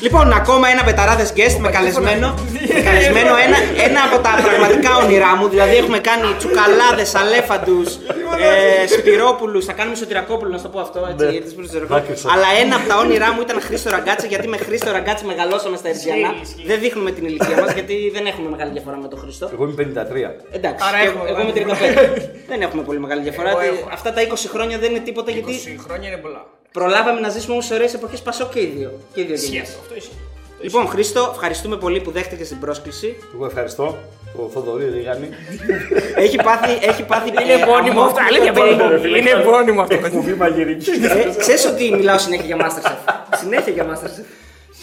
Λοιπόν, ακόμα ένα πεταράδες guest με καλεσμένο, με καλεσμένο ένα, ένα από τα πραγματικά όνειρά μου. Δηλαδή, έχουμε κάνει τσουκαλάδες, αλέφαντους, ε, σπυρόπουλους. Θα κάνουμε σωτηρακόπουλου, να σου το πω αυτό. Έτσι, γιατί δεν ξέρω εγώ. Αλλά ένα από τα όνειρά μου ήταν Χρήστο Ραγκάτσα, γιατί με Χρήστο Ραγκάτσα μεγαλώσαμε στα Ερτζιανά. Δεν δείχνουμε την ηλικία μας, γιατί δεν έχουμε μεγάλη διαφορά με τον Χρήστο. Εγώ είμαι 53. Εντάξει, Άρα και έχουμε, εγώ είμαι έχουμε. 35. δεν έχουμε πολύ μεγάλη διαφορά. Εγώ Τι- έχω. Αυτά τα 20 χρόνια δεν είναι τίποτα γιατί 20 χρόνια είναι πολλά. Προλάβαμε να ζήσουμε όμως ωραίες εποχές Πασό και οι δύο. Και οι δύο γενιές. Ισχύει αυτό, ισχύει. Λοιπόν, Χρήστο, ευχαριστούμε πολύ που δέχτηκε την πρόσκληση. Εγώ ευχαριστώ. Το Θοδωρή Ρίγανη. έχει πάθει. Έχει πάθει Είναι ε, επώνυμο αυτό, αμόρφη- αλήθεια παιδί. Είναι επώνυμο αυτό. Εκπομπή μαγειρική. Ε, ξέρεις ότι μιλάω συνέχεια για Masterchef. συνέχεια για Masterchef.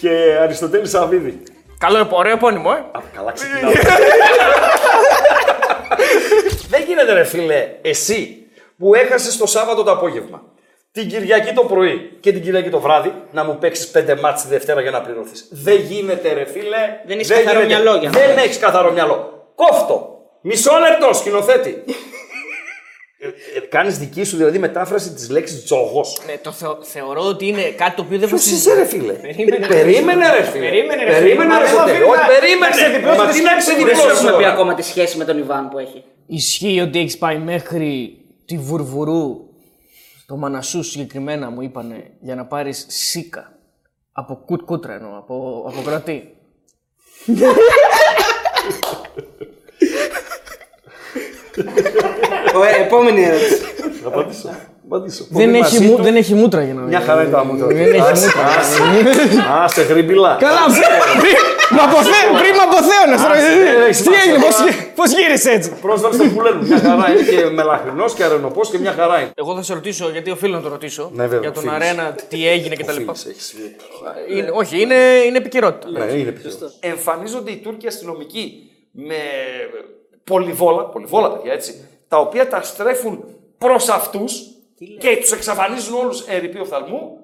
Και Αριστοτέλης Σαββίδη. Καλό, επ- ωραίο επώνυμο, ε. Α, καλά ξεκινάμε. Δεν γίνεται ρε φίλε, εσύ που έχασες το Σάββατο το απόγευμα, την Κυριακή το πρωί και την Κυριακή το βράδυ να μου παίξεις πέντε μάτς τη Δευτέρα για να πληρωθείς. Δεν γίνεται ρε φίλε. Δεν έχεις καθαρό γίνεται. μυαλό για να Δεν έχεις καθαρό μυαλό. Κόφτο. Μισό λεπτό σκηνοθέτη. ε, ε, κάνεις δική σου δηλαδή μετάφραση της λέξης τζόγος. Ναι, το θεω- θεωρώ ότι είναι κάτι το οποίο δεν Ποιος βασίζεται. είσαι ρε φίλε; Περίμενε. Περίμενε ρε φίλε. Περίμενε, ρε φίλε. Περίμενε Μα ρε δεν θα φίλε. φύγει Όχι, να- περίμενε. να ξεδιπλώσει Μα τη τι να σκέψη μου, Δεν σου ξεδιπλώσει έχουμε πει τώρα. ακόμα τη σχέση με τον Ιβάν που έχει. Ισχύει ότι έχεις πάει μέχρι τη Βουρβουρού, στο Μανασού συγκεκριμένα μου είπανε, για να πάρεις σίκα. Από κουτ κούτρα εννοώ, από, από κρατή. Ο, ε, επόμενη ερώτηση. Θα απαντήσω. Απαντήσω. Δεν Πολύ έχει, μαζί μου, του; δεν έχει μούτρα για να Μια χαρά είναι τα μούτρας. Δεν έχει Άσε, μούτρα. άσε. Άσε γρήμπηλα. Καλά, Μα πριν με αποθέωνες τώρα. δεν έχει Τι έγινε, σημασία. πώ γύρισε έτσι; Πρόσβαση στο πουλέρ. Μια χαρά είναι και μελαχρινός και αρενοπός και μια χαρά είναι. Εγώ θα σε ρωτήσω, γιατί οφείλω να το ρωτήσω. Ναι, βέβαια, για τον οφείλεις. αρένα, τι έγινε κτλ. Φίλης, έχεις. Είναι, όχι, είναι, είναι επικαιρότητα. Ναι, είναι πιο. Εμφανίζονται οι Τούρκοι αστυνομικοί με πολυβόλα, πολυβόλα παιδιά έτσι, τα οποία τα στρέφουν προς αυτούς και τους εξαφανίζουν όλους ερυπεί οφθαλμού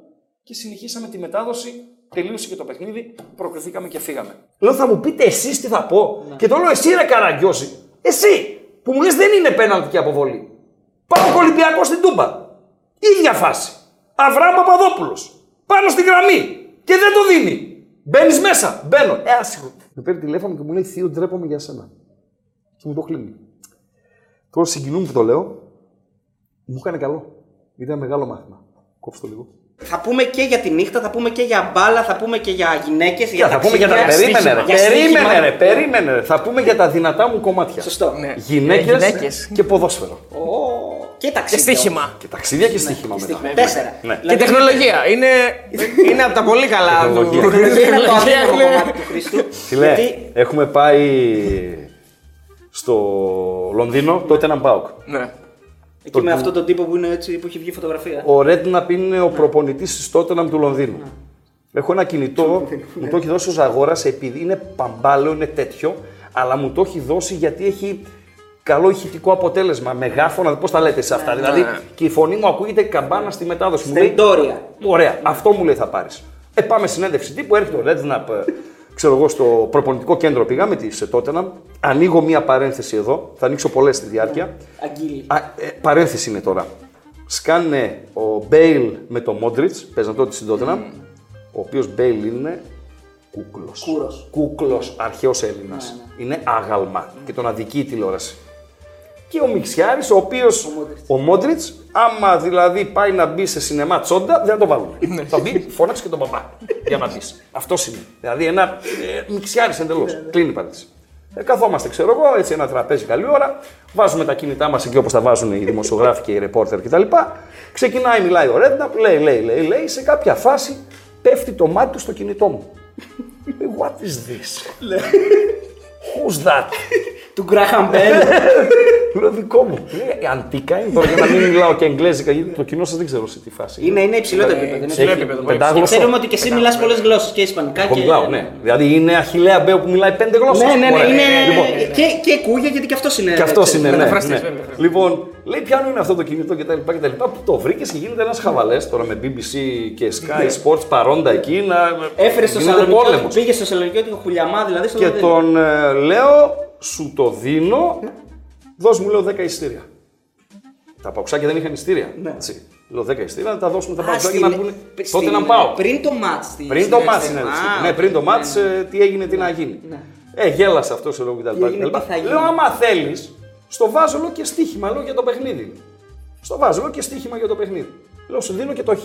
και συνεχίσαμε τη μετάδοση. Τελείωσε και το παιχνίδι, προκριθήκαμε και φύγαμε. Λέω, θα μου πείτε εσείς τι θα πω. Και το λέω, εσύ ρε Καραγκιόζη, εσύ που μου λες δεν είναι πέναλτι και αποβολή. Πάω Ολυμπιακός στην Τούμπα. ίδια φάση. Αβραάμ Παπαδόπουλος. Πάνω στη γραμμή. Και δεν το δίνει. Μπαίνεις μέσα. Μπαίνω. Ε, άσυχο. Με παίρνει τηλέφωνο και μου λέει Θείο, ντρέπομαι για σένα. Και μου το κλείνει. Τώρα συγκινούμε που το λέω. Μου έκανε καλό. Ήταν μεγάλο μάθημα. Κόψτε το λίγο. Θα πούμε και για τη νύχτα, θα πούμε και για μπάλα, θα πούμε και για γυναίκες. Για, θα πούμε για τα. Περίμενε, ρε. Για Περίμενε, στοίχημα. ρε. Περίμενε, ρε. Θα πούμε για τα δυνατά μου κομμάτια. Σωστό. Ναι. Γυναίκες Ε, γυναίκες. και ποδόσφαιρο. Ω, Και Και ταξίδια. στοίχημα. Και ταξίδια και στοίχημα μετά. Στοίχημα. Τέσσερα. Ναι. Και Δηλαδή, τεχνολογία. Είναι, είναι από τα πολύ καλά. Τεχνολογία. του- τεχνολογία είναι το τεχνολογία αδύναμο είναι- κομμάτι του Χρήστου. Φιλέ, Γιατί έχουμε πάει στο Λονδίνο, τότε έναν Πάοκ. Ναι. Εκεί με αυτόν τον τύπο που είναι έτσι που έχει βγει φωτογραφία. Ο Ρέντναπ είναι ο προπονητής της Τότεναμ του Λονδίνου. Έχω ένα κινητό, μου το έχει δώσει ο Ζαγόρα επειδή είναι παμπάλαιο, είναι τέτοιο, αλλά μου το έχει δώσει γιατί έχει καλό ηχητικό αποτέλεσμα. Μεγάφωνα, πώς τα λέτε σε αυτά. Δηλαδή και η φωνή μου ακούγεται καμπάνα στη μετάδοση. Μου λέει, Στεντόρια. Ωραία, αυτό μου λέει θα πάρεις. Ε, πάμε συνέντευξη τύπου, έρχεται ο Ρέντναπ, ε, ξέρω εγώ, στο προπονητικό κέντρο πήγαμε της Τότεναμ. Ανοίγω μία παρένθεση εδώ, θα ανοίξω πολλές στη διάρκεια. Αγγίλη. Α, ε, παρένθεση είναι τώρα. Σκάνε ο Μπέιλ με τον Μόντριτς, παίζαν τότε στην Τότεναμ, ο οποίος Μπέιλ είναι κούκλος. Κούρος. Κούκλος, αρχαίος Έλληνας. Είναι άγαλμα και τον αδικεί η τηλεόραση. Και ο μυξιάρης, ο οποίος. Ο Μόντριτς, άμα δηλαδή πάει να μπει σε σινεμά τσόντα, δεν θα το βάλουν. θα μπει, φώναξε και τον παπά για να μπεις. Αυτό είναι. Δηλαδή ένα ε, Μιξιάρης εντελώς. Κλείνει η παρένθεση. Ε, καθόμαστε, ξέρω εγώ, έτσι ένα τραπέζι καλή ώρα. Βάζουμε τα κινητά μας εκεί όπως τα βάζουν οι δημοσιογράφοι και οι ρεπόρτερ κτλ. Ξεκινάει, μιλάει ο Ρέντναπ, λέει, λέει, λέει, λέει. Σε κάποια φάση πέφτει το μάτι του στο κινητό μου. Λέει, What is this? Who's that? Του Γκράχαμ Μπέλ. Λέω δικό μου. Λέει, αντίκα είναι τώρα για να μην μιλάω και εγγλέζικα, γιατί το κοινό σας δεν ξέρω σε τι φάση. είναι, είναι υψηλό το επίπεδο. είναι υψηλό υψηλό. επίπεδο. Και Πεντάγλωσσο. ξέρουμε ότι και εσύ μιλάς πολλές γλώσσες και ισπανικά Εγώ και. μιλάω, ναι. Δηλαδή είναι Αχηλέα Μπέο που μιλάει πέντε γλώσσες. Ναι, ναι, ναι. είναι... Λοιπόν, Και, και κούγια γιατί και αυτός είναι. και αυτός είναι. Ναι, μεταφραστής, ναι. βέβαια. Λοιπόν, λέει πιάνω είναι αυτό το κινητό κτλ. κτλ που το βρήκες και γίνεται ένας χαβαλές τώρα με BBC και Sky Sports παρόντα εκεί να. Έφερε στο γίνεται Σαλονικιώτικο. πόλεμος. Πήγε στο Σαλονικιώτικο χουλιαμά, δηλαδή στο Και Λονδίνο. τον ε, λέω, σου το δίνω, δώσ' μου λέω 10 ειστήρια. Τα παουξάκια δεν είχαν ειστήρια. Ναι. Έτσι. Λέω 10 εισιτήρια, να τα δώσουμε τα Α, παντού και στην- να πούνε. στην- Τότε να πάω. Πριν το μάτς. στη- Πριν στην το μάτς Αριστεία. είναι. Α, Ναι, πριν το ναι, μάτς, ναι. ε, τι έγινε, τι να γίνει. Ε, γέλασε αυτός ο λόγο κτλ. Τι έγινε, κτλ. τι θα γίνει. Λέω, άμα θέλεις, στο βάζω λέω και στοίχημα λέω για το παιχνίδι. Στο βάζω λέω και στοίχημα για το παιχνίδι. Λέω, σου δίνω και το χ.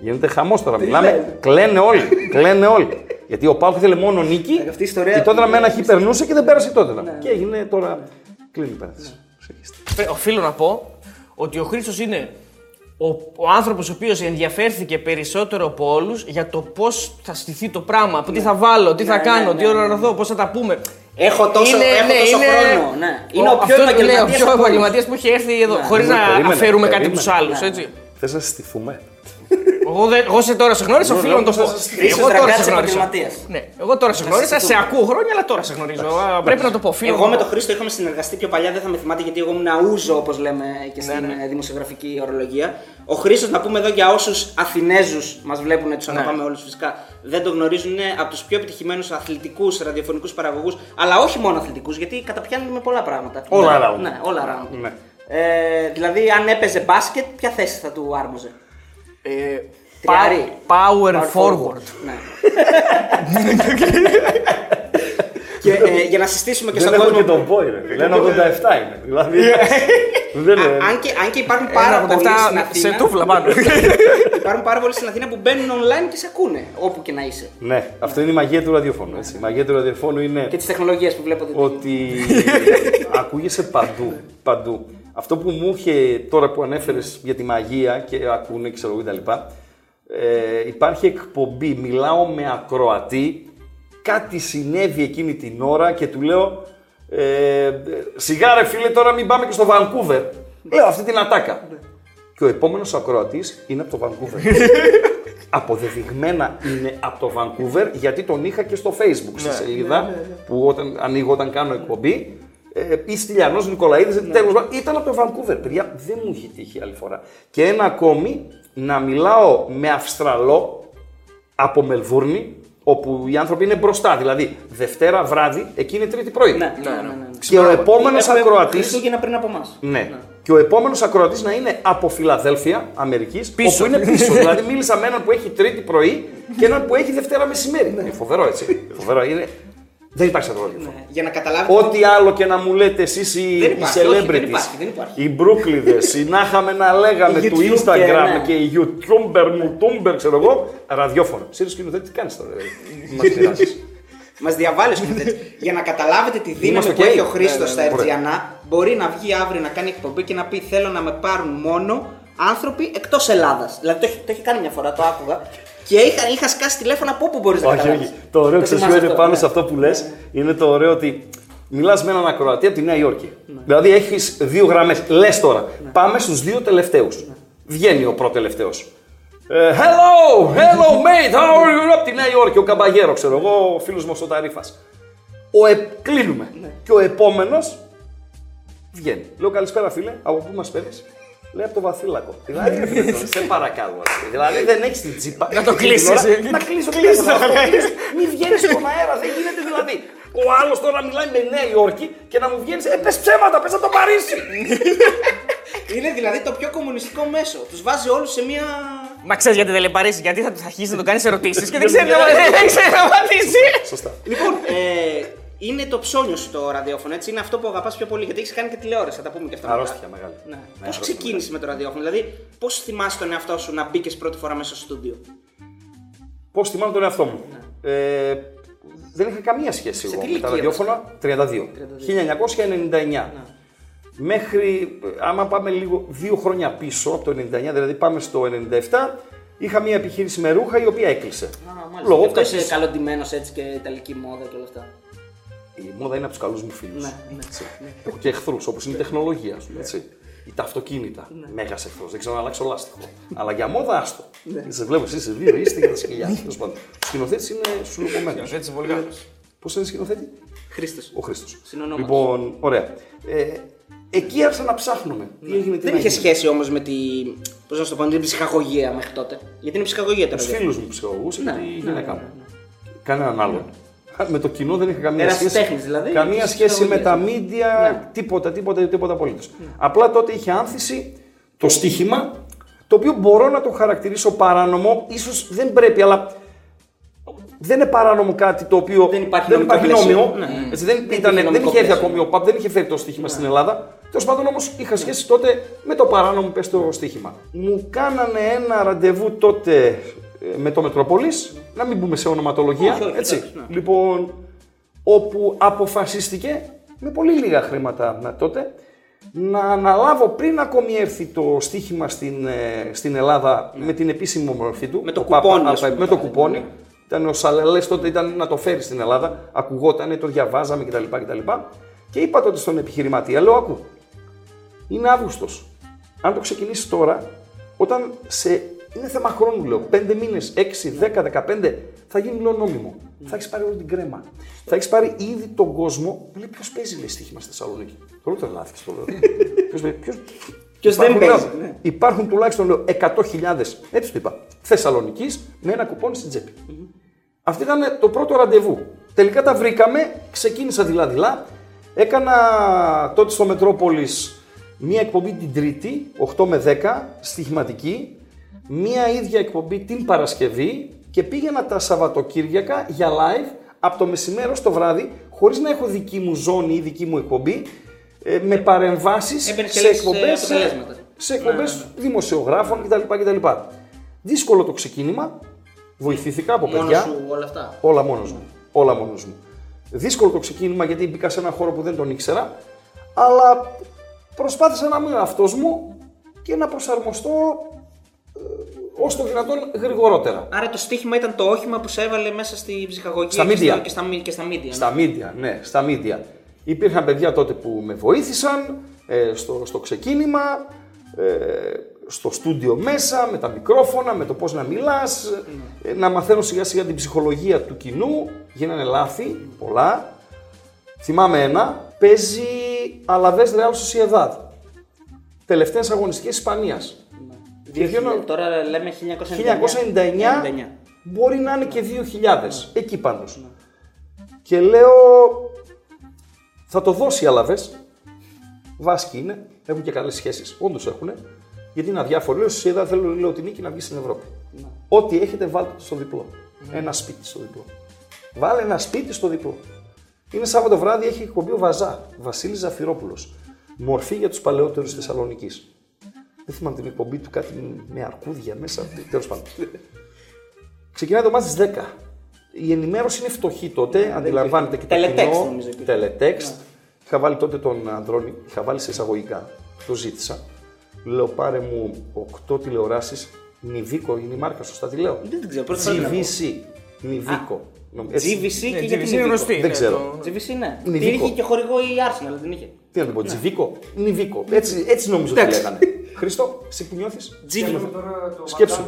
Γίνεται χαμός τώρα. Μιλάμε, κλαίνε όλοι. κλαίνε όλοι. Γιατί ο Πάουκ ήθελε μόνο νίκη. Αυτή η ιστορία- Η τότε με ένα χ περνούσε και δεν πέρασε τότε. Και έγινε τώρα. Κλείνει η παρένθεση. Πε- Οφείλω να πω ότι ο Χρήστος είναι ο, ο άνθρωπος ο οποίος ενδιαφέρθηκε περισσότερο από όλους για το πώς θα στηθεί το πράγμα, από τι θα βάλω, τι θα Ναι, κάνω, ναι, τι ναι, ώρα να δω, πώς θα τα πούμε. Έχω τόσο, Είναι- έχω ναι, τόσο είναι- χρόνο. Ναι. Είναι ο, πιο αυτό, ναι, επαγγελματίας. ο πιο από όλους. επαγγελματίας που έχει έρθει εδώ, χωρίς Ναι, να περίμενε, αφαιρούμε κάτι από περίμενε. τους άλλους, Ναι. έτσι. Θες να συστηθούμε. Εγώ, δεν, εγώ σε τώρα σε γνώρισα, οφείλω να το πω. Χρήστος Εγώ τώρα Δραγκάτης σε γνώρισα. επαγγελματίας. Ναι, εγώ τώρα σε γνώρισα, σε ακούω χρόνια, αλλά τώρα σε γνωρίζω. Α, Πρέπει να το πω, οφείλω. Εγώ να με το τον Χρήστο είχαμε συνεργαστεί πιο παλιά, δεν θα με θυμάται γιατί εγώ ήμουν αούζο όπως λέμε και Ναι, στην ε, δημοσιογραφική ορολογία. Ο Χρήστος, να πούμε εδώ για όσους Αθηνέζους μας βλέπουν, Ναι. του αγαπάμε όλους φυσικά, δεν το γνωρίζουν, είναι από τους πιο επιτυχημένους αθλητικούς ραδιοφωνικούς παραγωγούς, αλλά όχι μόνο αθλητικούς, γιατί καταπιάνουν με πολλά πράγματα. Όλα Ναι, around. Ναι, όλα around. Ναι. Ε, δηλαδή, αν έπαιζε μπάσκετ, ποια θέση θα του άρμοζε; Ε, Τριάρι. Power forward. Ναι. και ε, για να συστήσουμε και Δεν στον έχω κόσμο. και τον Μπόι, ρε. Λένε 87 είναι. Δηλαδή. δεν είναι. Αν και, αν και υπάρχουν πάρα Ένα πολλοί στην 87 Αθήνα. σε τούφλα πάνω. Υπάρχουν πάρα πολλοί στην Αθήνα που μπαίνουν online και σε ακούνε όπου και να είσαι. Ναι, αυτό είναι η μαγεία του ραδιοφώνου. Έτσι. Η μαγεία του ραδιοφώνου είναι Και τις τεχνολογίες που βλέπω εδώ. ότι ακούγεσαι παντού. παντού. Αυτό που μου είχε τώρα που ανέφερες για τη μαγεία και ακούνε, ξέρω εγώ κτλ. Ε, υπάρχει εκπομπή, μιλάω με ακροατή, κάτι συνέβη εκείνη την ώρα και του λέω ε, σιγά ρε φίλε τώρα μην πάμε και στο Βανκούβερ. Λέω αυτή την ατάκα. Και ο επόμενος ακροατής είναι από το Βανκούβερ. Αποδεδειγμένα είναι από το Vancouver γιατί τον είχα και στο Facebook στη σελίδα που όταν ανοίγω όταν κάνω εκπομπή. Ε, ή Στυλιανός Νικολαίδης, τέλος πάντων, ήταν από το Vancouver. Παιδιά, δεν μου έχει τύχει άλλη φορά. Και ένα ακόμη να μιλάω με Αυστραλό από Μελβούρνη, όπου οι άνθρωποι είναι μπροστά. Δηλαδή, Δευτέρα βράδυ, εκεί είναι Τρίτη πρωί. Ναι, ναι, ναι. ναι. Και ο επόμενος Έχουμε ακροατή. Χριστούγεννα πριν από εμάς. Ναι. Και ο επόμενος ακροατής να είναι από Φιλαδέλφια, Αμερικής, όπου είναι πίσω. δηλαδή, μίλησα με έναν που έχει Τρίτη πρωί και έναν που έχει Δευτέρα μεσημέρι. Είναι φοβερό έτσι. φοβερό. Είναι... Δεν υπάρχει αυτό. Ναι. Για να καταλάβετε. Ό,τι άλλο και να μου λέτε εσείς οι, Δεν οι υπάρχει, όχι, δεν celebrities, υπάρχει, δεν υπάρχει. οι Μπρούκλιδες, οι να είχαμε να λέγαμε Οι του YouTuber, Instagram ναι. και οι YouTuber, μουτούμπερ, ξέρω εγώ, ραδιόφωνο. Σύριο σκηνοθέτης, τι κάνεις τώρα, Μας πειράζεις. Μας διαβάλλει ο σκηνοθέτης. Για να καταλάβετε τη δύναμη Είμαστε που ok. έχει ο Χρήστος Ναι, ναι, στα ναι. Ερτζιανά, μπορεί να βγει αύριο να κάνει εκπομπή και να πει: Θέλω να με πάρουν μόνο άνθρωποι εκτός Ελλάδας. Δηλαδή το έχει, το έχει κάνει μια φορά, το άκουγα. Και είχα, είχα σκάσει τηλέφωνα από όπου μπορείς να όχι, καταλάβεις. όχι. Το ωραίο ξέρεις θυμάσαι είναι αυτό, πάνω ναι. σε αυτό που λες, είναι το ωραίο ότι μιλάς με έναν ακροατή από τη Νέα Υόρκη. Δηλαδή έχεις δύο γραμμές. Λες τώρα, πάμε στους δύο τελευταίους. Βγαίνει ο πρώτο τελευταίο. hello, hello mate, how are you? Από τη Νέα Υόρκη, ο Καμπαγέρο, ξέρω εγώ, ο φίλος μου ο Ταρίφας. Ο ε, κλείνουμε. Και ο επόμενος βγαίνει. Λέω καλησπέρα φίλε, από πού μας παίρνεις; Λέει από το βαθύλακο. Δηλαδή, ρε φίλε, σε παρακαλώ. ρε. Δηλαδή δεν έχεις την τσίπα. Να το Την κλείσεις. ώρα, Να κλείσω, κλείσω. Μην βγαίνεις στον αέρα, δεν γίνεται δηλαδή. Ο άλλος τώρα μιλάει με Νέα Υόρκη και να μου βγαίνεις, ε, πες ψέματα, πες από το Παρίσι. Είναι δηλαδή το πιο κομμουνιστικό μέσο. Τους βάζει όλους σε μια. Μα ξέρεις γιατί δεν λέει παρέσει, γιατί θα, θα αρχίσει να το κάνεις ερωτήσεις και δεν ξέρει να δεν ξέρει να απαντήσει. Σωστά. Λοιπόν, ε, είναι το ψώνιο σου το ραδιόφωνο, έτσι. Είναι αυτό που αγαπάς πιο πολύ. Γιατί έχεις κάνει και τηλεόραση, θα τα πούμε και αυτά. μετά. Αρρώστια μεγάλη. Ναι. Ναι, Πώς αρρώστια ξεκίνησε με το ραδιόφωνο, δηλαδή πώς θυμάσαι τον εαυτό σου να μπήκες πρώτη φορά μέσα στο στούντιο; Πώς θυμάμαι τον εαυτό μου; Ε, δεν είχα καμία σχέση εγώ τι με τα ηλικία ραδιόφωνα. 32. 1999. Μέχρι, άμα πάμε λίγο δύο χρόνια πίσω, από το 99, δηλαδή πάμε στο 97, είχα μια επιχείρηση με ρούχα η οποία έκλεισε. Λόγω Λόγω αυτός είσαι κακής- καλοντημένος έτσι και ιταλική μόδα και όλα αυτά. Η μόδα είναι από τους καλούς μου φίλους. Ναι, ναι, Έχω και εχθρούς, όπως είναι η τεχνολογία, ας πούμε, έτσι. Ή τα αυτοκίνητα. Ναι. Μέγας εχθρός. Δεν ξέρω να αλλάξω λάστιχο. Αλλά για μόδα, άστο. Σε βλέπω, εσεί σε δύο, είστε για τα σκυλιά. Τέλος πάντων. Ο σκηνοθέτης είναι σουλουμωμένο. Έτσι πολύ καλός. Πώς είναι σκηνοθέτη, Χρήστος. Ο Χρήστος. Συνονόματος. Λοιπόν, ωραία. Ε, εκεί άρχισα να ψάχνουμε. Τι έγινε, τι Δεν να είχε γίνει. σχέση όμως με τη. Πώς να σου το πω, την ψυχαγωγία μέχρι τότε. Γιατί είναι ψυχαγωγία το Τους ραδιόφωνο. φίλους μου ψυχολογούσε Ναι, και τη ναι, γυναίκα ναι, μου. Κανέναν άλλον. Με το κοινό δεν είχα καμία Ένας σχέση. τέχνης δηλαδή, Καμία της σχέση με τα ψυχολογίας. μίντια, τίποτα, τίποτα, τίποτα απολύτως. Απλά τότε είχε άνθηση το στοίχημα, το οποίο μπορώ να το χαρακτηρίσω παράνομο, ίσως δεν πρέπει, αλλά δεν είναι παράνομο κάτι το οποίο Δεν υπάρχει νομικό υπάρχει πλαίσιο. νόμιο. Ναι. Έτσι, δεν, Δεν ήταν, υπήρχε δεν νομικό είχε έρθει πλαίσιο. ακόμη ο ΠΑΠ, δεν είχε φέρει το στοίχημα στην Ελλάδα. Τέλος πάντων όμως είχα σχέση τότε με το παράνομο πες το στοίχημα. Μου κάνανε ένα ραντεβού τότε ε, με το Μετρόπολης, να μην μπούμε σε ονοματολογία. Όχι, όχι, έτσι. εντάξει, ναι. Λοιπόν, όπου αποφασίστηκε με πολύ λίγα χρήματα να τότε να αναλάβω πριν ακόμη έρθει το στοίχημα στην, ε, στην Ελλάδα με την επίσημη μορφή του. Με το Πάπα- κουπόνι, ας ας, πούμε, με το ναι. κουπόνι. Ήταν ο Σαλελές τότε ήταν να το φέρει στην Ελλάδα. Ακουγότανε, το διαβάζαμε κτλ. κτλ. Και είπα τότε στον επιχειρηματία, λέω: Ακού, είναι Αύγουστος. Αν το ξεκινήσεις τώρα, όταν σε. Είναι θέμα χρόνου, λέω. 5 μήνες, 6, 10, 15 θα γίνει λέω νόμιμο. Θα έχεις πάρει όλη την κρέμα. Θα έχεις πάρει ήδη τον κόσμο. Μου λέει: Ποιος παίζει λέει, στοίχημα στη Θεσσαλονίκη; Το λέω τρελάθηκε. Το λέω. Ποιος παίζει, ποιος... Ποιος δεν Υπάρχουν, παίζει, λέω, ναι. Υπάρχουν τουλάχιστον λέω, 100.000, έτσι το είπα, Θεσσαλονίκη με ένα κουπόνι στην τσέπη. Αυτό ήταν το πρώτο ραντεβού. Τελικά τα βρήκαμε, ξεκίνησα δειλά-δειλά. Έκανα τότε στο Μετρόπολης μία εκπομπή την Τρίτη, 8 με 10, στοιχηματική. Μία ίδια εκπομπή την Παρασκευή και πήγαινα τα Σαββατοκύριακα για live από το μεσημέρι ως το βράδυ, χωρίς να έχω δική μου ζώνη ή δική μου εκπομπή, ε, με παρεμβάσεις Έμπαινες και σε λες, ε, εκπομπές, αποτελέσματα. σε εκπομπές δημοσιογράφων κτλ, κτλ. Δύσκολο το ξεκίνημα, βοηθήθηκα από Μόνος παιδιά. σου όλα αυτά. Όλα μόνος μου. Όλα μόνος μου. Δύσκολο το ξεκίνημα γιατί μπήκα σε ένα χώρο που δεν τον ήξερα, αλλά προσπάθησα να είμαι αυτός μου και να προσαρμοστώ ε, όσο το δυνατόν γρηγορότερα. Άρα το στοίχημα ήταν το όχημα που σε έβαλε μέσα στη ψυχαγωγία Στα και, media. και, στα, και στα media. ναι. Στα media, ναι, στα media. Υπήρχαν παιδιά τότε που με βοήθησαν ε, στο, στο ξεκίνημα, ε, στο στούντιο μέσα, με τα μικρόφωνα, με το πώς να μιλάς, ε, να μαθαίνω σιγά σιγά την ψυχολογία του κοινού. Γίνανε λάθη, πολλά. Θυμάμαι ένα, παίζει Αλαβές Real Sociedad. Τελευταίες αγωνιστικές Ισπανίας. Δύο βγαίνω- χιλιά- Τώρα λέμε 1999. 1999 μπορεί να είναι και 2000, εκεί πάντως. Και λέω, θα το δώσει Αλαβές, Βάσκοι είναι, έχουν και καλές σχέσεις, όντως έχουν, γιατί είναι αδιάφοροι. Λέω, Σοσιαδά θέλω λέω, τη νίκη να βγει στην Ευρώπη. Ό,τι έχετε βάλτε το στο διπλό. Ένα σπίτι στο διπλό. Βάλε ένα σπίτι στο διπλό. Είναι Σάββατο βράδυ, έχει εκπομπή ο Βαζά, Βασίλης Ζαφυρόπουλος. Μορφή για τους παλαιότερους Θεσσαλονίκης. Δεν θυμάμαι την εκπομπή του, κάτι με αρκούδια μέσα. Τέλος πάντων. Ξεκινάει το μάτι στι 10. Η ενημέρωση είναι φτωχή τότε, αντιλαμβάνεται και το Teletext κοινό. νομίζω υπήρχε. Teletext. Είχα βάλει τότε τον Ανδρώνη, είχα βάλει σε εισαγωγικά. Το ζήτησα. Λέω πάρε μου 8 τηλεοράσεις. Νιβίκο είναι η μάρκα, σωστά τη λέω. Δεν την ξέρω, πρώτη φορά την ακούω. GVC. Νιβίκο. Νομ- έτσι. GVC Ναι, και GVC γιατί είναι είναι γνωστή. Δεν ναι, ξέρω. το- GVC ναι. Είναι Την δίκο. είχε και χορηγό η Arsenal, δεν είχε. Τι να το πω, Τζιβίκο. Νιβίκο. Έτσι, έτσι νομίζω ότι Εντάξει. λέγανε. Χριστό, εσύ που νιώθεις. Τζίβι. Σκέψου.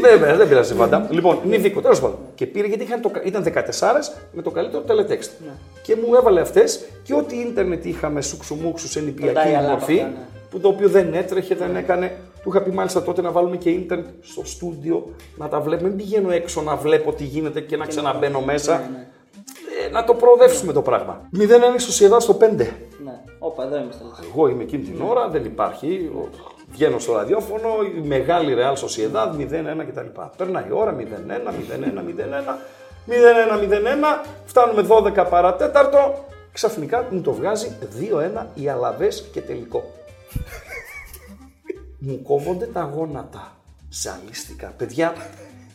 Ναι, βέβαια, δεν πειράζει βάντα. Λοιπόν, Νιβίκο, τέλος πάντων. Και πήρε γιατί είχαν το, κα- ήταν 14 με το καλύτερο teletext. Και μου έβαλε αυτές και ό,τι ίντερνετ είχαμε σουξουμούξους σε νηπιακή dial-up μορφή, αυτά, ναι. που το οποίο δεν έτρεχε, δεν έκανε. Του είχα πει μάλιστα τότε να βάλουμε και ίντερνετ στο στούντιο, να τα βλέπουμε. Μην πηγαίνω έξω να βλέπω τι γίνεται και να ξαναμπαίνω μέσα. ναι. Ε, να το προοδεύσουμε το πράγμα. 0-1 Σοσιαδά στο 5. Ναι. Όπα, εδώ είμαστε. λες. Εγώ είμαι εκείνη την ώρα, δεν υπάρχει. ο- Βγαίνω στο ραδιόφωνο, η μεγάλη Real Sociedad 0-1 κτλ. Περνάει η ώρα 0-1, 0-1, 0-1, 0-1, 0-1, φτάνουμε 12 παρατέταρτο. Ξαφνικά μου το βγάζει 2-1 οι Αλαβές και τελικό. μου κόβονται τα γόνατα. Ζαλίστηκα. Παιδιά,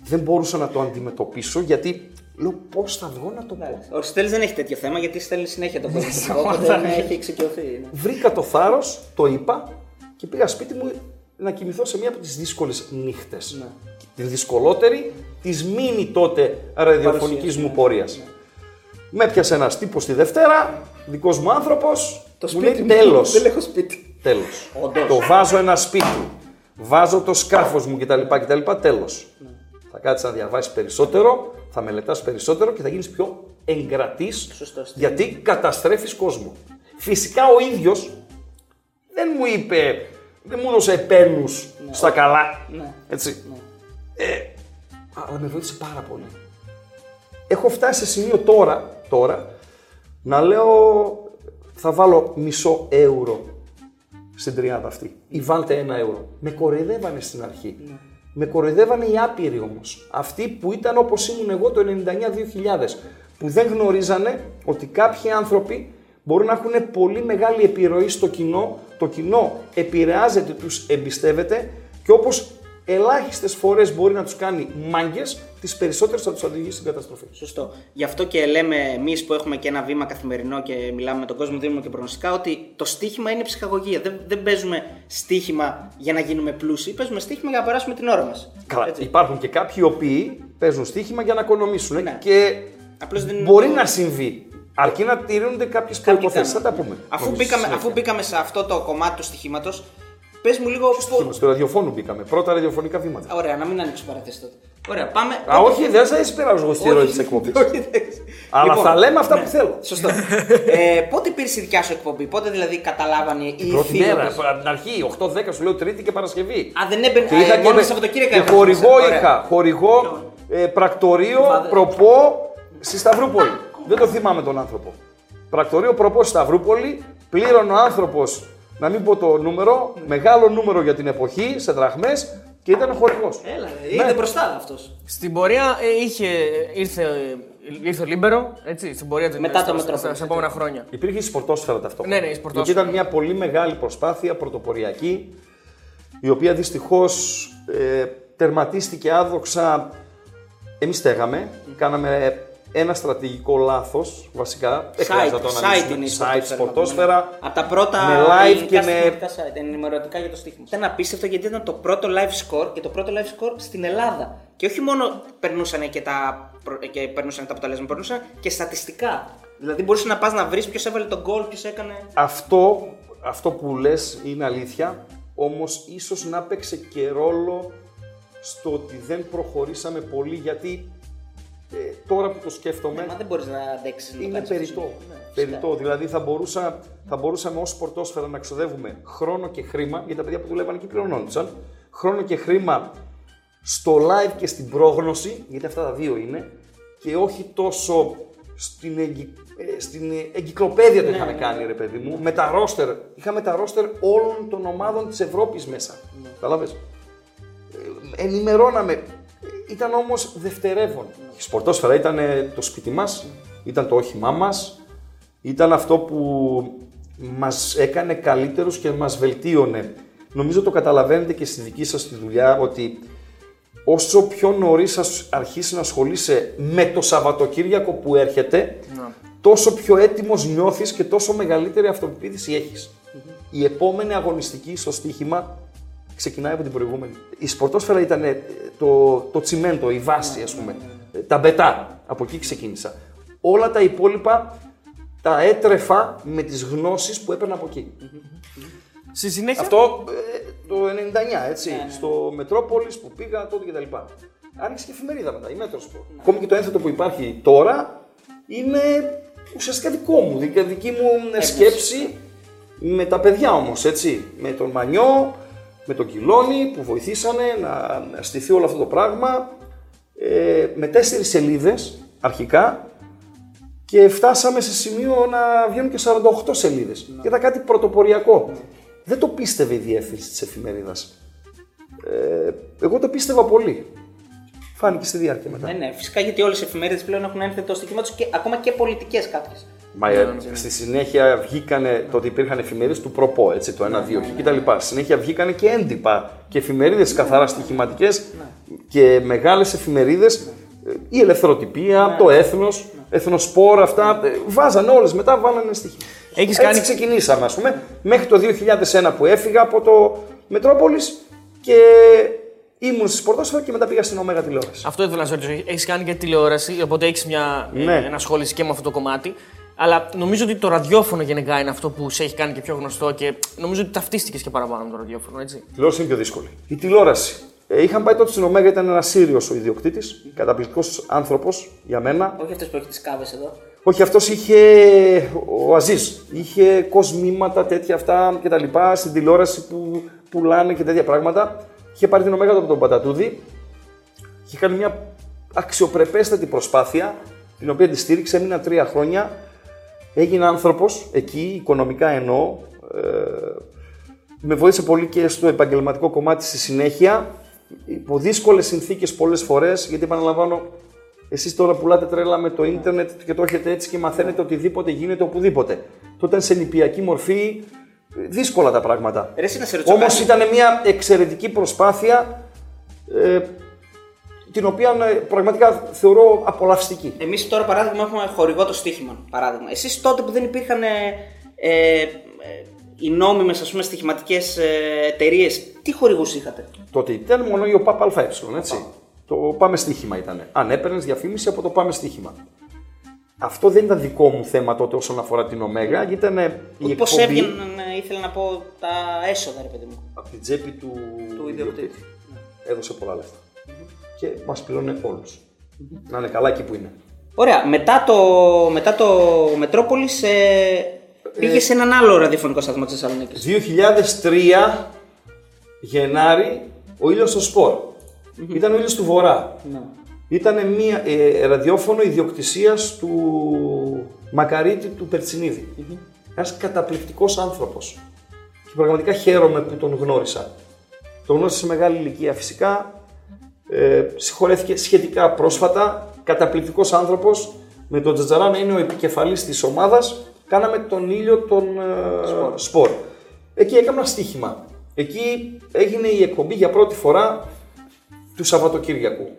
δεν μπορούσα να το αντιμετωπίσω γιατί λέω πώς θα βγω να το πω; Ο Αριστοτέλης δεν έχει τέτοιο θέμα γιατί στέλνει συνέχεια το κόσμο. Οπότε ναι, έχει εξοικειωθεί. ναι. Βρήκα το θάρρος, το είπα και πήγα σπίτι μου να κοιμηθώ σε μία από τις δύσκολες νύχτες. Την δυσκολότερη της μήνυ τότε ραδιοφωνικής Παρουσίας, μου ναι. πορείας. Με έπιασε ένας τύπος τη Δευτέρα, δικός μου άνθρωπος, Το μου σπίτι λέει μου. τέλος. Δεν έχω σπίτι. Τέλος. Όντως. Το βάζω ένα σπίτι. Βάζω το σκάφος μου κτλ. κτλ τέλος. Ναι. Θα κάτσεις να διαβάσεις περισσότερο, θα μελετάς περισσότερο και θα γίνεις πιο εγκρατής Σωστός. γιατί καταστρέφεις κόσμο. Φυσικά ο ίδιος δεν μου είπε, δεν μου έδωσε επένους στα καλά. Ναι. Έτσι. Ε, αλλά με βοήθησε πάρα πολύ. Έχω φτάσει σε σημείο τώρα, τώρα να λέω θα βάλω μισό ευρώ στην τριάδα αυτή. Ή βάλτε ένα ευρώ. Με κοροϊδεύανε στην αρχή. Με κοροϊδεύανε οι άπειροι όμως. Αυτοί που ήταν όπως ήμουν εγώ το 99-2000. Που δεν γνωρίζανε ότι κάποιοι άνθρωποι μπορούν να έχουν πολύ μεγάλη επιρροή στο κοινό. Το κοινό επηρεάζεται, τους εμπιστεύεται και όπως ελάχιστες φορές μπορεί να τους κάνει μάγκες, τις περισσότερες θα τους οδηγήσει στην καταστροφή. Σωστό. Γι' αυτό και λέμε εμείς που έχουμε και ένα βήμα καθημερινό και μιλάμε με τον κόσμο, δίνουμε και προγνωστικά, ότι το στοίχημα είναι ψυχαγωγία. Δεν, δεν παίζουμε στοίχημα για να γίνουμε πλούσιοι, παίζουμε στοίχημα για να περάσουμε την ώρα μας. Καλά, υπάρχουν και κάποιοι οι οποίοι παίζουν στοίχημα για να οικονομήσουν. Ναι. Και Απλώς δεν είναι μπορεί το- να συμβεί. Αρκεί να τηρούνται κάποιες προποθέσει. Θα τα πούμε. Αφού Νομίζω, μπήκαμε, συνέχεια. αφού μπήκαμε σε αυτό το κομμάτι του στοιχήματος, πες μου λίγο. πώς- Στοίχημα, Στο ραδιοφώνου μπήκαμε. Πρώτα ραδιοφωνικά βήματα. Ωραία, να μην ανοίξω παραθέσει τότε. Ωραία, πάμε. Α, όχι, δεν σα εισπειράζω εγώ στη ερώτηση της εκπομπής. Όχι, εντάξει. Αλλά Λοιπόν, θα λέμε αυτά ναι, που θέλω. Σωστό. ε, πότε πήρε η δικιά σου εκπομπή, πότε δηλαδή καταλάβανε οι Πρώτη ηθήνοντες- μέρα, από την αρχή, 8-10 σου λέω Τρίτη και Παρασκευή. Α, δεν έμπαινε. Και είχα ε, μόνος με- Σαββατοκύριακα και έβγαζες. χορηγό Ωραία. είχα. Χορηγό, ε, πρακτορείο, Φάδε. προπό στη Σταυρούπολη. Δεν το θυμάμαι τον άνθρωπο. Πρακτορείο, προπό στη Σταυρούπολη. Πλήρωνε ο άνθρωπος, να μην πω το νούμερο, μεγάλο νούμερο για την εποχή, σε δραχμές και ήταν χορηγός. Έλα, ρε, ήρθε μπροστά αυτός. Στην πορεία ε, είχε, ήρθε, ε, ήρθε ο Λίμπερο, έτσι, στην πορεία του Μετά το στα- Μετρόπολη, στα, στα επόμενα χρόνια. Υπήρχε η σπορτόσφαιρα ταυτόχρονα. Ναι, ναι, η σπορτόσφαιρα. Γιατί ήταν μια πολύ μεγάλη προσπάθεια πρωτοποριακή, η οποία δυστυχώς ε, τερματίστηκε άδοξα. Εμείς στέγαμε, κάναμε ένα στρατηγικό λάθος, βασικά. Δεν χρειάζεται να το Site, site αναλύσουμε. είναι η Site, σπορτόσφαιρα. Από τα πρώτα με live ελληνικά και με- στοιχηματικά site, ενημερωτικά για το στοίχημα. Ήταν απίστευτο γιατί ήταν το πρώτο live score και το πρώτο live score στην Ελλάδα. Και όχι μόνο περνούσαν και τα, προ- και περνούσαν τα αποτελέσματα, περνούσαν και στατιστικά. Δηλαδή μπορούσε να πας να βρεις ποιος έβαλε τον goal, ποιος έκανε. Αυτό, αυτό που λες είναι αλήθεια, όμως ίσως να παίξε και ρόλο στο ότι δεν προχωρήσαμε πολύ γιατί ε, τώρα που το σκέφτομαι Μα δεν μπορείς να αντέξεις. είναι περιττό. περιττό. Δηλαδή θα, μπορούσα, θα μπορούσαμε ως σπορτόσφαιρα να ξοδεύουμε χρόνο και χρήμα, γιατί τα παιδιά που δουλεύαν εκεί πληρωνόντουσαν, χρόνο και χρήμα στο live και στην πρόγνωση, γιατί αυτά τα δύο είναι, και όχι τόσο στην, εγκυ... ε, στην ε, εγκυκλοπαίδεια το είχαμε κάνει, ρε παιδί μου, με τα ρόστερ. Είχαμε τα ρόστερ όλων των ομάδων της Ευρώπης μέσα. Κατάλαβες. Ε, ενημερώναμε. Ήταν όμως δευτερεύον. Η σπορτόσφαιρα ήταν ε, το σπίτι μας, ήταν το όχημά μας, ήταν αυτό που μας έκανε καλύτερους και μας βελτίωνε. Νομίζω το καταλαβαίνετε και στη δική σας τη δουλειά ότι όσο πιο νωρίς σας αρχίσει να ασχολείσαι με το Σαββατοκύριακο που έρχεται, τόσο πιο έτοιμος νιώθεις και τόσο μεγαλύτερη αυτοπεποίθηση έχεις. Η επόμενη αγωνιστική στο στοίχημα ξεκινάει από την προηγούμενη. Η σπορτόσφαιρα ήταν ε, το, το τσιμέντο, η βάση ας πούμε, Ε, τα μπετά, από εκεί ξεκίνησα. Όλα τα υπόλοιπα τα έτρεφα με τις γνώσεις που έπαιρνα από εκεί. Στη συνέχεια; Αυτό ε, το 99, έτσι, στο Μετρόπολης που πήγα τότε κτλ. Άνοιξε και εφημερίδα μετά, η Μέτροσπορ. Ακόμη και το ένθετο που υπάρχει τώρα είναι ουσιαστικά δικό μου, δική, δική μου ε, σκέψη με τα παιδιά όμως, έτσι, με τον Μανιό, με τον Κιλόνι που βοηθήσανε να, να στηθεί όλο αυτό το πράγμα ε, με τέσσερις σελίδες αρχικά και φτάσαμε σε σημείο να βγαίνουν και 48 σελίδες. Και ήταν κάτι πρωτοποριακό. Δεν το πίστευε η διεύθυνση της εφημερίδας. Ε, εγώ το πίστευα πολύ. Φάνηκε στη διάρκεια μετά. Ναι, ναι, φυσικά γιατί όλες οι εφημερίδες πλέον έχουν έρθει το στοιχήμα τους και ακόμα και πολιτικές κάποιες. Μα ε, στη συνέχεια βγήκανε, τότε υπήρχαν εφημερίδες του προπό, έτσι, το 1-2 και τα λοιπά. Στη συνέχεια βγήκανε και έντυπα και εφημερίδες καθαρά στοιχηματικές και μεγάλες εφημερίδες, ε, η Ελευθεροτυπία, το Έθνος, Εθνοσπόρ, αυτά, ε, βάζανε όλες μετά, βάλανε στοιχεία. Έχεις Έτσι κάνει- ξεκινήσαμε, ας πούμε, μέχρι το 2001 που έφυγα από το Μετρόπολης και ήμουν στη Σπορτόσφαιρα και μετά πήγα στην Ωμέγα τηλεόραση. Αυτό ήθελα να σε ρωτήσω. Έχεις κάνει και τηλεόραση, οπότε έχεις μια ε, Ναι. ενασχόληση και με αυτό το κομμάτι. Αλλά νομίζω ότι το ραδιόφωνο γενικά είναι αυτό που σε έχει κάνει και πιο γνωστό και νομίζω ότι ταυτίστηκες και παραπάνω με το ραδιόφωνο, έτσι. Η τηλεόραση είναι πιο δύσκολη. Η τηλεόραση. Ε, είχαν πάει τότε στην Ωμέγα, ήταν ένας Σύριος ο ιδιοκτήτης, καταπληκτικός άνθρωπος για μένα. Όχι αυτές που έχει τις κάβες εδώ. Όχι, αυτός είχε. Ο Αζίζ. Είχε κοσμήματα τέτοια αυτά και τα λοιπά στην τηλεόραση που πουλάνε και τέτοια πράγματα. Είχε πάρει την Ωμέγα από τον Πατατούδη. Είχε κάνει μια αξιοπρεπέστατη προσπάθεια, την οποία τη στήριξε, έμεινα τρία χρόνια. Έγινε άνθρωπος εκεί, οικονομικά εννοώ. Ε, με βοήθησε πολύ και στο επαγγελματικό κομμάτι στη συνέχεια. Υπό δύσκολες συνθήκες πολλές φορές, γιατί επαναλαμβάνω, εσείς τώρα πουλάτε τρέλα με το ίντερνετ και το έχετε έτσι και μαθαίνετε οτιδήποτε γίνεται οπουδήποτε. Τότε σε νηπιακή μορφή, δύσκολα τα πράγματα. Ρε, εσύ να σε ρωτήσω Όμως κάτι. ήταν μια εξαιρετική προσπάθεια ε, την οποία ε, πραγματικά θεωρώ απολαυστική. Εμείς τώρα παράδειγμα έχουμε χορηγό το στοίχημα. Παράδειγμα. Εσείς τότε που δεν υπήρχαν ε, ε, ε, οι νόμιμες ας πούμε στοιχηματικές ε, εταιρείες, τι χορηγούς είχατε; Τότε ήταν μόνο η ΟΠΑΠ ΑΕ, έτσι. Το πάμε στοίχημα ήταν. Αν έπαιρνες διαφήμιση από το πάμε στοίχημα. Αυτό δεν ήταν δικό μου θέμα τότε όσον αφορά την Ωμέγα, ήταν η Πώς εκπομπή έβγαιναν, ε, ήθελα να πω, τα έσοδα, ρε παιδί μου. από την τσέπη του, Του ιδιοκτήτη. Έδωσε πολλά λεφτα. Και μας πληρώνει όλους. Να είναι καλά εκεί που είναι. Ωραία. Μετά το, μετά το Μετρόπολης ε, πήγες σε έναν άλλο ραδιοφωνικό σταθμό της Θεσσαλονίκης. 2003 Γενάρη ο ήλιος στο σπορ. Ήταν ο ήλιος του Βορρά. Ναι. Ήταν μια ε, ραδιόφωνο ιδιοκτησίας του Μακαρίτη του Περτσινίδη. Ένας καταπληκτικός άνθρωπος. Και πραγματικά χαίρομαι που τον γνώρισα. Τον γνώρισα σε μεγάλη ηλικία φυσικά. Ε, συγχωρέθηκε σχετικά πρόσφατα. Καταπληκτικός άνθρωπος. Με τον Τζατζαρά να είναι ο επικεφαλής της ομάδας. Κάναμε τον ήλιο των ε, σπορ. Εκεί έκανα ένα στοίχημα. Εκεί έγινε η εκπομπή για πρώτη φορά του Σαββατοκύριακου.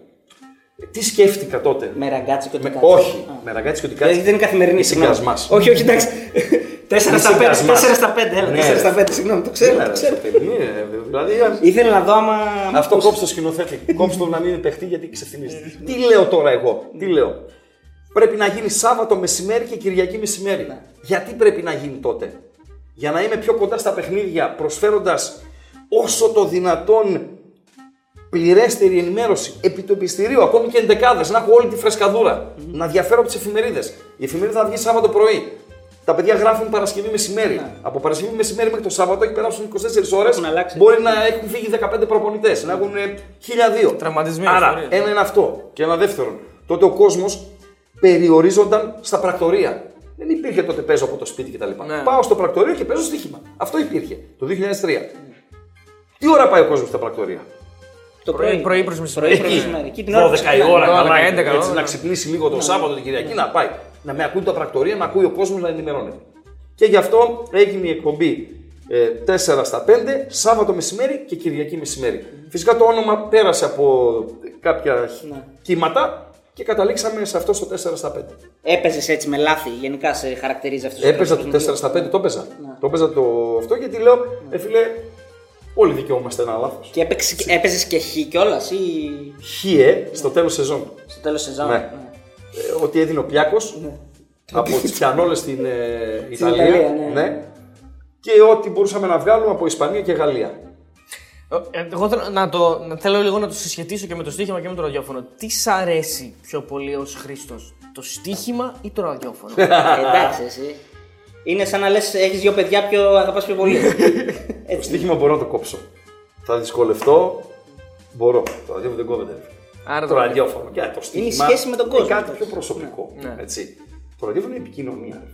Τι σκέφτηκα τότε; Με ραγκάτσι και ότι Με- κάτσι. όχι, Α. με ραγκάτσι και ότι Δηλαδή κάτι. δεν είναι καθημερινή. Είσαι συγγνώμη. γκασμάς. Όχι, όχι, εντάξει. 4 στα Είσαι 5, γκασμάς. 4 στα 5, έλα, Ναι, 4 ρε. στα 5, συγγνώμη, το ξέρω, Έλα, το ρε, ξέρω. παιδί, ναι, Δηλαδή, Ήθελα να δω άμα. αυτό κόψε το σκηνοθέτη. κόψε το να μην είναι παιχτή γιατί ξεφθυμίζεται. Τι λέω τώρα εγώ, τι λέω; Πρέπει να γίνει Σάββατο μεσημέρι και Κυριακή μεσημέρι. Γιατί πρέπει να γίνει τότε; Για να είμαι πιο κοντά στα παιχνίδια προσφέροντας όσο το δυνατόν πληρέστερη ενημέρωση επί του επιστηρίου, ακόμη και εντεκάδες, να έχω όλη τη φρεσκαδούρα. Να διαφέρω από τις εφημερίδες. Η εφημερίδα θα βγει Σάββατο πρωί. Τα παιδιά γράφουν Παρασκευή μεσημέρι. Από Παρασκευή μεσημέρι μέχρι το Σάββατο έχει περάσουν 24 ώρες. Έχουν αλλάξει. Μπορεί να έχουν φύγει 15 προπονητές, να έχουν ε, 1002. Τραυματισμοί, Άρα, ιστορίες. ένα είναι αυτό. Και ένα δεύτερον. Τότε ο κόσμος περιορίζονταν στα πρακτορία. Δεν υπήρχε τότε παίζω από το σπίτι κτλ. Ναι. Πάω στο πρακτορείο και παίζω στοίχημα. Αυτό υπήρχε το 2003. Τι ώρα πάει ο κόσμος στα πρακτορία; Το Πρωί- πρωί. πρωί προς μεσημέρι. Πρωί προς Εκεί. μεσημέρι. Εκεί την ώρα που 12 η ξυπνάει. ώρα, 12, καλά, 11, έτσι, ναι. να ξυπνήσει λίγο το Σάββατο, την Κυριακή, να πάει. Να με ακούει τα πρακτορία, να ακούει ο κόσμος να ενημερώνεται. Και γι' αυτό έγινε η εκπομπή ε, 4 στα 5, Σάββατο μεσημέρι και Κυριακή μεσημέρι. Φυσικά το όνομα πέρασε από κάποια Ναι. κύματα και καταλήξαμε σε αυτό στο 4 στα 5. Έπαιζες έτσι με λάθη, γενικά σε χαρακτηρίζει αυτός. Έπαιζα το 4 στα 5, το έπαιζα. Το έπαιζα το αυτό γιατί λέω, ε, φίλε, όλοι δικαιούμαστε ένα λάθος. Και έπαιζες και χ κιόλας ή Χιε στο τέλος σεζόν. στο τέλος σεζόν. Ναι. Ε, ό,τι έδινε ο Πιάκος από τις πιανόλες στην ε, Ιταλία. Ιταλία, ναι. Και ό,τι μπορούσαμε να βγάλουμε από Ισπανία και Γαλλία. Ε, Εγώ θέλω, να το, να- θέλω λίγο να το συσχετίσω και με το στοίχημα και με το ραδιόφωνο. Τι σ' αρέσει πιο πολύ ως Χρήστος, το στοίχημα ή το ραδιόφωνο; Ε, εντάξει, εσύ. Είναι σαν να λες: Έχεις δύο παιδιά, ποιο αγαπάς πιο πολύ. Το έτσι. στοίχημα μπορώ να το κόψω. Θα δυσκολευτώ. Μπορώ. Το ραδιόφωνο δεν κόβεται. ρε. Άρα το το- ραδιόφωνο. Και το στοίχημα η σχέση με τον είναι κόσμο. κάτι πιο προσωπικό. Ναι. Έτσι. Το ραδιόφωνο είναι επικοινωνία. ρε.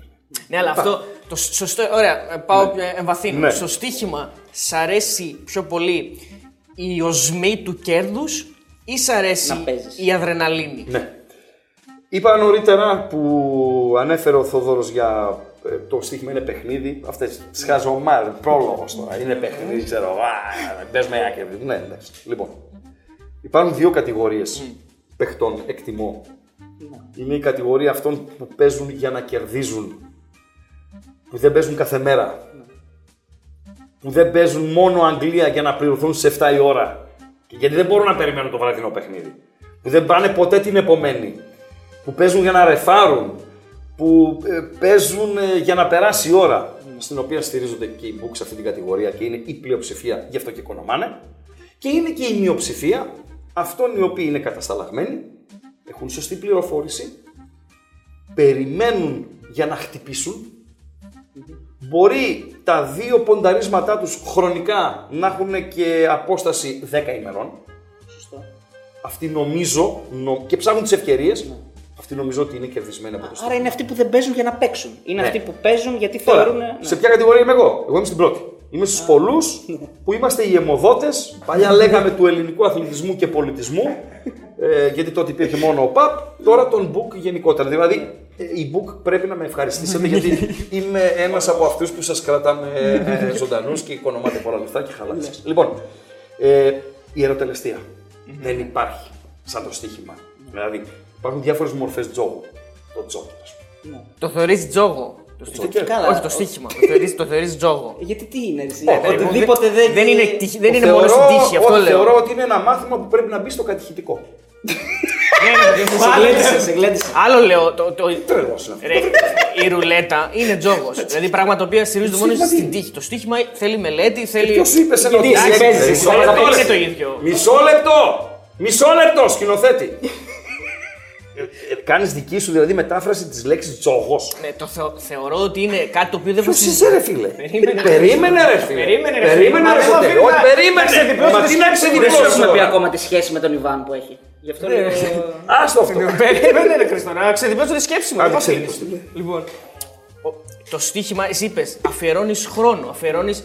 ναι, αλλά αυτό. Το σ- σωστό, ωραία, ε, πάω ε, εμβαθύνω. Ναι. Στο στοίχημα, σ' αρέσει πιο πολύ η οσμή του κέρδους ή σ' αρέσει Να παίζεις. η αδρεναλίνη; Ναι. Είπα νωρίτερα που ανέφερε ο Θοδόρος για ε, το στοίχημα είναι παιχνίδι. Αυτές τι χαζομάρε, πρόλογος τώρα. Είναι παιχνίδι, ξέρω. Α, πες με άκρη. Ναι, εντάξει. Λοιπόν, υπάρχουν δύο κατηγορίες παιχτών, εκτιμώ. Είναι η κατηγορία αυτών που παίζουν για να κερδίζουν. Που δεν παίζουν κάθε μέρα. Που δεν παίζουν μόνο Αγγλία για να πληρωθούν σε 7 η ώρα. Και γιατί δεν μπορούν να περιμένουν το βραδινό παιχνίδι. Που δεν πάνε ποτέ την επομένη. Που παίζουν για να ρεφάρουν. Που ε, παίζουν ε, για να περάσει η ώρα. Στην οποία στηρίζονται και οι books σε αυτή την κατηγορία και είναι η πλειοψηφία, γι' αυτό και οικονομάνε. Και είναι και η μειοψηφία αυτών οι οποίοι είναι κατασταλαγμένοι, έχουν σωστή πληροφόρηση, περιμένουν για να χτυπήσουν, μπορεί τα δύο πονταρίσματά τους χρονικά να έχουν και απόσταση 10 ημερών. Σωστό. Αυτοί νομίζω, νο- και ψάχνουν τις ευκαιρίες, αυτοί νομίζω ότι είναι κερδισμένοι από το Άρα είναι αυτοί που δεν παίζουν για να παίξουν. Είναι Ναι. αυτοί που παίζουν γιατί Τώρα, θεωρούν. ναι. σε ποια κατηγορία είμαι εγώ; Εγώ είμαι στην πρώτη. Είμαι στους πολλούς που είμαστε οι αιμοδότες. Παλιά λέγαμε του ελληνικού αθλητισμού και πολιτισμού. Ε, γιατί τότε υπήρχε μόνο ο ΠΑΠ. Τώρα τον Μπουκ γενικότερα. Δηλαδή ε, η Μπουκ πρέπει να με ευχαριστήσετε γιατί είμαι ένας από αυτούς που σας κρατάμε ε, ζωντανούς και οικονομάτε πολλά λεφτά και χαλάτε. λοιπόν, ε, η ερωτελεστία δεν υπάρχει σαν το στοίχημα. Δηλαδή υπάρχουν διάφορες μορφές τζόγου. Το τζόγο, ας πούμε. Το θεωρείς τζόγο. Το στοίχημα. Τζόκερ. Καλά. Όχι το στοίχημα. Το θεωρείς- Το θεωρείς τζόγο. Γιατί τι είναι, εσύ. Ναι, ναι, Οτιδήποτε δεν, δεν είναι, τύχη- δεν Το είναι μόνο στην θεωρώ- τύχη, αυτό όχι, λέω. Θεωρώ ότι είναι ένα μάθημα που πρέπει να μπει στο κατηχητικό. Σε γλέντισε, σε γλέντισε. Άλλο λέω. Το, το, Τρελός είναι. ρε, η ρουλέτα είναι τζόγος. δηλαδή πράγματα τα οποία στηρίζονται μόνο στοίχημα τι στην τύχη. Το στοίχημα θέλει μελέτη, θέλει. Ποιος σου είπε ένα ότι τι, εσύ παίζεις, Μισό δεν λεπτό, είναι ρε. το ίδιο. Μισό λεπτό! Μισό λεπτό, σκηνοθέτη. Κάνεις δική σου δηλαδή μετάφραση της λέξης τζόγο. Ναι, το θεω- θεωρώ ότι είναι κάτι το οποίο δεν Ποιος βασίζεται. είσαι, ρε φίλε; Περίμενε. Περίμενε, ρε φίλε. Περίμενε, ρε φίλε. Περίμενε, Μα ρε δεν φίλε. αφήνει Όχι, να- περίμενε. Μα τι να Δεν σου ξεδιπλώσει έχουμε πει τώρα. ακόμα τη σχέση με τον Ιβάν που έχει. Γι' αυτό λέω. Άστο αυτό. Περίμενε, ρε Χριστό, να ξεδιπλώσω τη σκέψη μου. Άντε, Δεν ξεδιπλώσου. αφήνεις. Λοιπόν, ο- το στοίχημα, εσύ είπες, αφιερώνεις χρόνο, αφιερώνεις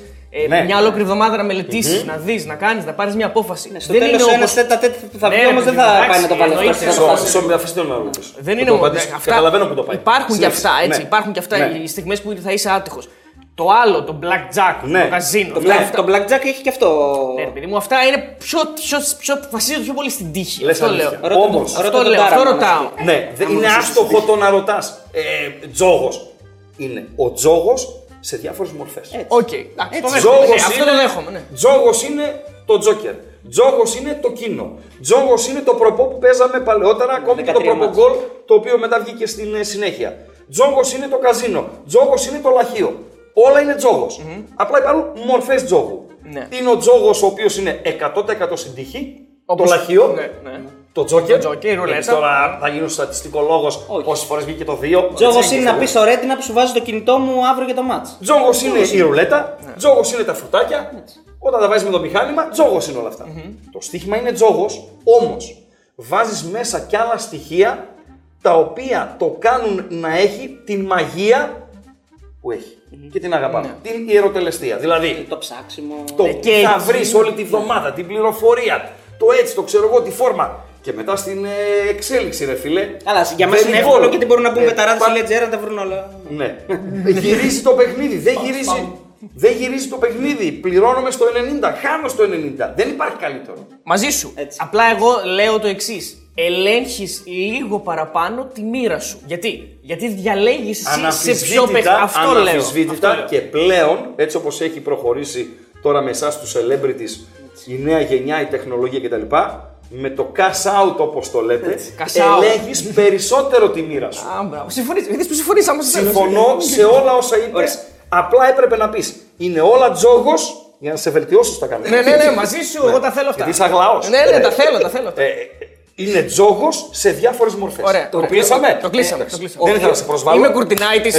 Ναι. μια ολόκληρη εβδομάδα να μελετήσεις, να δεις, να κάνεις, να πάρεις μια απόφαση. Στο τέλος ένα όπως- τέτα τέτα που θα Ναι, βγει ρε όμω δεν παιδί, θα εντάξει, πάει να το βάλει αυτό. εννοείται. θα το Σω- βάζει. Μισό με αφήστε να ρωτήσω. Δεν Θα είναι το μόνο. απαντήσω. Αυτά, Καταλαβαίνω που το πάει. Υπάρχουν και Συνέχισε. αυτά, έτσι. Ναι. Υπάρχουν και αυτά Ναι. οι στιγμές που θα είσαι άτυχος. Το άλλο, το blackjack, Ναι. το καζίνο. Το αυτά- black- αυτά- Το blackjack έχει και αυτό. Ναι, ρε παιδί μου, αυτά είναι πιο, πιο, πιο, βασίζονται πιο πολύ στην τύχη. Λες αυτό αλήθεια. λέω. Ρώτα τον- Όμως, ρώτα Αυτό τον λέω, Τάρα αυτό να μας ρωτάω. πει. Ναι, δεν είναι άστοχο το να ρωτάς. Ε, τζόγος. Είναι ο τζόγος σε διάφορες μορφές. Οκ, εντάξει, το δέχομαι. Τζόγος ναι, Αυτό είναι- το δέχομαι. Ναι. Τζόγος είναι το Τζόκερ. Τζόγος είναι το κίνο. Τζόγος είναι το προπό που παίζαμε παλαιότερα, ακόμη και το 13 προπό γκολ το οποίο μετά βγήκε στην ε, συνέχεια. Τζόγος είναι το καζίνο. Τζόγος είναι το λαχείο. Όλα είναι τζόγος. Απλά υπάρχουν μορφές τζόγου. Ναι. Είναι ο τζόγος ο οποίος είναι 100% στην τύχη. Όπως- Το λαχείο. Ναι, ναι. Το Τζόκερ. Το Τζόκερ, η ρουλέτα. Γιατί Τώρα θα γίνω στατιστικολόγος πόσε φορές βγήκε το 2. Τζόγο είναι να πεις στο Ρέτινα που σου βάζει το κινητό μου αύριο για το μάτς. Τζόγο είναι η ρουλέτα, Ναι. τζόγο είναι τα φρουτάκια. Όταν τα βάζεις με το μηχάνημα, τζόγο είναι όλα αυτά. Το στοίχημα είναι τζόγο, όμως βάζεις μέσα κι άλλα στοιχεία τα οποία το κάνουν να έχει την μαγεία που έχει. Και την αγαπάμε. Την ιεροτελεστία. Δηλαδή, Το ψάξιμο. το Ναι. και θα εκεί- βρεις όλη τη βδομάδα, την πληροφορία, το έτσι, το ξέρω εγώ, τη φόρμα. Και μετά στην ε, εξέλιξη, ρε φίλε. Καλά, για μας δεν είναι μπορώ. εύκολο γιατί μπορούν να μπουν Ε, πεταράδε πα- στη Λετζέρα να τα βρουν όλα. ναι. γυρίζει το παιχνίδι. Δεν γυρίζει, δεν γυρίζει το παιχνίδι. Πληρώνομαι στο 90. Χάνω στο 90. Δεν υπάρχει καλύτερο. Μαζί σου. Έτσι. Απλά εγώ λέω το εξής. Ελέγχεις λίγο παραπάνω τη μοίρα σου. Γιατί, Γιατί διαλέγεις εσύ σε ποιο παιχνίδι. Αναμφισβήτητα, Αυτό λέω. αναμφισβήτητα Αυτό λέω. και πλέον, έτσι όπως έχει προχωρήσει τώρα με εσάς τους celebrities, η νέα γενιά, η τεχνολογία κτλ. Με το cash out όπως το λέτε, cash out. ελέγχεις περισσότερο τη μοίρα σου. Α, μπράβο. Συμφωνείς. Είδες που συμφωνήσαμε στο τέλος. Συμφωνώ σε όλα όσα είπες, απλά έπρεπε να πεις είναι όλα τζόγος για να σε βελτιώσεις τα κάνεις. Ναι, ναι, ναι, μαζί σου, εγώ τα θέλω αυτά. Γιατί είσαι αγλαός. Ναι, ναι, Ε, τα θέλω, τα θέλω. Ε, είναι τζόγος σε διάφορες μορφές. Ωραία. Το Ωραία. κλείσαμε; Το κλείσαμε, Εντάξει. το κλείσαμε. Δεν ήθελα να σε προσβάλλω. Είμαι κουρτινάιτης.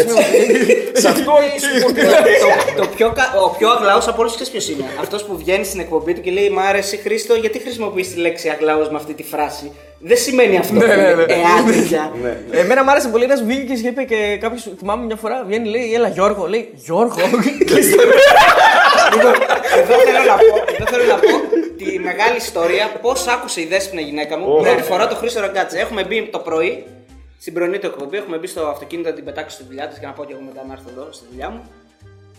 Σε αυτό είσαι κουρτινάτη. το πιο, κα- ο πιο αγλάος από όλους ξέρεις ποιος είναι; Αυτός που βγαίνει στην εκπομπή του και λέει Μ' άρεσε Χρήστο, γιατί χρησιμοποιείς τη λέξη αγλάος με αυτή τη φράση; Δεν σημαίνει αυτό. Ναι, ναι, ναι. Ε, άντε πια. Εμένα μου άρεσε πολύ ένας βγήκε και είπε και κάποιος, θυμάμαι μια φορά, βγαίνει λέει, Έλα Γιώργο, λέει Γιώργο. Λοιπόν, εδώ θέλω να πω, εδώ θέλω να πω τη μεγάλη ιστορία πώς άκουσε η δέσποινα γυναίκα μου Ω. πρώτη φορά το Χρήστο Ραγκάτσε. Έχουμε μπει το πρωί στην πρωινή του εκπομπή, έχουμε μπει στο αυτοκίνητο να την πετάξω στη δουλειά της και να πω και εγώ μετά να έρθω εδώ στη δουλειά μου.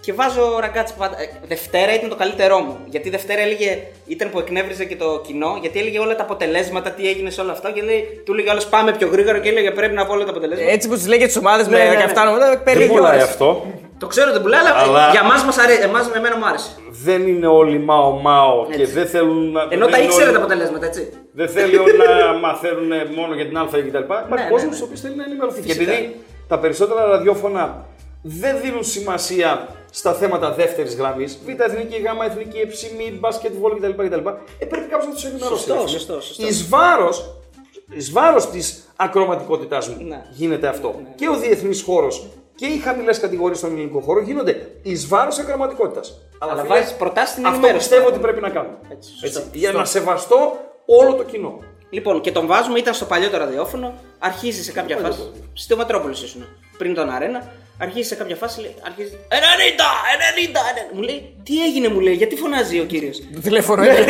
Και βάζω ραγκάτσι πάντα. Ε, Δευτέρα ήταν το καλύτερό μου. Γιατί Δευτέρα έλεγε, ήταν που εκνεύριζε και το κοινό, γιατί έλεγε όλα τα αποτελέσματα, τι έγινε σε όλα αυτά. Και λέει, του έλεγε άλλος πάμε πιο γρήγορα και έλεγε πρέπει να πω όλα τα αποτελέσματα. Έτσι που τους λέει για τις ομάδες Ναι, ναι, με ναι. 17 ονόματα, Δεν περίπου. πουλάει αυτό. Το ξέρω δεν πουλάει, αλλά, Αλλά- για εμά μας αρέσει. Εμάς, εμένα μου άρεσε. Δεν είναι όλοι μάο μάο και Έτσι. δεν θέλουν να. Ενώ δεν τα είναι ήξερε όλοι- τα αποτελέσματα, έτσι. Δεν θέλει όλοι να μαθαίνουν μόνο για την Α ή κτλ. Υπάρχει ναι, κόσμος ναι. ο οποίος θέλει να ενημερωθεί. Και Φυσικά. επειδή τα περισσότερα ραδιόφωνα δεν δίνουν σημασία στα θέματα δεύτερης γραμμής, β' εθνική, γ' εθνική, εψημή, μπάσκετβολ κτλ. κτλ. Ε, πρέπει κάποιος να τους ενημερώσει. Σωστό, ρε φίλε. σωστό, σωστό. Εις βάρος, εις βάρος της ακροματικότητάς μου Ναι. γίνεται αυτό. Και ο διεθνής χώρος και οι χαμηλές κατηγορίες στον ελληνικό χώρο γίνονται εις βάρος ακροματικότητας. Αλλά φίλε, βάζεις προτάσεις στην Αυτό ενημέρωση. πιστεύω ότι πρέπει να κάνουμε. Έτσι, σωστό. Έτσι, για να σεβαστώ όλο το κοινό. Λοιπόν, και τον βάζουμε, ήταν στο παλιό το ραδιόφωνο, αρχίζει σε κάποια φάση. Στο Μετρόπολη ήσουν. Πριν τον Αρένα. Αρχίζει σε κάποια φάση, λέει, αρχίζει 90, 90, 90. Μου λέει, τι έγινε, μου λέει, γιατί φωνάζει ο κύριος; Τηλέφωνο Ναι. είναι.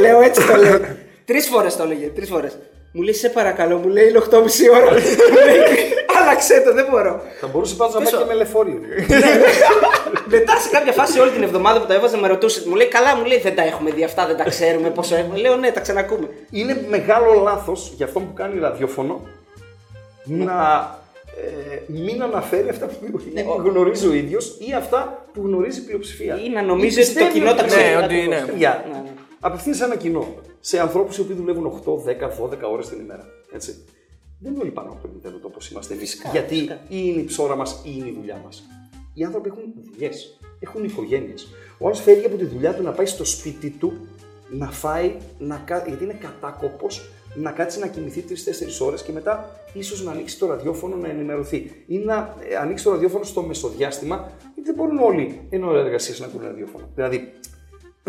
Λέω έτσι το λέω. Τρεις φορές το έλεγε, τρεις φορές. Μου λέει, σε παρακαλώ, μου λέει, είναι 8.30 ώρα. Μου λέει, Άλλαξε το, δεν μπορώ. Θα μπορούσε πάντω να πάει Πίσω. και με λεωφορείο. Μετά σε κάποια φάση όλη την εβδομάδα που τα έβαζε με ρωτούσε, μου λέει, καλά, μου λέει, δεν τα έχουμε δει αυτά, δεν τα ξέρουμε πόσο έχουμε. Λέω, ναι, τα ξανακούμε. Είναι μεγάλο λάθος για αυτό που κάνει ραδιόφωνο να ε, μην αναφέρει αυτά που Ναι, γνωρίζει ο ίδιος ή αυτά που γνωρίζει η πλειοψηφία. Ή να νομίζει Ή ότι το πιστεύει κοινό τα ότι- ξέρει. Ναι, ότι Ακριβώς. είναι. Παιδιά, Ναι, ναι. απευθύνει σε ένα κοινό. Σε ανθρώπους οι οποίοι δουλεύουν 8, 10, 12 ώρες την ημέρα. Έτσι. Δεν είναι όλοι πάνω από το ίντερνετ όπως είμαστε εμείς. Γιατί ή είναι η ψώρα μας ή είναι η δουλειά μας. Οι άνθρωποι έχουν δουλειές, έχουν οικογένειες. Ο άλλος φεύγει από τη δουλειά του να πάει στο σπίτι του να φάει, να, κα- γιατί είναι κατάκοπος να κάτσει να κοιμηθεί 3-4 ώρες και μετά ίσως να ανοίξει το ραδιόφωνο να ενημερωθεί ή να ε, ανοίξει το ραδιόφωνο στο μεσοδιάστημα, γιατί δεν μπορούν όλοι εν ώρα εργασίας να ακούνε ραδιόφωνο. Δηλαδή,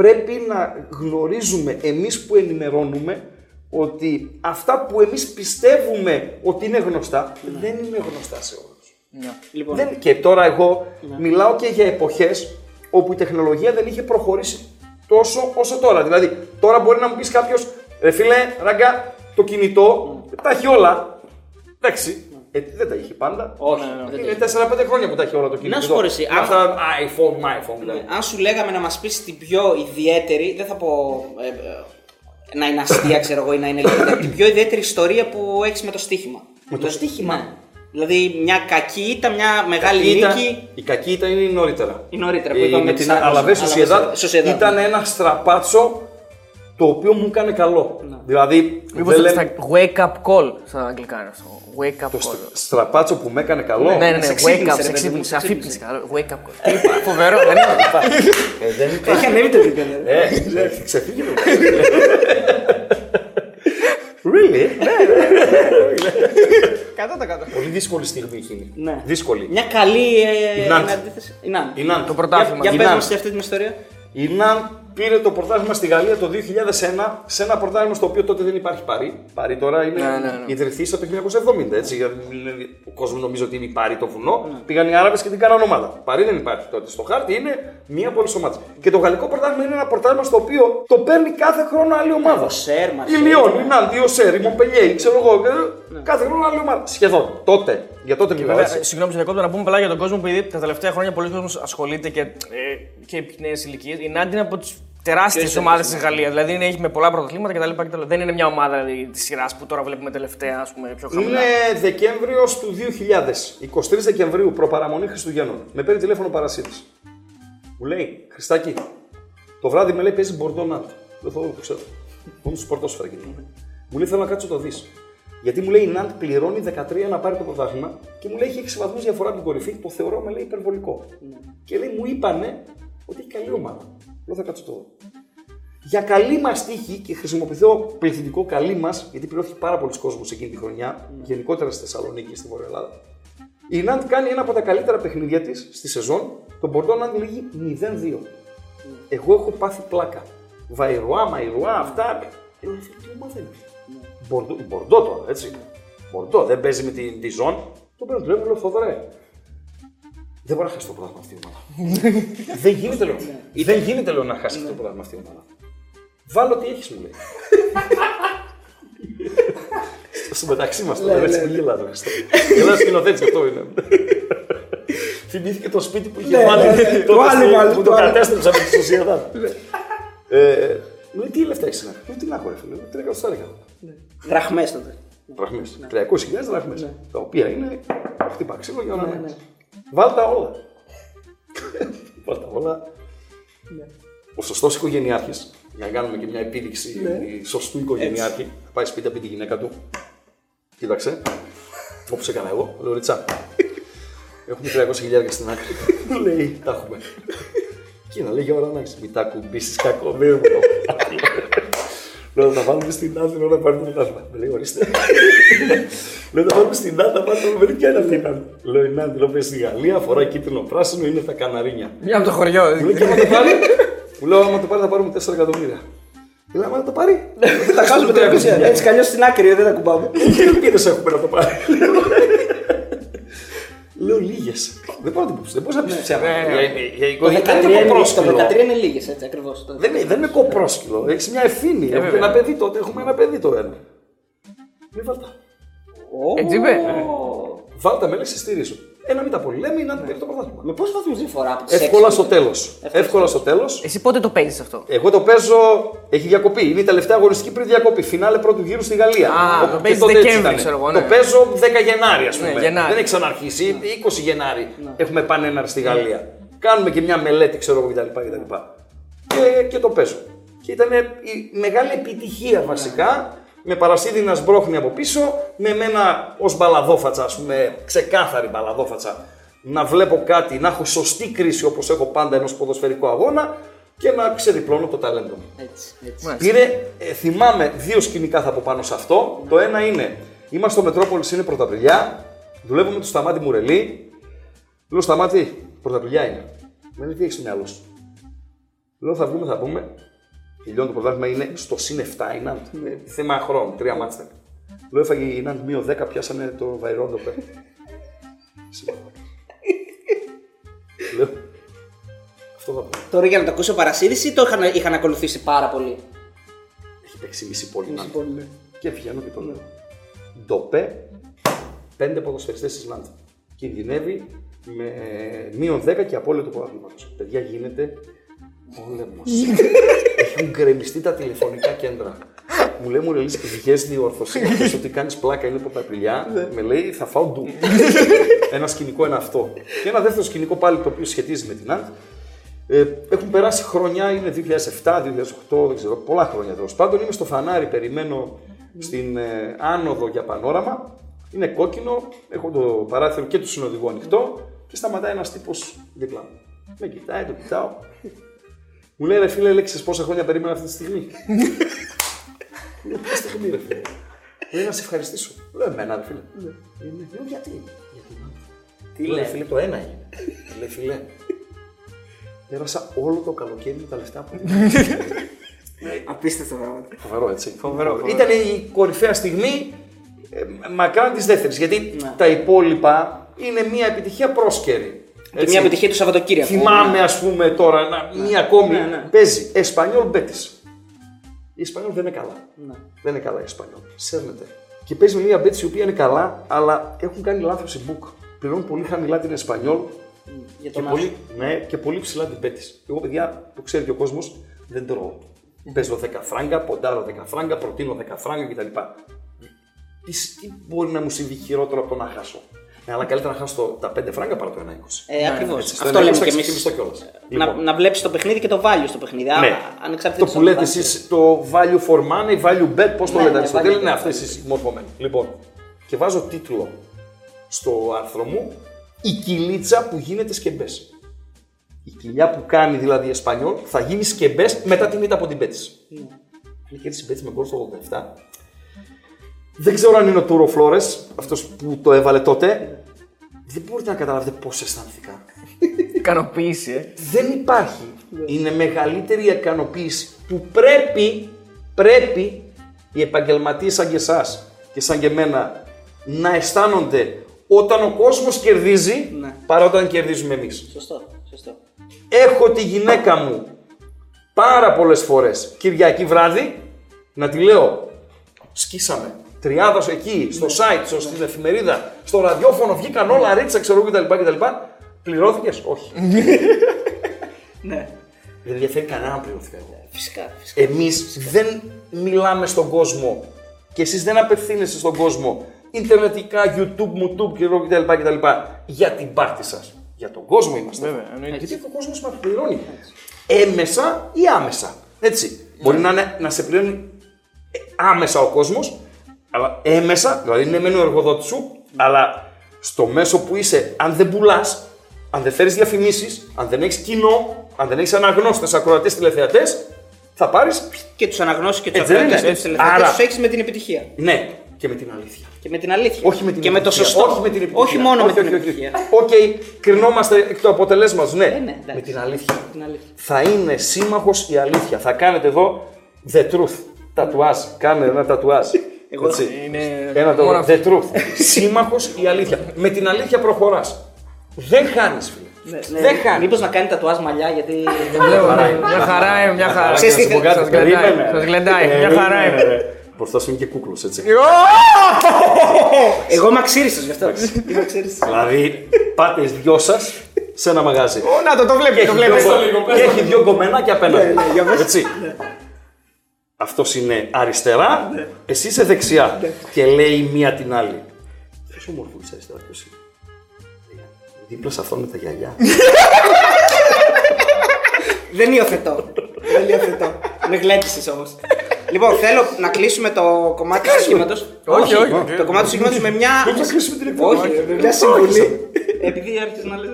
πρέπει να γνωρίζουμε εμείς που ενημερώνουμε ότι αυτά που εμείς πιστεύουμε ότι είναι γνωστά δεν είναι γνωστά σε όλους. Λοιπόν, Δεν, και τώρα εγώ μιλάω και για εποχές όπου η τεχνολογία δεν είχε προχωρήσει τόσο όσο τώρα. Δηλαδή, τώρα μπορεί να μου πεις κάποιος, ρε φίλε, ράγκα, το κινητό τα έχει όλα. Εντάξει, ε, δεν τα είχε πάντα. όχι. δεν Είναι 4-5 χρόνια που τα έχει όλα το κινητό. σου πω, ρε, εσύ, Με αν- Αυτά iPhone, my iPhone. δηλαδή. Αν σου λέγαμε να μας πεις την πιο ιδιαίτερη, δεν θα πω ε, ε, να είναι αστεία, ξέρω εγώ, ή να είναι λίγα, την πιο ιδιαίτερη ιστορία που έχεις με το στοίχημα. Με το στοίχημα; Ναι. Δηλαδή μια κακή ήττα, μια μεγάλη Ήταν- νίκη. η κακή ήταν είναι η νωρίτερα. Η νωρίτερα που Η- είπαμε με της την Άλβες. Αλαβές Άλβες, Σοσιεδάδ Σοσιεδάδ. ήταν ένα στραπάτσο το οποίο μου έκανε καλό. Δηλαδή, Μήπως δεν στα λέμε- wake up call στα αγγλικά είναι αυτό. Wake up το call. στρα- στραπάτσο που με έκανε καλό. Ναι, ναι, ναι, σε wake ξύπνησε, up, ρε σε παιδί μου, ξύπνησε, σε αφύπνισε. καλό. Wake up call. Τι είπα, Φοβερό, δεν είναι. Ε, δεν υπάρχει. Έχει ανέβει το επίπεδο. Ε, έχει ξεφύγει το. Really? Κατά τα κάτω. Πολύ δύσκολη στιγμή εκείνη. Ναι. Δύσκολη. Μια καλή ε, Η Νάντ. αντίθεση. Η Νάντ. Η Νάντ. Το πρωτάθλημα. Για, Η για πες Νάντ. μας αυτή την ιστορία. Η Ναντ πήρε το πρωτάθλημα στη Γαλλία το 2001 σε ένα πρωτάθλημα στο οποίο τότε δεν υπάρχει Παρή. Παρή τώρα είναι Ναι, ναι, ναι. ιδρυθεί από το 1970. Έτσι, γιατί ο κόσμος νομίζει ότι είναι η Παρή το βουνό. Πήγαν οι Άραβες και την κάναν ομάδα. Παρή δεν υπάρχει τότε. Στο χάρτη είναι μία από όλες τις ομάδες. Και το γαλλικό πρωτάθλημα είναι ένα πρωτάθλημα στο οποίο το παίρνει κάθε χρόνο άλλη ομάδα. Οσέρ, Η Μαρσέλ. Λιόν, η Νάντη, Οσέρ, η Μονπελιέ, ξέρω εγώ. Ε, Κάθε χρόνο άλλη ομάδα. Σχεδόν. Τότε. Για τότε μιλάω. Βέβαια, έτσι. συγγνώμη, σε διακόπτω να πούμε απλά για τον κόσμο που επειδή τα τελευταία χρόνια πολλοί κόσμος ασχολείται και, ε, και επί νέες ηλικίες. Η Νάντι είναι από τις τεράστιες Ποιος ομάδες της Γαλλίας. Δηλαδή είναι, έχει με πολλά πρωταθλήματα κτλ. κτλ. Δεν είναι μια ομάδα δηλαδή, της σειράς που τώρα βλέπουμε τελευταία, ας πούμε, πιο χαμηλά. Είναι Δεκέμβριος του 2000. 23 Δεκεμβρίου, προπαραμονή Χριστουγέννων. Με παίρνει τηλέφωνο παρασίτης. Μου λέει, Χριστάκι, το βράδυ με λέει παίζεις Μπορντό Νάντ. Δεν θέλω, το ξέρω. Μόνο τους πορτόσφαιρα και τίποτα. Μου λέει, θέλω να κάτσω το δεις. Γιατί μου λέει η Νάντ πληρώνει 13 να πάρει το πρωτάθλημα και μου λέει έχει 6 βαθμού διαφορά από την κορυφή. Το θεωρώ με λέει υπερβολικό. Και λέει, μου είπανε ότι έχει καλή ομάδα. Λέω θα κάτσω το δω. Για καλή μα τύχη και χρησιμοποιηθώ πληθυντικό καλή μα, γιατί πληρώθηκε πάρα πολλοί κόσμο εκείνη τη χρονιά, γενικότερα στη Θεσσαλονίκη και στη Βόρεια Ελλάδα. Η Νάντ κάνει ένα από τα καλύτερα παιχνίδια τη στη σεζόν. Το Μπορντό Νάντ λήγει 0-2. Εγώ έχω πάθει πλάκα. Βαϊρουά, Μαϊρουά, αυτά. Λέω, «Ρε φίλε, τι ομάδα είναι. Μπορντό, Μπορντό τώρα, έτσι. Μπορντό, δεν παίζει με την Διζόν. Το παίρνω τηλέφωνο, λέω Θοδωρέ. Δεν μπορεί να χάσει το πρωτάθλημα αυτή η ομάδα. δεν γίνεται, λέω. Δεν γίνεται, λέω, να χάσει το πρωτάθλημα αυτή η ομάδα. Βάλω τι έχεις, μου λέει. Στο μεταξύ μας τώρα, έτσι μην γελάτε. Χριστό. Γελάω σκηνοθέτης, αυτό είναι. Θυμήθηκε το σπίτι που είχε βάλει τότε Το άλλο, στη- μάλλον, που το το άλλο. κατέστρεψα με τη Σοσιαδάδ. Ε, Μου λέει τι λεφτά έχεις να πει. Τι να έχω, ρε φίλε. Τρία εκατοστάρικα. Δραχμές τότε. Δραχμές. 300.000 δραχμές. Τα οποία είναι χτύπα ξύλο για να ναι. Βάλ τα όλα. Βάλ τα όλα. Ο σωστός οικογενειάρχης, για να κάνουμε και μια επίδειξη σωστού οικογενειάρχη, θα πάει σπίτι από τη γυναίκα του. Κοίταξε, όπως έκανα εγώ, λέω Ριτσά. Έχουμε 300.000 στην άκρη. Μου λέει, τα έχουμε. Και να λέει για ώρα να έχεις. Μην τα κουμπίσεις κακό, μη μου. Λέω, θα βάλουμε στην άδεια να πάρουμε το πρωτάθλημα. Με λέει, ορίστε. Λέω, θα βάλουμε στην άδεια να πάρουμε το Ποια είναι αυτή η Νάντι. Λέω, η Νάντι, λέω, παίζει στη Γαλλία, φοράει κίτρινο πράσινο, είναι τα καναρίνια. Μια από το χωριό. Μου λέει, και άμα το πάρει, μου λέω, άμα το πάρει θα πάρουμε 4 εκατομμύρια. Λέω, άμα το πάρει, Θα χάσουμε 300. Έτσι κι αλλιώς στην άκρη δεν τα κουμπάμε. τι ελπίδε έχουμε να το πάρει. Λέω λίγες. λίγε. δεν μπορώ να την Δεν μπορείς να πει ψέματα. Ναι. Για- για- για- Το Δεν 13 είναι είναι- το κοπρόσκυλο. 13 είναι λίγες, έτσι ακριβώς. Δεν είναι, δεν είναι κοπρόσκυλο. Έχεις μια ευθύνη. Έχουμε βέβαια. ένα παιδί τότε. Έχουμε ένα παιδί το ένα. Μην βάλτα. Έτσι είπε. Βάλτα με λέξει στηρίζω. Ένα μην τα πολύ λέμε είναι να πήρε το πρωτάθλημα. Με πόσους βαθμούς διαφορά από τις Εύκολα στο τέλος. Εύκολα στο τέλος. Εσύ πότε το παίζεις αυτό; Εγώ το παίζω, έχει διακοπή. Είναι η τελευταία αγωνιστική πριν διακοπή. Φινάλε πρώτου γύρου στη Γαλλία. Α, Όπου το και παίζεις τότε έτσι Δεκέμβρη, ήταν. ξέρω εγώ, Το ναι. παίζω 10 Γενάρη, ας πούμε. Γενάρη. Δεν έχει ξαναρχίσει. 20 Γενάρη έχουμε πανέναρ στη Γαλλία. Κάνουμε και μια μελέτη, ξέρω εγώ κτλ. κτλ. Και, και το παίζω. Και ήταν η μεγάλη επιτυχία βασικά. Με παρασίδι να σμπρώχνει από πίσω, με μένα ως μπαλαδόφατσα, ας πούμε, ξεκάθαρη μπαλαδόφατσα, να βλέπω κάτι, να έχω σωστή κρίση όπως έχω πάντα ενός ποδοσφαιρικού αγώνα και να ξεδιπλώνω το ταλέντο μου. Έτσι, έτσι. Μάλιστα. Πήρε, ε, θυμάμαι, δύο σκηνικά θα πω πάνω σε αυτό. Το ένα είναι, είμαστε στο Μετρόπολης, είναι Πρωταπριλιά, δουλεύουμε με το Σταμάτη Μουρελή. Λέω Σταμάτη, Πρωταπριλιά είναι. Με λέει τι έχεις στο μυαλό σου; Λέω θα βγούμε, θα πούμε. Τελειώνει το πρωτάθλημα, είναι στο συν 7 η Νάντ. Ε, θέμα χρόνου, τρία μάτσα. Λέω έφαγε η Νάντ μείον 10, πιάσανε το Βαϊρόντο πέρα. Λέω, αυτό θα πω. Τώρα για να το ακούσω παρασύρηση ή το είχαν, είχαν ακολουθήσει πάρα πολύ. Έχει παίξει μισή πόλη Νάντ. πολύ, ναι. Και βγαίνω και το λέω. Ντοπέ, πέντε ποδοσφαιριστές της Λάντ. Κινδυνεύει με ε, μείον 10 και απόλυτο πρωτάθληματο. Παιδιά γίνεται πόλεμος. Έχουν γκρεμιστεί τα τηλεφωνικά κέντρα. Μου λέει μου λέει βγες διόρθωση. Πες ότι κάνεις πλάκα είναι πρωταπριλιά. με λέει θα φάω ντου. ένα σκηνικό είναι αυτό. Και ένα δεύτερο σκηνικό πάλι το οποίο σχετίζει με την Άντ. Ε, έχουν περάσει χρόνια, είναι 2007, 2008, δεν ξέρω, πολλά χρόνια τέλος πάντων. Είμαι στο φανάρι, περιμένω στην ε, άνοδο για πανόραμα. Είναι κόκκινο, έχω το παράθυρο και του συνοδηγού ανοιχτό και σταματάει ένας τύπος δίπλα μου. Με κοιτάει, το κοιτάω. Μου λέει ρε φίλε, λέξει πόσα χρόνια περίμενα αυτή τη στιγμή; Μου λέει ποια στιγμή, ρε φίλε. Μου λέει να σε ευχαριστήσω. Λέω εμένα, ρε φίλε. Λέω «Ναι, γιατί. Γιατί Τι Λέω, λέει. «Ρε φίλε, το ένα είναι. Λέει φίλε, πέρασα όλο το καλοκαίρι με τα λεφτά που Απίστευτο πράγμα. Φοβερό, έτσι. Φοβερό, φοβερό. Ήταν η κορυφαία στιγμή ε, μακράν της δεύτερης. Γιατί Ναι. τα υπόλοιπα είναι μια επιτυχία πρόσκαιρη. Και Έτσι. μια επιτυχία του Σαββατοκύριακου. Θυμάμαι, ας πούμε, τώρα να, μία ακόμη. Ναι, ναι. Παίζει Εσπανιόλ Μπέτης. Η Εσπανιόλ δεν είναι καλά. Ναι. Δεν είναι καλά η Εσπανιόλ. Σέρνεται. Και παίζει με μια Μπέτης η οποία είναι καλά, αλλά έχουν κάνει λάθος οι book. Πληρώνουν πολύ χαμηλά την Εσπανιόλ Για και τον πολύ, ναι, και πολύ ψηλά την Μπέτης. Εγώ, παιδιά, το ξέρει και ο κόσμος, δεν τρώω. Παίζω 10 φράγκα, ποντάρω 10 φράγκα, προτείνω 10 φράγκα κτλ. Τι, τι μπορεί να μου συμβεί χειρότερο από το να χάσω; Ναι, αλλά καλύτερα να χάσω το- τα 5 φράγκα παρά το 1,20. Ε, ακριβώς. έτσι, στο Αυτό ένα λέμε θα κι εμείς. ξεκινήσω κιόλας. Να, Λοιπόν. να βλέπεις το παιχνίδι και το value στο παιχνίδι. Ναι. Ναι. Ανεξάρτητα Το της που λέτε αποφάσης. εσείς το value for money, value bet, πώς το Ναι, λέτε ναι, Αριστοτέλη, value είναι bet, αυτές value οι μορφωμένοι. Λοιπόν, και βάζω τίτλο στο άρθρο μου Η κυλίτσα που γίνεται σκεμπές. Η κοιλιά που κάνει δηλαδή η Εσπανιόλ θα γίνει σκεμπές μετά την ήττα από την Πέτση. Ναι. Είχε κέρδισει η Πέτση με γκολ στο 87. Δεν ξέρω αν είναι ο Τούρο Φλόρες, αυτός που το έβαλε τότε. Δεν μπορείτε να καταλάβετε πώς αισθάνθηκα. Ικανοποίηση, ε. Δεν υπάρχει. Είναι μεγαλύτερη η ικανοποίηση που πρέπει, πρέπει οι επαγγελματίες σαν και εσάς και σαν και εμένα να αισθάνονται όταν ο κόσμος κερδίζει Ναι. παρά όταν κερδίζουμε εμείς. Σωστό. Σωστό. Έχω τη γυναίκα μου πάρα πολλές φορές Κυριακή βράδυ να τη λέω σκίσαμε. Τριάδα σου εκεί, στο site, στο, στην εφημερίδα, στο ραδιόφωνο, βγήκαν όλα ρίτσα, ξέρω εγώ κτλ. κτλ. Πληρώθηκες, όχι. Ναι. Δεν ενδιαφέρει κανέναν να πληρωθήκα εγώ. Φυσικά. φυσικά. Εμείς δεν μιλάμε στον κόσμο και εσείς δεν απευθύνεστε στον κόσμο ιντερνετικά, YouTube, YouTube και εγώ κτλ, κτλ. για την πάρτη σας. Για τον κόσμο είμαστε. Βέβαια, εννοείται. Γιατί ο κόσμος μας πληρώνει. Έμεσα ή άμεσα. Έτσι. Μπορεί να, είναι, να σε πληρώνει ε, άμεσα ο κόσμος, αλλά έμεσα, δηλαδή είναι μεν ο εργοδότης σου, αλλά στο μέσο που είσαι, αν δεν πουλάς, αν δεν φέρεις διαφημίσεις, αν δεν έχεις κοινό, αν δεν έχεις αναγνώστες, ακροατές, τηλεθεατές, θα πάρεις, Και τους αναγνώσεις και τους Έτσι δεν ακροατές είναι. και τους τελευταίου Άρα- τους έχεις με την επιτυχία. ναι, και με την αλήθεια. Και με την αλήθεια. Όχι με την και με το επιτυχία. σωστό. Όχι με την επιτυχία. Όχι μόνο όχι, με την όχι, όχι, επιτυχία. όχι. Οκ, κρινόμαστε εκ του αποτελέσματος. Ναι, ναι, εντάξει. με την αλήθεια. Την αλήθεια. Θα είναι σύμμαχος η αλήθεια. Θα κάνετε εδώ the truth. Τατουάζ. Κάνε ένα τατουάζ. Εγώ- Έτσι. Είναι Ένα μόνο το αυτό. the truth. Σύμμαχος η αλήθεια. Με την αλήθεια προχωράς. Δεν χάνεις, φίλε. Δεν χάνεις. Μήπως να κάνει τα τουάζ μαλλιά, γιατί. Μια χαρά είναι, μια χαρά. Ξέρεις τι Να σου πω θε- κάτι, σας γλεντάει, περίμενε, σας ρε. γλεντάει, μια Περίμενε, χαρά είναι. ρε. Μπροστά σου είναι και κούκλος, έτσι. Εγώ είμαι αξίριστος γι' αυτό. Είμαι αξίριστος. Δηλαδή, πάτε οι δυο σας σε ένα μαγάζι. Ω, Να το, το Και βλέπεις, το έχει, βλέπεις. δυο, και έχει δυο γκομενάκια απέναντι. Ναι, ναι, για πες. Έτσι. Αυτός είναι αριστερά, εσύ είσαι δεξιά. Και λέει η μία την άλλη. Ποιος όμορφο είσαι αριστερά, ποιος είναι. Δίπλα σε αυτόν με τα γυαλιά. Δεν υιοθετώ. Δεν υιοθετώ. Με γλέντισε όμως. Λοιπόν, θέλω να κλείσουμε το κομμάτι του σχήματος. Όχι, όχι. Το κομμάτι του σχήματος με μια. Δεν θα κλείσουμε την εκπομπή. Όχι, με μια συμβουλή. Επειδή άρχισε να λες.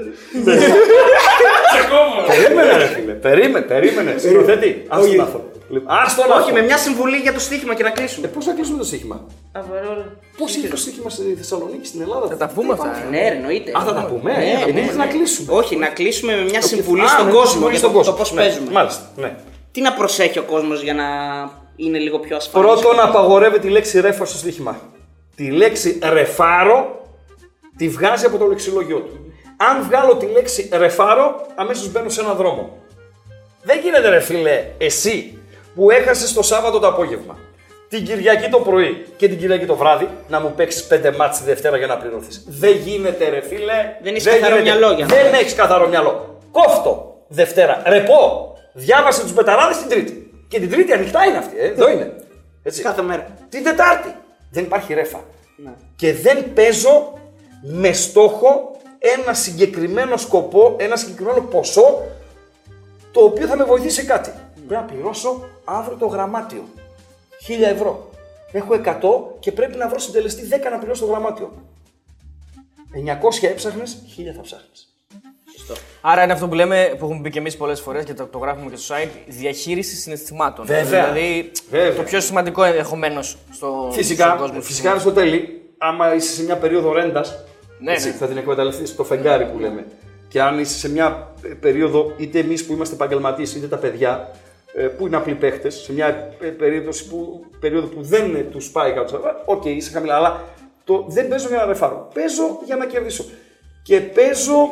Περίμενε, ρε φίλε. Περίμενε, περίμενε. Σκηνοθέτη. Ας τον άνθρωπο. Λοιπόν, Ας τον Όχι, άνθρωπο. με μια συμβουλή για το στοίχημα και να κλείσουμε. Πώς θα κλείσουμε το στοίχημα; Πώς είναι το στοίχημα στη Θεσσαλονίκη, στην Ελλάδα; Θα τα πούμε αυτά. Ναι, ρε, εννοείται. Α, θα τα πούμε. Ναι, Ε, ναι, Επειδή ναι. να κλείσουμε. Όχι, να κλείσουμε με μια Α, συμβουλή ναι, στον κόσμο συμβουλή για στον το, κόσμο. το πώς Ναι, παίζουμε. Μάλιστα. Ναι. Τι να προσέχει ο κόσμος για να είναι λίγο πιο ασφαλής; Πρώτον, απαγορεύει τη λέξη ρέφα στο στοίχημα. Τη λέξη ρεφάρο τη βγάζει από το λεξιλόγιο του. Αν βγάλω τη λέξη ρεφάρο, αμέσως μπαίνω σε έναν δρόμο. Δεν γίνεται, ρε φίλε, εσύ που έχασε το Σάββατο το απόγευμα, την Κυριακή το πρωί και την Κυριακή το βράδυ να μου παίξεις πέντε μάτς τη Δευτέρα για να πληρωθείς. Δεν γίνεται, ρε φίλε. Δεν έχεις καθαρό γίνεται. μυαλό για να Δεν έχεις καθαρό μυαλό. Κόφτο Δευτέρα. Ρεπό. Διάβασε τους μπεταράδες την Τρίτη. Και την Τρίτη ανοιχτά είναι αυτή. Ε. Εδώ είναι. Έτσι. Κάθε μέρα. Την Τετάρτη. Δεν υπάρχει ρέφα. Ναι. Και δεν παίζω με στόχο ένα συγκεκριμένο σκοπό, ένα συγκεκριμένο ποσό το οποίο θα με βοηθήσει σε κάτι. Πρέπει να πληρώσω αύριο το γραμμάτιο. 1000 ευρώ. Έχω 100 και πρέπει να βρω συντελεστή 10 να πληρώσω το γραμμάτιο. 900 έψαχνες, 1000 θα ψάχνεις. Άρα είναι αυτό που λέμε, που έχουμε πει και εμείς πολλές φορές και το, το γράφουμε και στο site, διαχείριση συναισθημάτων. Βέβαια. Δηλαδή, Βέβαια. το πιο σημαντικό ενδεχομένως στο Φυσικά, στον κόσμο. φυσικά Αριστοτέλη, άμα είσαι σε μια περίοδο ρέντας, Ναι, ναι. θα την εκμεταλλευτείς το φεγγάρι που λέμε. Και αν είσαι σε μια ε, περίοδο, είτε εμείς που είμαστε επαγγελματίες, είτε τα παιδιά, ε, που είναι απλοί παίχτες, σε μια ε, περίοδος που, περίοδο που δεν ε, τους πάει κάτω, οκ, είσαι χαμηλά, αλλά το, δεν παίζω για να ρεφάρω. Παίζω για να κερδίσω. Και παίζω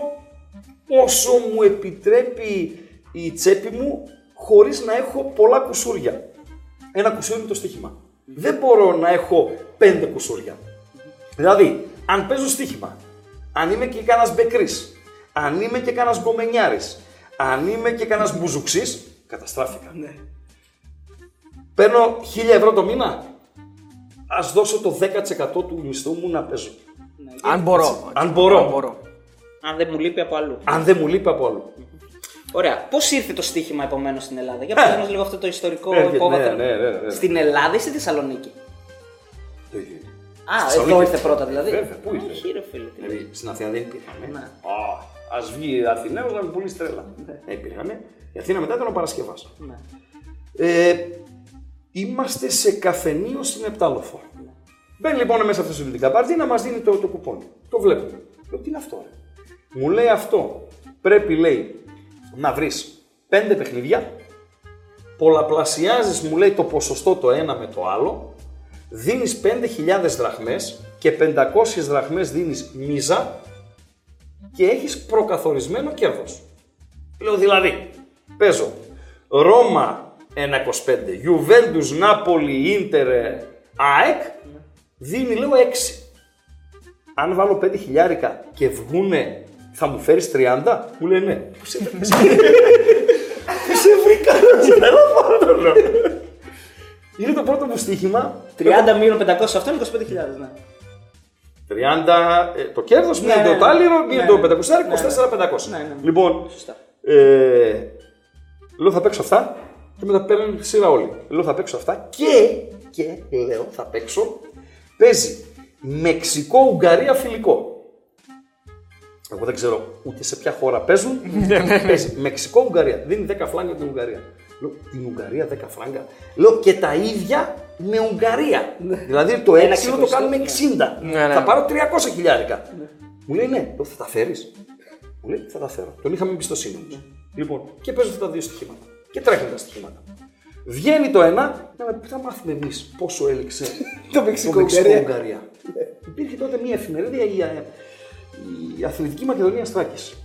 όσο μου επιτρέπει η τσέπη μου, χωρίς να έχω πολλά κουσούρια. Ένα κουσούρι είναι το στοίχημα. Δεν μπορώ να έχω πέντε κουσούρια. Δηλαδή, αν παίζω στοίχημα, αν είμαι και κανένας μπεκρής, αν είμαι και κανένας γκομενιάρης, αν είμαι και κανένας μπουζουξής, καταστράφηκα. Ναι. Παίρνω 1000 ευρώ το μήνα. Α δώσω το 10% του μισθού μου να παίζω. Αν μπορώ. Αν μπορώ. Αν μπορώ. Αν δεν μου λείπει από αλλού. Αν δεν μου λείπει από αλλού. Ωραία. Πώς ήρθε το στοίχημα επομένως στην Ελλάδα, Για πες μας λίγο αυτό το ιστορικό Έρχεται, υπόβαθρο. ναι, ναι, ναι, ναι. Στην Ελλάδα ή στη Θεσσαλονίκη; Το ίδιο είναι. Α, Θεσσαλονίκη. εδώ ήρθε πρώτα δηλαδή. Βέβαια, πού ήρθε; Όχι, ρε φίλε. τι Δηλαδή στην Αθήνα δεν υπήρχαν. Ναι. Α βγει Αθηναίος να με πουλήσει τρέλα. Δεν υπήρχαν. Η Αθήνα μετά ήταν ο Παρασκευάς. Ναι. Ε, είμαστε σε καφενείο στην Επτάλοφο. Μπαίνει λοιπόν μέσα αυτός στο την καπάρτι να μας δίνει το, το κουπόνι. Το βλέπουμε. Λέω τι είναι αυτό, ρε; Μου λέει αυτό. Πρέπει, λέει, να βρεις πέντε παιχνίδια. Πολλαπλασιάζεις, μου λέει, το ποσοστό το ένα με το άλλο. Δίνεις 5.000 δραχμές και 500 δραχμές δίνεις μίζα και έχεις προκαθορισμένο κέρδος. Λέω δηλαδή, παίζω Ρώμα 1,25, Γιουβέντους, Νάπολη, Ίντερ, ΑΕΚ, δίνει λέω 6. Αν βάλω 5 χιλιάρικα και βγούνε, θα μου φέρεις 30, μου λέει ναι. Πού σε βρήκα, Πού σε βρήκα, δεν θα λέω. Είναι το πρώτο μου στοίχημα. 30 μείον 500 αυτό είναι 25.000. Ναι. 30, ε, το κέρδος, Ναι, μία ναι, το ναι. τάλιρο, Ναι, μία ναι. το 500, Ναι, ναι. 24-500. Ναι, ναι, ναι. Λοιπόν, Σωστά. ε, λέω θα παίξω αυτά και μετά παίρνουν τη σειρά όλοι. Λέω θα παίξω αυτά και, και λέω θα παίξω, παίζει Μεξικό-Ουγγαρία φιλικό. Εγώ δεν ξέρω ούτε σε ποια χώρα παίζουν. παίζει Μεξικό-Ουγγαρία. Δίνει 10 φλάγκα την Ουγγαρία. Λέω την Ουγγαρία 10 φράγκα. Λέω και τα ίδια με Ουγγαρία. δηλαδή το Ένα 6 το εξεκοστό. κάνουμε 60. Ναι, ναι. Θα πάρω 300 χιλιάρικα. Μου λέει ναι, λέω, θα τα φέρεις. Μου λέει θα τα φέρω. Τον είχαμε εμπιστοσύνη όμως. Λοιπόν, και παίζω αυτά τα δύο στοιχήματα. Και τρέχουν τα στοιχήματα. Βγαίνει το ένα, να με- θα μάθουμε εμείς πόσο έληξε Το Μεξικό-Ουγγαρία. Ουγγαρία. Υπήρχε τότε μια εφημερίδα, η, ε, η Αθλητική Μακεδονία Στράκης.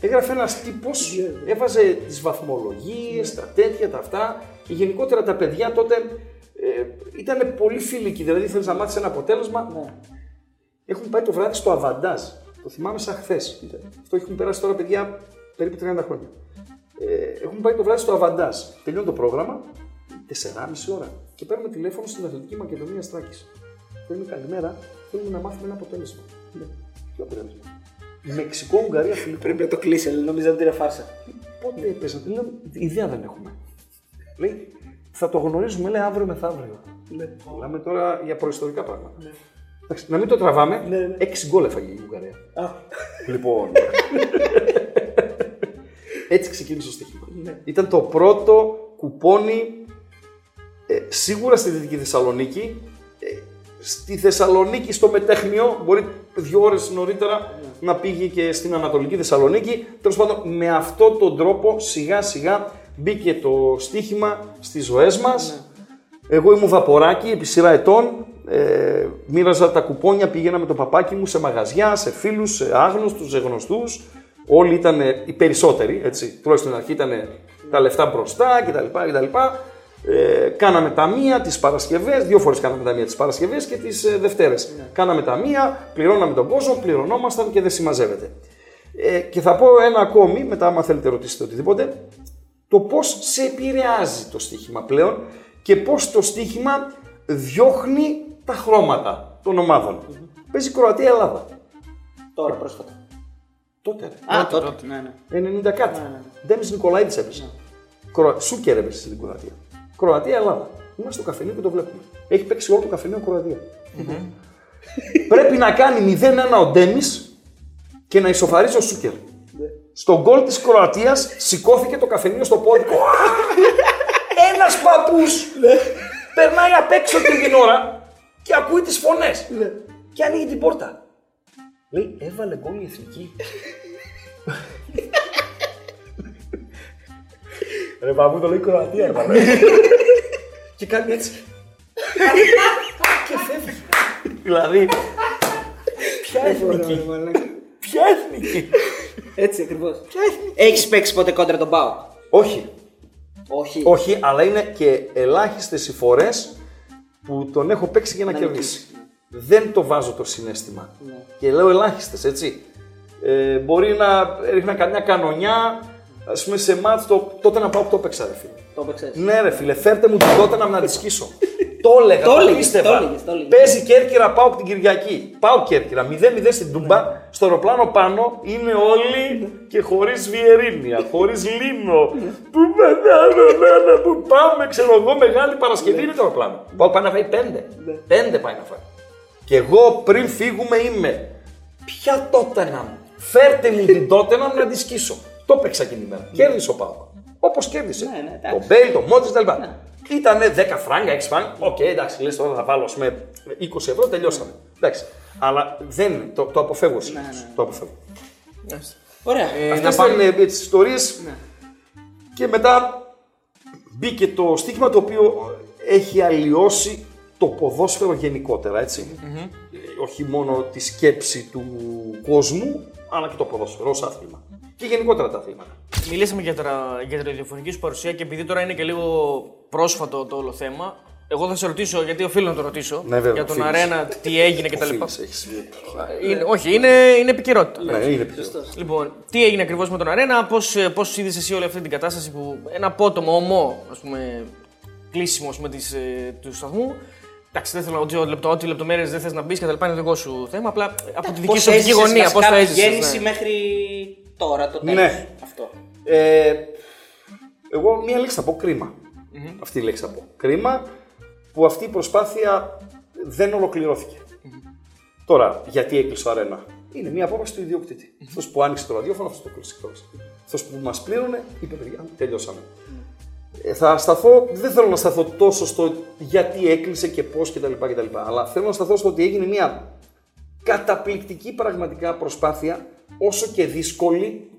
Έγραφε ένας τύπος, έβαζε τις βαθμολογίες, τα τέτοια, τα αυτά. Και γενικότερα τα παιδιά τότε ε, ήταν πολύ φιλικοί. Δηλαδή, θέλεις να μάθεις ένα αποτέλεσμα. Έχουν πάει το βράδυ στο Αβαντάζ. Το θυμάμαι σαν χθες. Αυτό έχουν περάσει τώρα παιδιά περίπου 30 χρόνια. Ε, έχουν πάει το βράδυ στο Αβαντάζ. Τελειώνει το πρόγραμμα, 4,5 ώρα. Και παίρνουμε τηλέφωνο στην Αθλητική Μακεδονία Στράκης. Θέλουμε καλημέρα, θέλουμε να μάθουμε ένα αποτέλεσμα. Λέω, ποιο αποτέλεσμα; Μεξικό-Ουγγαρία Φιλιππό. Πρέπει να το κλείσει, αλλά νόμιζα ότι είναι φάρσα. Πότε έπαιζαν, λέω, ιδέα δεν έχουμε. Λέει, θα το γνωρίζουμε, λέει, αύριο μεθαύριο. Λέει, μιλάμε τώρα για προϊστορικά πράγματα. Εντάξει, να μην το τραβάμε, Ναι, ναι. έξι γκολ έφαγε η Ουγγαρία. Α, Λοιπόν. Έτσι ξεκίνησε το στοίχημα. Ήταν το πρώτο κουπόνι ε, σίγουρα στη Δυτική Θεσσαλονίκη. Ε, στη Θεσσαλονίκη, στο Μετέχνιο, μπορεί δύο ώρες νωρίτερα να πήγε και στην Ανατολική Θεσσαλονίκη. Τέλος πάντων, με αυτόν τον τρόπο σιγά σιγά μπήκε το στοίχημα στις ζωές μας. Εγώ ήμουν βαποράκι επί σειρά ετών. Ε, μοίραζα τα κουπόνια, πήγαινα με το παπάκι μου σε μαγαζιά, σε φίλους, σε άγνωστους, σε γνωστούς. Όλοι ήταν, οι περισσότεροι, έτσι, τουλάχιστον στην αρχή ήταν τα λεφτά μπροστά κτλ. κτλ. Ε, κάναμε ταμεία τις Παρασκευές, δύο φορές κάναμε ταμεία τις Παρασκευές και τις ε, Δευτέρες. Κάναμε ταμεία, πληρώναμε τον κόσμο, πληρωνόμασταν και δεν συμμαζεύεται. Ε, και θα πω ένα ακόμη, μετά άμα θέλετε ρωτήσετε οτιδήποτε, το πώς σε επηρεάζει το στοίχημα πλέον και πώς το στοίχημα διώχνει τα χρώματα των ομάδων. Παίζει Κροατία-Ελλάδα. τώρα πρόσφατα. Τότε. ρε. Α, τότε. Ναι, ναι. 90 κάτι. Ντέμις Νικολαίδη έπεσε. Κρο... Σούκερ έπεσε στην Κροατία. Κροατία-Ελλάδα. Είμαστε στο καφενείο και το βλέπουμε. Έχει παίξει όλο το καφενείο Κροατία. Πρέπει να κάνει 0-1 ο Ντέμις και να ισοφαρίζει ο Σούκερ. Στο γκολ της Κροατίας σηκώθηκε το καφενείο στο πόδι. Ένας παππούς περνάει απ' έξω την την ώρα και ακούει τις φωνές. Και ανοίγει την πόρτα. Λέει, έβαλε γκολ η εθνική. Ρε παππού το λέει Κροατία έβαλε. και κάνει έτσι. και φεύγει. δηλαδή, ποια εθνική. Ποια εθνική. Έτσι ακριβώς. Έχεις παίξει ποτέ κόντρα τον Πάο; Όχι, Όχι. όχι, αλλά είναι και ελάχιστες οι φορές που τον έχω παίξει για να, κερδίσει. Δεν το βάζω το συνέστημα. Και λέω ελάχιστες, έτσι. Ε, μπορεί να ρίχνα καμιά κανονιά, ας πούμε σε μάτς, το, τότε να πάω που το παίξα ρε φίλε. Το έπαιξες. Ναι ρε φίλε, φέρτε μου την τότε να με τη σκίσω. το έλεγα, Το το, έλεγες, πίστευα. το έλεγες, το έλεγες. Παίζει Κέρκυρα, πάω την Κυριακή. Πάω Κέρκυρα, 0-0 στην Τούμπα, στο αεροπλάνο πάνω είναι όλοι και χωρίς βιερίνια, χωρίς λίνο. Πού πετάμε, πού πάμε, ξέρω εγώ, μεγάλη Παρασκευή είναι το αεροπλάνο. Πάω πάει να φάει πέντε. Πέντε πάει να φάει. Και εγώ πριν φύγουμε είμαι. Ποια τότε να μου. Φέρτε μου την τότε να μου να τη σκίσω. Το παίξα εκείνη την μέρα. Κέρδισε ο Πάοκ. Όπως κέρδισε. Ναι, ναι, εντάξει. το Μπέιλ, το Μότζις κτλ. Ήτανε 10 φράγκα, 6 φράγκα. Οκ, εντάξει, λες τώρα θα βάλω ας πούμε 20 ευρώ, τελειώσαμε. Εντάξει. Αλλά δεν το, το αποφεύγω συνήθως. Το αποφεύγω. Ωραία. Ε, Αυτές να πάμε- ήταν τις ιστορίες. Και μετά μπήκε το στίχημα το οποίο έχει αλλοιώσει το ποδόσφαιρο γενικότερα, έτσι. Ε, όχι μόνο τη σκέψη του κόσμου, αλλά και το ποδόσφαιρο ως άθλημα. Και γενικότερα τα αθλήματα. Μιλήσαμε για, τα, για τη ραδιοφωνική σου παρουσία και επειδή τώρα είναι και λίγο πρόσφατο το όλο θέμα, εγώ θα σε ρωτήσω, γιατί οφείλω να το ρωτήσω, Ναι, βέβαια, για τον οφείλεις. Αρένα, τι έγινε κτλ. Οφείλεις, έχεις- Είναι, όχι, είναι, είναι επικαιρότητα. Ναι, είναι πιο. Λοιπόν, τι έγινε ακριβώς με τον Αρένα, πώς πώς είδες εσύ όλη αυτή την κατάσταση που ένα απότομο, ομό, ας πούμε, κλείσιμο με τις, ε, του σταθμού. Εντάξει, δεν θέλω να ρωτήσω λεπτό, ό,τι λεπτομέρειες δεν θες να μπεις και τα λοιπά, είναι δικό σου θέμα. Απλά από τη δική Πώς σου οπτική έζησες γωνία, πώς βασικά το από τη έζησες. γέννηση μέχρι τώρα, το τέλος. Ναι. Αυτό. Ε, εγώ μία λέξη θα πω κρίμα. Αυτή η λέξη θα πω. Κρίμα που αυτή η προσπάθεια δεν ολοκληρώθηκε. Τώρα, γιατί έκλεισε ο αρένα; Είναι μία απόφαση του ιδιοκτήτη. Αυτός που άνοιξε το ραδιόφωνο, αυτός το κλείσε εκτός. Αυτός που μας πλήρωνε, είπε παιδιά, τελειώσαμε. Ε, θα σταθώ, δεν θέλω να σταθώ τόσο στο γιατί έκλεισε και πώς κτλ, κτλ. Αλλά θέλω να σταθώ στο ότι έγινε μια καταπληκτική πραγματικά προσπάθεια, όσο και δύσκολη,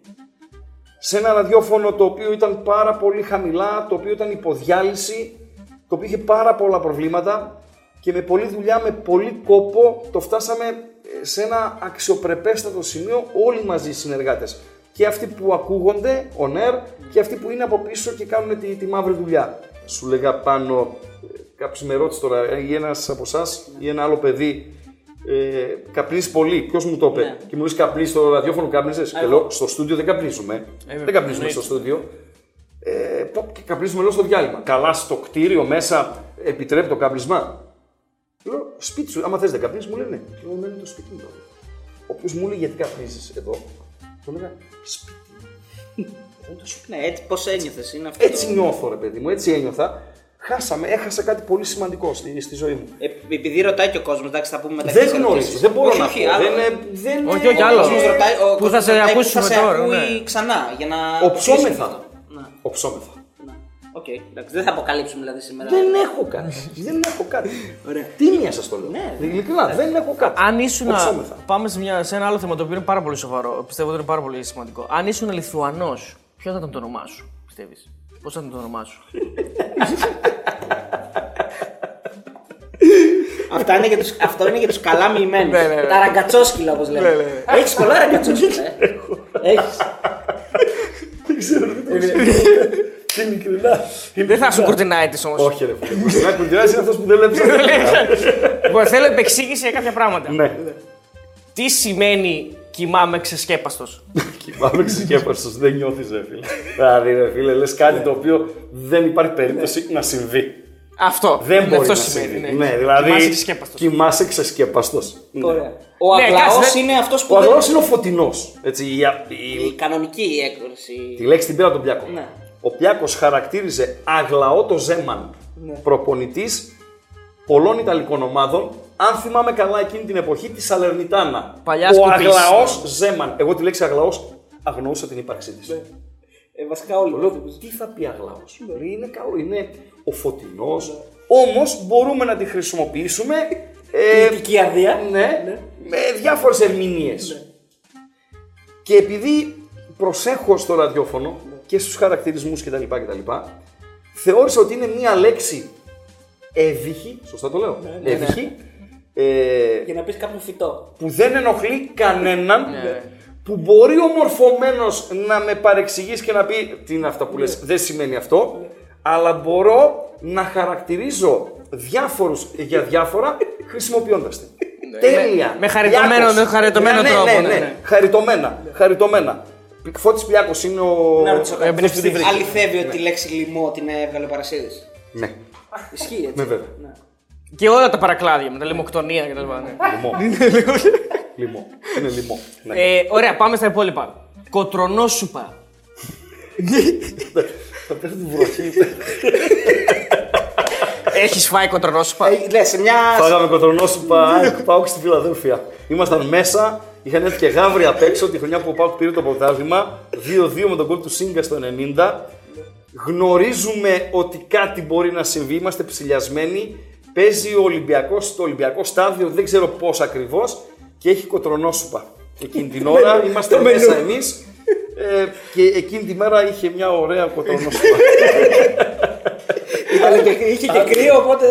σε ένα ραδιόφωνο το οποίο ήταν πάρα πολύ χαμηλά, το οποίο ήταν υποδιάλυση, το οποίο είχε πάρα πολλά προβλήματα και με πολλή δουλειά, με πολύ κόπο το φτάσαμε ε, σε ένα αξιοπρεπέστατο σημείο όλοι μαζί οι συνεργάτες. Και αυτοί που ακούγονται, ο ΝΕΡ, και αυτοί που είναι από πίσω και κάνουν τη, τη μαύρη δουλειά. Σου λέγα πάνω, κάποιος με ρώτησε τώρα, ε, ή ένας από εσάς ή ένα άλλο παιδί, ε, καπνίζεις πολύ. Ποιος μου το είπε; Ναι. Και μου λέει καπνίζει στο ραδιόφωνο, καπνίζεις. Και λέω στο στούντιο δεν καπνίζουμε. βέβαια, δεν καπνίζουμε εννοείται. στο στούντιο. Ε, πω- και καπνίζουμε λέω στο διάλειμμα. Καλά, στο κτίριο μέσα επιτρέπει το καπνισμά. Λέω σπίτι σου, άμα θες δεν καπνίζεις, μου λέει ναι. Λέω ναι, είναι το σπίτι μου. Όποιο μου λέει γιατί καπνίζεις εδώ, το λέγα σπίτι. μου. Είναι το σπίτι. Ναι, έτσι πώς ένιωθες. Είναι αυτό. Έτσι το... νιώθω, ρε παιδί μου, έτσι ένιωθα. Χάσαμε, έχασα κάτι πολύ σημαντικό στη, στη ζωή μου. Ε, επειδή ρωτάει και ο κόσμος, εντάξει, θα πούμε μετά. Δεν τις γνωρίζω, ερωτήσεις. δεν μπορώ όχι, να όχι, πω. άλλο. Δεν, είναι- δεν, Όχι, είναι- όχι, άλλο. Ο κόσμος ρωτάει, ο Πού θα κόσμος σε ρωτάει που ακούσουμε θα σε τώρα, ακούει ναι. ξανά για να. Οψόμεθα. κλείσουμε αυτό. Ναι, Οψόμεθα. ναι. Οκ, εντάξει, δεν θα αποκαλύψουμε δηλαδή σήμερα. Δεν έχω κάτι. δεν έχω κάτι. Ωραία. Τίμια σας το λέω. Ναι. Ειλικρινά, δεν έχω κάτι. Αν ήσουν. Οψόμεθα. Πάμε σε, μια, σε ένα άλλο θέμα το οποίο είναι πάρα πολύ σοβαρό. Πιστεύω ότι είναι πάρα πολύ σημαντικό. Αν ήσουν Λιθουανός, ποιο θα ήταν το όνομά σου, πιστεύεις; Πώς θα ήταν το όνομά σου; Αυτά είναι για τους, αυτό είναι για τους καλά μοιημένου. Ναι, ναι, ναι. Τα ραγκατσόσκυλα όπως λέμε. Ναι, ναι, ναι. Έχεις πολλά ραγκατσόσκυλα. ε. Έχεις. Δεν ξέρω τι το Ειλικρινά. Δεν θα σου κουρτινάει τη όμως. Όχι, ρε φίλε. Να κουντιάζει είναι αυτός που δεν βλέπει. Λοιπόν, θέλω επεξήγηση για κάποια πράγματα. Ναι. Τι σημαίνει κοιμάμαι ξεσκέπαστος. Κοιμάμαι ξεσκέπαστος, δεν νιώθεις, ρε φίλε. Δηλαδή, ρε φίλε, λες κάτι το οποίο δεν υπάρχει περίπτωση να συμβεί. Αυτό. Δεν μπορεί αυτό να σημαίνει. συμβεί. Ναι, Ναι, δηλαδή. Κοιμάσαι ξεσκέπαστος. Κοιμάσαι ξεσκέπαστος. Ωραία. Ο Ναι, αγλαός κάτσε, δεν- είναι αυτός που. Ο δεν- αγρό είναι ο φωτεινός. Έτσι, η, η, Η κανονική έκδοση. Τη λέξη την πήρα τον Πιάκο. Ναι. Ο Πιάκο χαρακτήριζε αγλαό το Ζέμαν, Ναι. προπονητής πολλών Ιταλικών ομάδων. Αν θυμάμαι καλά εκείνη την εποχή, τη Σαλερνιτάνα. Παλιά ο σκουπής. αγλαός Ζέμαν. Εγώ τη λέξη αγλαός αγνοούσα την ύπαρξή της. Ε, βασικά όλοι. Λέω, τι θα πει αγλαός; Είναι καλό, είναι ο φωτεινός. Όμως μπορούμε να τη χρησιμοποιήσουμε. ε, Ποιητική αδεία. ναι, με διάφορες ερμηνείες. Και επειδή προσέχω στο ραδιόφωνο και στους χαρακτηρισμούς κτλ. κτλ θεώρησα ότι είναι μία λέξη εύυχη, σωστά το λέω, εύυχη, ε, Για να πεις κάποιο φυτό. που δεν ενοχλεί κανέναν, Ναι. που μπορεί ομορφωμένος να με παρεξηγήσει και να πει τι είναι αυτά που λες, δεν σημαίνει αυτό, αλλά μπορώ να χαρακτηρίζω διάφορους για διάφορα χρησιμοποιώντας την. Τέλεια! με- με χαριτωμένο- Πλιάκος. με χαριτωμένο ναι, τρόπο, Ναι, ναι, ναι, ναι. Χαριτωμένα, χαριτωμένα. Φώτης Πλιάκος είναι ο... Να ρωτήσω κάτι. εμπνευστής. αυτός που τη βρήκε. Αληθεύει ότι τη λέξη λοιμό την έβγαλε ο Παρασίδης; Ναι, Ισχύει έτσι. ναι βέβαια. Ναι. Και όλα τα παρακλάδια με τα λιμοκτονία κτλ. Ναι. Λιμό. Λιμό. Είναι λιμό. Ναι. Ε, ωραία, πάμε στα υπόλοιπα. Κοτρονόσουπα. Θα πέφτει τη βροχή. Έχεις φάει κοτρονόσουπα. Ε, ναι, σε μια. Φάγαμε κοτρονόσουπα ΑΕΚ Πάουκ στη Φιλαδέλφια. Ήμασταν μέσα, είχαν έρθει και γάβροι απ' έξω τη χρονιά που ο Πάουκ πήρε το πρωτάθλημα. 2-2 με τον γκολ του Σίγκα στο 90. Γνωρίζουμε ότι κάτι μπορεί να συμβεί, είμαστε ψηλιασμένοι. Παίζει ο Ολυμπιακός στο Ολυμπιακό στάδιο, δεν ξέρω πώς ακριβώς, και έχει κοτρονόσουπα. Εκείνη την ώρα είμαστε μέσα εμείς. Ε, και εκείνη τη μέρα είχε μια ωραία κοτρονόσουπα. Ήταν και, είχε και κρύο, οπότε.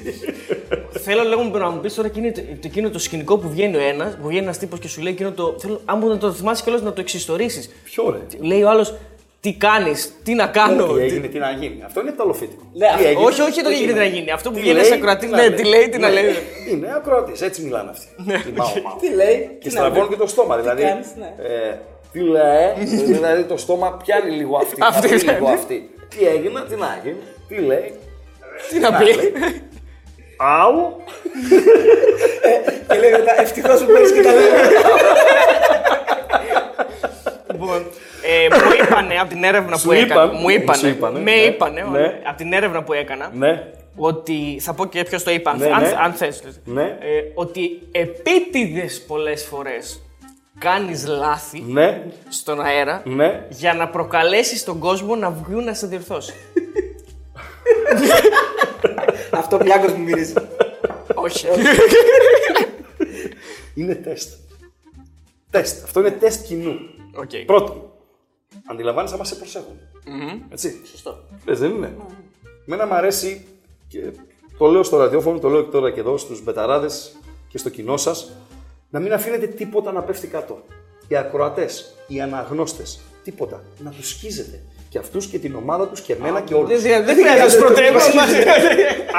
Θέλω λίγο να μου πεις τώρα εκείνο το, το, εκείνο το σκηνικό που βγαίνει ο ένας, που βγαίνει ένας τύπος και σου λέει εκείνο το. Θέλω, αν μπορεί να το θυμάσαι κιόλας να το εξιστορήσει. Ποιο ρε; Λέει ο άλλος, τι κάνεις, τι να κάνω. Τι τι- έγινε, τι να γίνει. Αυτό είναι ταλοφίτικο. Ναι, Τι έγινε, Όχι, όχι το τι τι γίνεται είναι. να γίνει. Αυτό που Τι βγαίνει λέει, σαν ακροατή. τι να Ναι, λέει. τι λέει, τι να Ναι. λέει. Είναι ακροατής, έτσι μιλάνε αυτοί. Τι μάω, μάω. Τι λέει. Και τι να στραβώνουν πει. και το στόμα. Δηλαδή, κάνεις, ναι. ε, τι λέει, δηλαδή το στόμα πιάνει λίγο αυτή. Αυτή, αυτή, ναι. λίγο αυτή. Τι έγινε, τι να γίνει, τι λέει. Τι να πει. Αου, Και λέει μετά, ευτυχώς που παίζει και τα λέει. Λοιπόν, ε, μου είπανε από την έρευνα Σου που έκανα. είπαν, Μου είπανε. σου είπανε, με ναι, είπανε. ναι. Από την έρευνα που έκανα. ναι, Ότι. Θα πω και ποιος το είπα, αν, Ναι, αν, ναι. αν θες. Ναι. Ε, ότι επίτηδες πολλές φορές κάνεις λάθη ναι, στον αέρα ναι. για να προκαλέσεις τον κόσμο να βγουν να σε διορθώσει. Αυτό πιάκο μου μυρίζει. Όχι. Είναι τεστ. Τεστ. Αυτό είναι τεστ κοινού. Οκ. Πρώτον, αντιλαμβάνεσαι άμα σε προσέχουν. Έτσι. Σωστό. Λες, δεν είναι. Μένα μου αρέσει και το λέω στο ραδιόφωνο, το λέω και τώρα και εδώ στους μπεταράδες και στο κοινό σας, να μην αφήνετε τίποτα να πέφτει κάτω. Οι ακροατές, οι αναγνώστες, τίποτα. Να τους σκίζετε. Και αυτούς και την ομάδα τους και εμένα και όλους. Δεν δεν χρειάζεται πρωτεύουσα.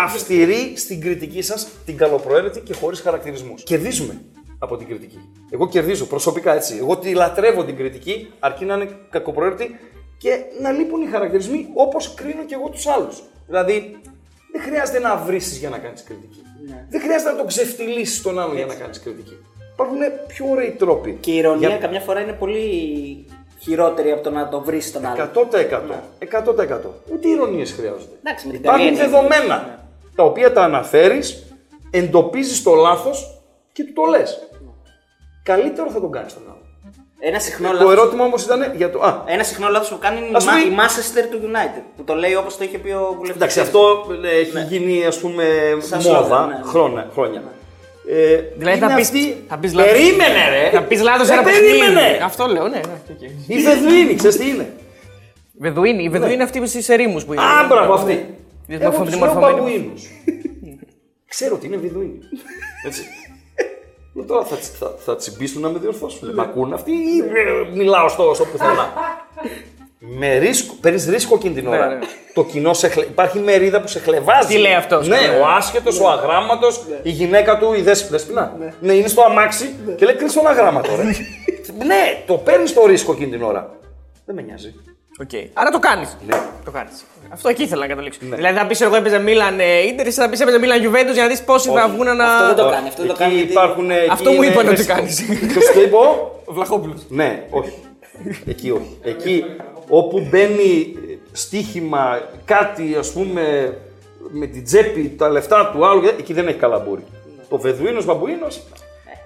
Αυστηρή στην κριτική σας, την καλοπροαίρετη και χωρίς χαρακτηρισμούς. Κερδίζουμε από την κριτική. Εγώ κερδίζω προσωπικά έτσι. Εγώ τη λατρεύω την κριτική, αρκεί να είναι κακοπροαίρετη και να λείπουν οι χαρακτηρισμοί όπως κρίνω και εγώ τους άλλους. Δηλαδή, δεν χρειάζεται να βρίσει για να κάνεις κριτική. Δεν χρειάζεται να τον ξεφτυλίσεις τον άλλον για να κάνεις κριτική. Υπάρχουν πιο ωραίοι τρόποι. Και η ηρωνία Για- καμιά φορά είναι πολύ χειρότερη από το να το βρεις τον άλλο. 100%. 100%. Ούτε ηρωνίες χρειάζονται. Εντάξει, με την Υπάρχουν καλή έννοια. δεδομένα τα οποία τα αναφέρεις, εντοπίζεις το λάθος και του το λες. Καλύτερο θα τον κάνει τον άλλο. Ένα συχνό Το λάθος- ερώτημα όμως ήταν για το. Α, Ένα συχνό λάθος που κάνει είναι η Ας Μα- πούμε- η Manchester του United. Που το λέει όπως το είχε πει ο βουλευτής. εντάξει, αυτό ε, έχει γίνει ας πούμε Σαν μόδα σλόγκαν, ναι. χρόνια. χρόνια. Ε, Δηλαδή είναι θα πει. αυτή- Θα πεις λάθος. Περίμενε, ρε! Θα πεις λάθος Ε, ένα παιχνίδι. περίμενε! Αυτό λέω, ναι. ναι. οκ. Η Βεδουίνη, ξέρεις τι είναι; Βεδουίνη. Η Βεδουίνη είναι αυτή στι ερήμου που είναι. Α, μπράβο, αυτή. Είναι Εγώ μορφωμένη- τους λέω μορφωμένη. μπαμπουίνους. Ξέρω ότι είναι βιδουίνοι. Έτσι. Ε, Τώρα θα, τσι- θα, θα τσιμπήσουν να με διορθώσουν. Μ' ακούν αυτοί ή ε, μιλάω στο, στο πουθενά. με ρίσκο, παίρνεις ρίσκο εκείνη την ώρα. Ναι, ναι. Το κοινό σε χλε... Υπάρχει μερίδα που σε χλεβάζει. Τι λέει αυτός, Ναι, ναι. ο άσχετος, ο αγράμματος, η γυναίκα του, η δέσποινα. δέσποινα. Ναι. είναι στο αμάξι και λέει κλείσει τον αγράμματο. Ρε. ναι, το παίρνεις το ρίσκο εκείνη την ώρα. Δεν με νοιάζει. Οκ. Άρα το κάνεις. Ναι. Το κάνεις. Αυτό εκεί ήθελα να καταλήξω. Δηλαδή θα πεις εγώ έπαιζε Μίλαν Ιντερ ή θα πεις έπαιζε Μίλαν Γιουβέντους για να δεις πόσοι θα βγουν να. Αυτό δεν το κάνει. Αυτό δεν το Εκεί κάνει. γιατί- υπάρχουν, εκεί Αυτό μου είναι είπαν ότι ρίσκο. κάνεις. Ποιος το είπε, ο; Ο Βλαχόπουλος. Ναι, όχι. Εκεί όχι. Εκεί όπου μπαίνει στοίχημα, κάτι ας πούμε με την τσέπη, τα λεφτά του άλλου, εκεί δεν έχει καλαμπούρι. Το Βεδουίνος Μπαμπουίνος,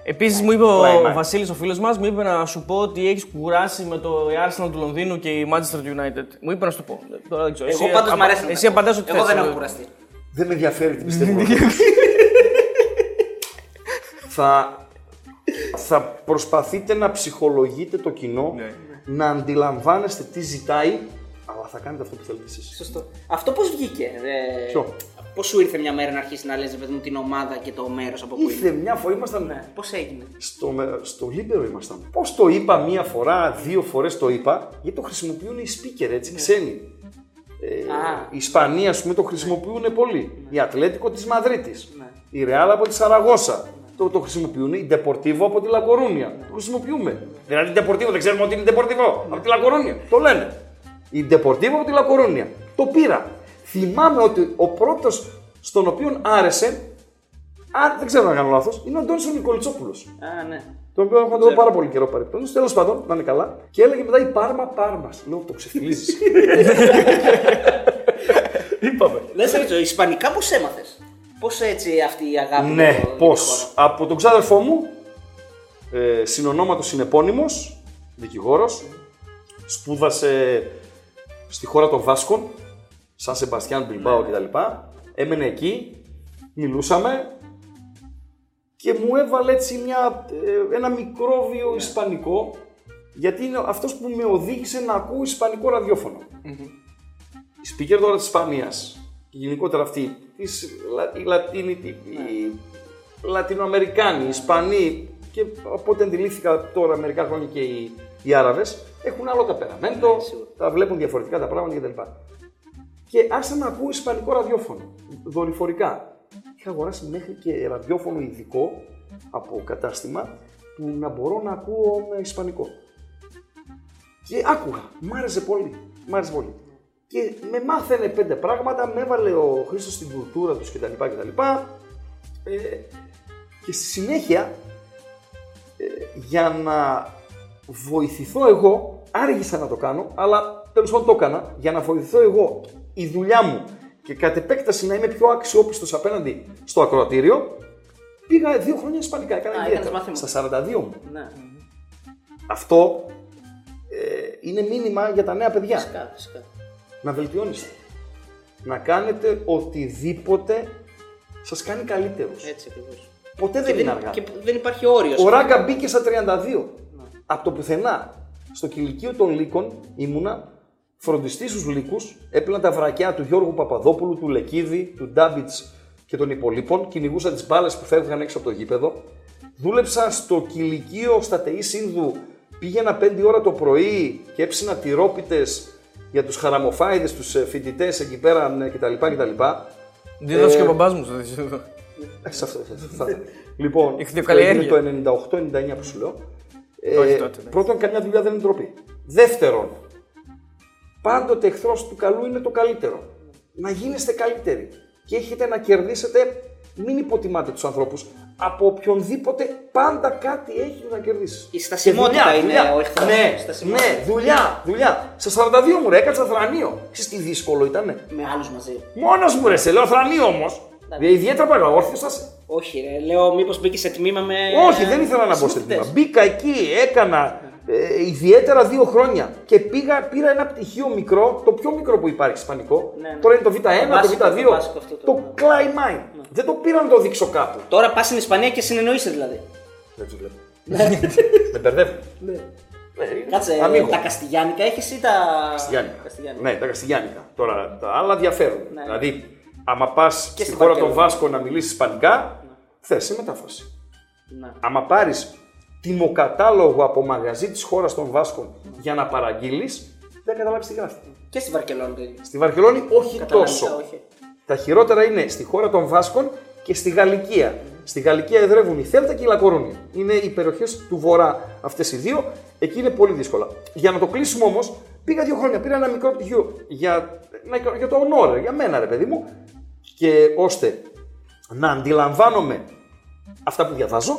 Επίσης μου είπε ο, Πλάι, ο ναι. Βασίλης, ο φίλος μας, μου είπε να σου πω ότι έχεις κουράσει με το Arsenal του Λονδίνου και η Manchester United. Μου είπε να σου το πω. Τώρα δεν ξέρω. Εγώ Εσύ πάντως απα- μ' αρέσει. να Εσύ τα απαντάς κάνω. ότι Εγώ θες. δεν έχω κουραστεί. δεν με ενδιαφέρει τι πιστεύω. θα, θα προσπαθείτε να ψυχολογείτε το κοινό, να αντιλαμβάνεστε τι ζητάει, αλλά θα κάνετε αυτό που θέλετε εσείς. Σωστό. Αυτό πώς βγήκε. Ε... Ποιο; Πώς σου ήρθε μια μέρα να αρχίσεις να λες παιδί μου την ομάδα και το μέρος από πού Ήρθε είναι. μια φορά, ήμασταν Πώς έγινε; Στο, με- στο Λίμπερο ήμασταν. Πώς το είπα μία φορά, δύο φορές το είπα, γιατί το χρησιμοποιούν οι speaker έτσι, ξένοι. Ε, Α. οι Ισπανοί, ας πούμε, το χρησιμοποιούν πολύ. Η Ατλέτικο της Μαδρίτης. Ναι. Η Ρεάλ από τη Σαραγώσα. Το, το χρησιμοποιούν. Η Deportivo από τη Λα Κορούνια. Το χρησιμοποιούμε. Δηλαδή, Deportivo δεν ξέρουμε ότι είναι Deportivo. Από τη Λα Κορούνια. Το λένε. Η Deportivo από τη Λακορούνια. Το πήρα. Θυμάμαι ότι ο πρώτος στον οποίο άρεσε, αν δεν ξέρω να κάνω λάθος, είναι ο Αντώνης ο Νικολιτσόπουλος. Α, ναι. Τον οποίο έχω δει πάρα πολύ καιρό παρεπτόντω. Τέλος πάντων, να είναι καλά. Και έλεγε μετά η Πάρμα Πάρμας. Λέω, το ξεφυλίζεις. Είπαμε. Δεν σε ρωτήσω, Ισπανικά πώς έμαθες; Πώς έτσι αυτή η αγάπη. Ναι, για το- για τη πώς. χώρα. Από τον ξάδερφό μου, ε, συνονόματος συνεπώνυμος, δικηγόρος, σπούδασε στη χώρα των Βάσκων, σαν Σεμπαστιάν Μπιλμπάο κτλ. Έμενε εκεί, μιλούσαμε και μου έβαλε έτσι μια, ε, ένα μικρόβιο ισπανικό, γιατί είναι αυτός που με οδήγησε να ακούω ισπανικό ραδιόφωνο. Η speaker τώρα της Ισπανίας και γενικότερα αυτή, της, Λα- οι Λατίνοι, οι, οι Λατινοαμερικάνοι, οι Ισπανοί και από ό,τι αντιλήφθηκα τώρα μερικά χρόνια και οι, οι Άραβες, έχουν άλλο ταπεραμέντο, τα βλέπουν διαφορετικά τα πράγματα κτλ. Και άρχισα να ακούω ισπανικό ραδιόφωνο, δορυφορικά. Είχα αγοράσει μέχρι και ραδιόφωνο ειδικό από κατάστημα που να μπορώ να ακούω με ισπανικό. Και άκουγα. Μ' άρεσε πολύ. Μ' άρεσε πολύ. Και με μάθαινε πέντε πράγματα, με έβαλε ο Χρήστος στην κουλτούρα τους κτλ. κτλ. Ε, και στη συνέχεια, ε, για να βοηθηθώ εγώ, άργησα να το κάνω, αλλά τέλος πάντων το έκανα, για να βοηθηθώ εγώ η δουλειά μου και κατ' επέκταση να είμαι πιο αξιόπιστος απέναντι στο ακροατήριο, πήγα δύο χρόνια ισπανικά, έκανα Α, έκανες ιδιαίτερα, μάθημα. στα 42 μου. Ναι, Αυτό ε, είναι μήνυμα για τα νέα παιδιά. φυσικά, φυσικά. Να βελτιώνεστε. Να κάνετε οτιδήποτε σας κάνει καλύτερος. Έτσι ακριβώς. Ποτέ δεν είναι αργά. Και δεν υπάρχει όριο. Ο Ράγκα μπήκε στα 32. Από το πουθενά. Στο κηλικείο των Λύκων ήμουνα φροντιστή στους Λύκους. Έπαιρνα τα βρακιά του Γιώργου Παπαδόπουλου, του Λεκίδη, του Ντάμπιτ και των υπολείπων. Κυνηγούσα τις μπάλες που φεύγαν έξω από το γήπεδο. Δούλεψα στο κηλικείο στα ΤΕΗ Σύνδου. Πήγαινα 5 ώρα το πρωί και έψινα τυρόπιτες για τους χαραμοφάιδες, τους φοιτητές εκεί πέρα ε, κτλ. κτλ. Δίδωσε και ο μπαμπάς μου στο δεσίδο. Ε, σε αυτό, σε αυτό θα ήθελα. Λοιπόν, Η αυτό χθιοκαλλιέργεια. έγινε το 98-99 που σου λέω. Ε, Όχι τότε, ναι. πρώτον, καμιά δουλειά δεν είναι ντροπή. Δεύτερον, πάντοτε εχθρός του καλού είναι το καλύτερο. Να γίνεστε καλύτεροι και έχετε να κερδίσετε, μην υποτιμάτε τους ανθρώπους. Από οποιονδήποτε πάντα κάτι έχει να κερδίσεις. Η στασιμότητα είναι ο εχθρός. Ναι, Στασιμότητα. ναι, δουλειά, δουλειά. Στα 42 μου ρε, έκατσα θρανίο. Ξέρεις τι δύσκολο ήτανε; Με άλλους μαζί. Μόνος μου ρε, σε λέω θρανίο όμως. Ιδιαίτερα πράγμα, όρθιος θα είσαι. Όχι, ρε. Λέω, μήπως μπήκε σε τμήμα με. Όχι, δεν ήθελα να μπω σε συμμαθητές. τμήμα. Μπήκα εκεί, έκανα ε, ιδιαίτερα δύο χρόνια και πήγα, πήρα ένα πτυχίο μικρό, το πιο μικρό που υπάρχει ισπανικό. Ναι, ναι. Τώρα είναι το Β1, Το το βάσικο, Β2. το βάσικο αυτό το- Ναι. Το Klein Mind. Δεν το πήρα να το δείξω κάπου. Τώρα πας στην Ισπανία και συνεννοείσαι δηλαδή. Δεν τους βλέπω. Ναι. Με μπερδεύω. Κάτσε, Αμίγο. τα Καστιγιάνικα έχεις ή τα. Καστιγιάνικα. Καστιγιάνικα. Ναι, τα Καστιγιάνικα. Τώρα τα άλλα διαφέρουν. Ναι. Δηλαδή, άμα πας στη στην χώρα των Βαρκελόνη. Βάσκων να μιλήσεις Ισπανικά, θες η μετάφραση. Ναι. Άμα πάρεις τιμοκατάλογο από μαγαζί της χώρας των Βάσκων για να παραγγείλεις, δεν καταλάβεις τι γράφει. Και στη Βαρκελόνη το ίδιο. Στη Βαρκελόνη όχι Καταλανικά, τόσο. όχι. Τα χειρότερα είναι στη χώρα των Βάσκων και στη Γαλλικία. Στη Γαλλικία εδρεύουν η Θέλτα και η Λακορούνια. Είναι οι περιοχές του βορρά αυτές οι δύο. Εκεί είναι πολύ δύσκολα. Για να το κλείσουμε όμως, πήγα δύο χρόνια. Πήρα ένα μικρό πτυχίο για, να- για το ονόρε, για μένα ρε παιδί μου. Και ώστε να αντιλαμβάνομαι αυτά που διαβάζω,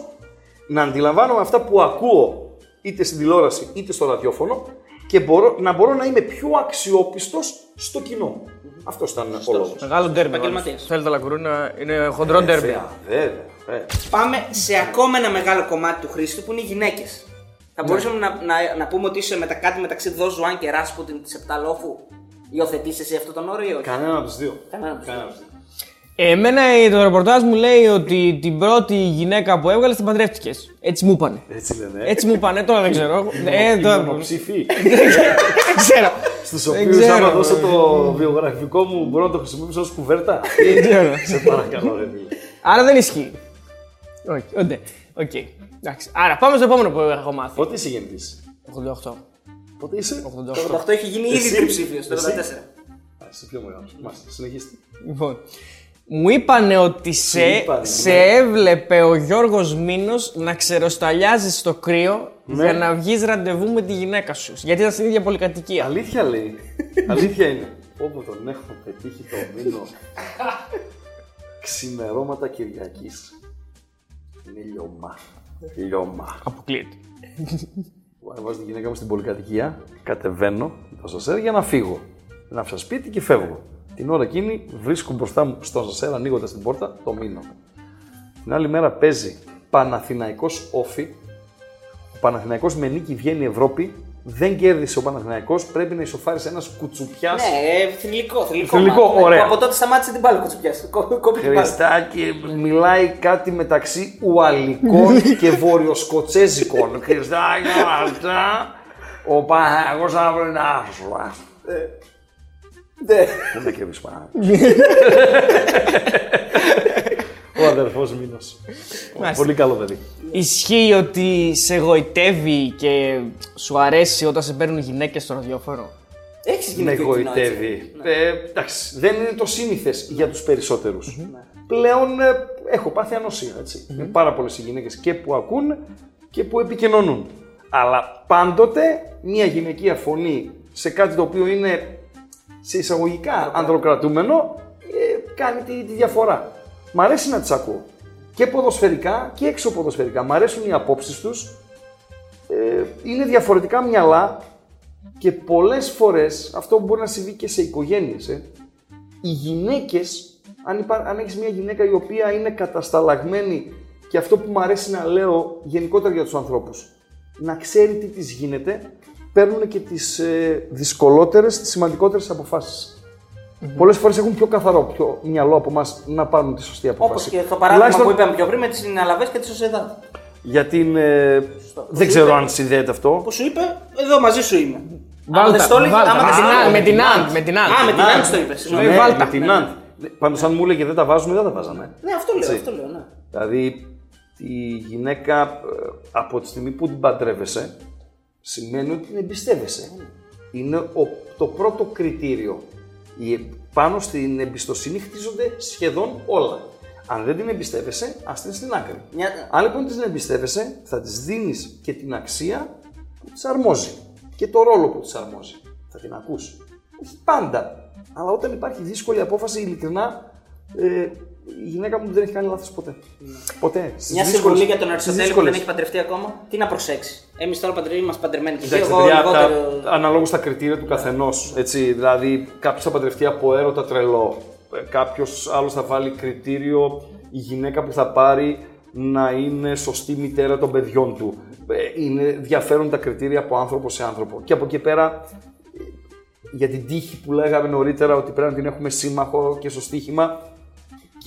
να αντιλαμβάνομαι αυτά που ακούω είτε στην τηλεόραση είτε στο ραδιόφωνο και μπορώ, να μπορώ να είμαι πιο αξιόπιστος στο κοινό. Αυτός ήταν ο λόγος. Μεγάλο ντέρμπι. Επαγγελματίας. Θέλετε Λακουρούνα, είναι χοντρό ντέρμπι. Βέβαια, βέβαια. Πάμε σε ακόμα ένα μεγάλο κομμάτι του Χρήστου που είναι οι γυναίκες. Θα Ναι. μπορούσαμε να, να, να πούμε ότι είσαι μετα, κάτι μεταξύ Δον Ζουάν και Ράσπουτιν της Επταλόφου. Υιοθετείς εσύ αυτό τον όρο ή όχι; Κανένα από τους δύο. Κανένα από τους δύο. Από τους δύο. Εμένα ε, το ρεπορτάζ μου λέει ότι την πρώτη γυναίκα που έβγαλε την παντρεύτηκες. Έτσι μου είπανε. Έτσι λένε. Έτσι μου είπανε, τώρα δεν ξέρω. Ε, Οι τώρα- μονοψήφοι, Δεν ξέρω. στους Δεν οποίους ξέρω, άμα δώσω ε. το βιογραφικό μου μπορώ να το χρησιμοποιήσω ως κουβέρτα; Δεν ξέρω. Σε παρακαλώ, ρε φίλε. Άρα δεν ισχύει. Όχι, όντε. Οκ. Εντάξει. Άρα πάμε στο επόμενο που έχω μάθει. Πότε είσαι γεννητή, 88. Πότε είσαι; Το 88 έχει γίνει ήδη Εσύ; τριψήφιο το 84. Εσύ; Α, Είσαι πιο μεγάλος. Μάλιστα, συνεχίστε. Λοιπόν. Μου είπανε ότι σε, είπανε, σε ναι. έβλεπε ο Γιώργος Μήνος να ξεροσταλιάζεις στο κρύο Ναι. για να βγεις ραντεβού με τη γυναίκα σου. Γιατί ήταν στην ίδια πολυκατοικία. Αλήθεια λέει. Αλήθεια είναι. Όπου τον έχω πετύχει το μήνο. Ξημερώματα Κυριακής. Είναι λιωμά. Λιωμά. Αποκλείεται. Βάζω τη γυναίκα μου στην πολυκατοικία, κατεβαίνω το σασέρ για να φύγω. Να άφησα σπίτι και φεύγω. Την ώρα εκείνη βρίσκω μπροστά μου στο σασέρ ανοίγοντας την πόρτα το μήνο. Την άλλη μέρα παίζει Παναθηναϊκός Όφη. Ο Παναθηναϊκός με νίκη βγαίνει Ευρώπη. Δεν κέρδισε ο Παναθηναϊκός, πρέπει να ισοφάρισε ένας κουτσουπιάς. Ναι, ε, θρηλυκό, θρηλυκό. Θρυλικό, μάτι. ωραία. Που Από τότε σταμάτησε την μπάλα κοτσουπιά. Κόπη την μπάλα. Χριστάκη, μιλάει κάτι μεταξύ ουαλικών και βορειοσκοτσέζικων. Χριστάκη, αυτά. Ο Παναγός αύριο είναι άσου. Ναι. Δεν με κρύβεις πάνω. Ο αδερφός Μήνος. Μάλιστα. Πολύ καλό παιδί. Ισχύει ότι σε γοητεύει και σου αρέσει όταν σε παίρνουν γυναίκες στο ραδιόφωνο; Έχεις γίνει Με πιο κοινό, έτσι. γοητεύει. Ε, εντάξει, δεν είναι το σύνηθες για τους περισσότερους. Πλέον ε, έχω πάθει ανοσία. Έτσι. Είναι πάρα πολλές οι γυναίκες και που ακούν και που επικοινωνούν. Αλλά πάντοτε μια γυναικεία φωνή σε κάτι το οποίο είναι σε εισαγωγικά ανδροκρατούμενο ε, κάνει τη, τη διαφορά. Μ' αρέσει να τις ακούω. Και ποδοσφαιρικά και έξω ποδοσφαιρικά. Μ' αρέσουν οι απόψεις τους. Ε, είναι διαφορετικά μυαλά και πολλές φορές, αυτό μπορεί να συμβεί και σε οικογένειες, ε, οι γυναίκες, αν, υπά, αν έχεις μια γυναίκα η οποία είναι κατασταλαγμένη και αυτό που μου αρέσει να λέω γενικότερα για τους ανθρώπους, να ξέρει τι της γίνεται, παίρνουν και τις ε, δυσκολότερες, τις σημαντικότερες αποφάσεις. Πολλές φορές έχουν πιο καθαρό πιο μυαλό από εμάς να πάρουν τη σωστή Όπως απόφαση. και το παράδειγμα Τουλάχιστον που είπαμε πιο πριν με τις Αλαβέ και τη Σοσεδά. Για την. ε, δεν ξέρω αν συνδέεται αυτό. Που σου είπε, εδώ μαζί σου είμαι. Βάλτα, δεν στο έλεγε, βάλτα. άμα Με δεν την στο Άντ, έλεγε. με την Άντ, με την Άντ. Α, με την Ναντ. Άντ το είπε. Λέει Ναι, Βάλτα. με την Ναντ. Πάντως, αν μου έλεγε δεν τα βάζουμε, δεν τα βάζαμε. Ναι, αυτό λέω, Έτσι. αυτό λέω, ναι. Δηλαδή, η γυναίκα ε, από τη στιγμή που την παντρεύεσαι, σημαίνει ότι την εμπιστεύεσαι. Είναι ο, το πρώτο κριτήριο. Η, πάνω στην εμπιστοσύνη χτίζονται σχεδόν όλα. Αν δεν την εμπιστεύεσαι, ας την στην άκρη. Μια- Αν λοιπόν την εμπιστεύεσαι, θα της δίνεις και την αξία που της αρμόζει. Και το ρόλο που της αρμόζει. Θα την ακούς. Όχι πάντα. Αλλά όταν υπάρχει δύσκολη απόφαση, ειλικρινά, ε, η γυναίκα μου δεν έχει κάνει λάθος ποτέ. Ποτέ. Στις Μια δύσκολες- συμβουλή για τον στις Αριστοτέλη που δύσκολες. δεν έχει παντρευτεί ακόμα. Τι να προσέξει; Εμείς τώρα παντρεύει, είμαστε παντρεμένοι και εσύ. Εντάξει, Εγώ παιδιά, τα, λιγότερο. αναλόγως τα κριτήρια του καθενός. Δηλαδή, κάποιος θα παντρευτεί από έρωτα τρελό. Κάποιος άλλος θα βάλει κριτήριο η γυναίκα που θα πάρει να είναι σωστή μητέρα των παιδιών του. Ε, Είναι, διαφέρουν τα κριτήρια από άνθρωπο σε άνθρωπο. Και από εκεί πέρα, ε, για την τύχη που λέγαμε νωρίτερα ότι πρέπει να την έχουμε σύμμαχο και στο στοίχημα,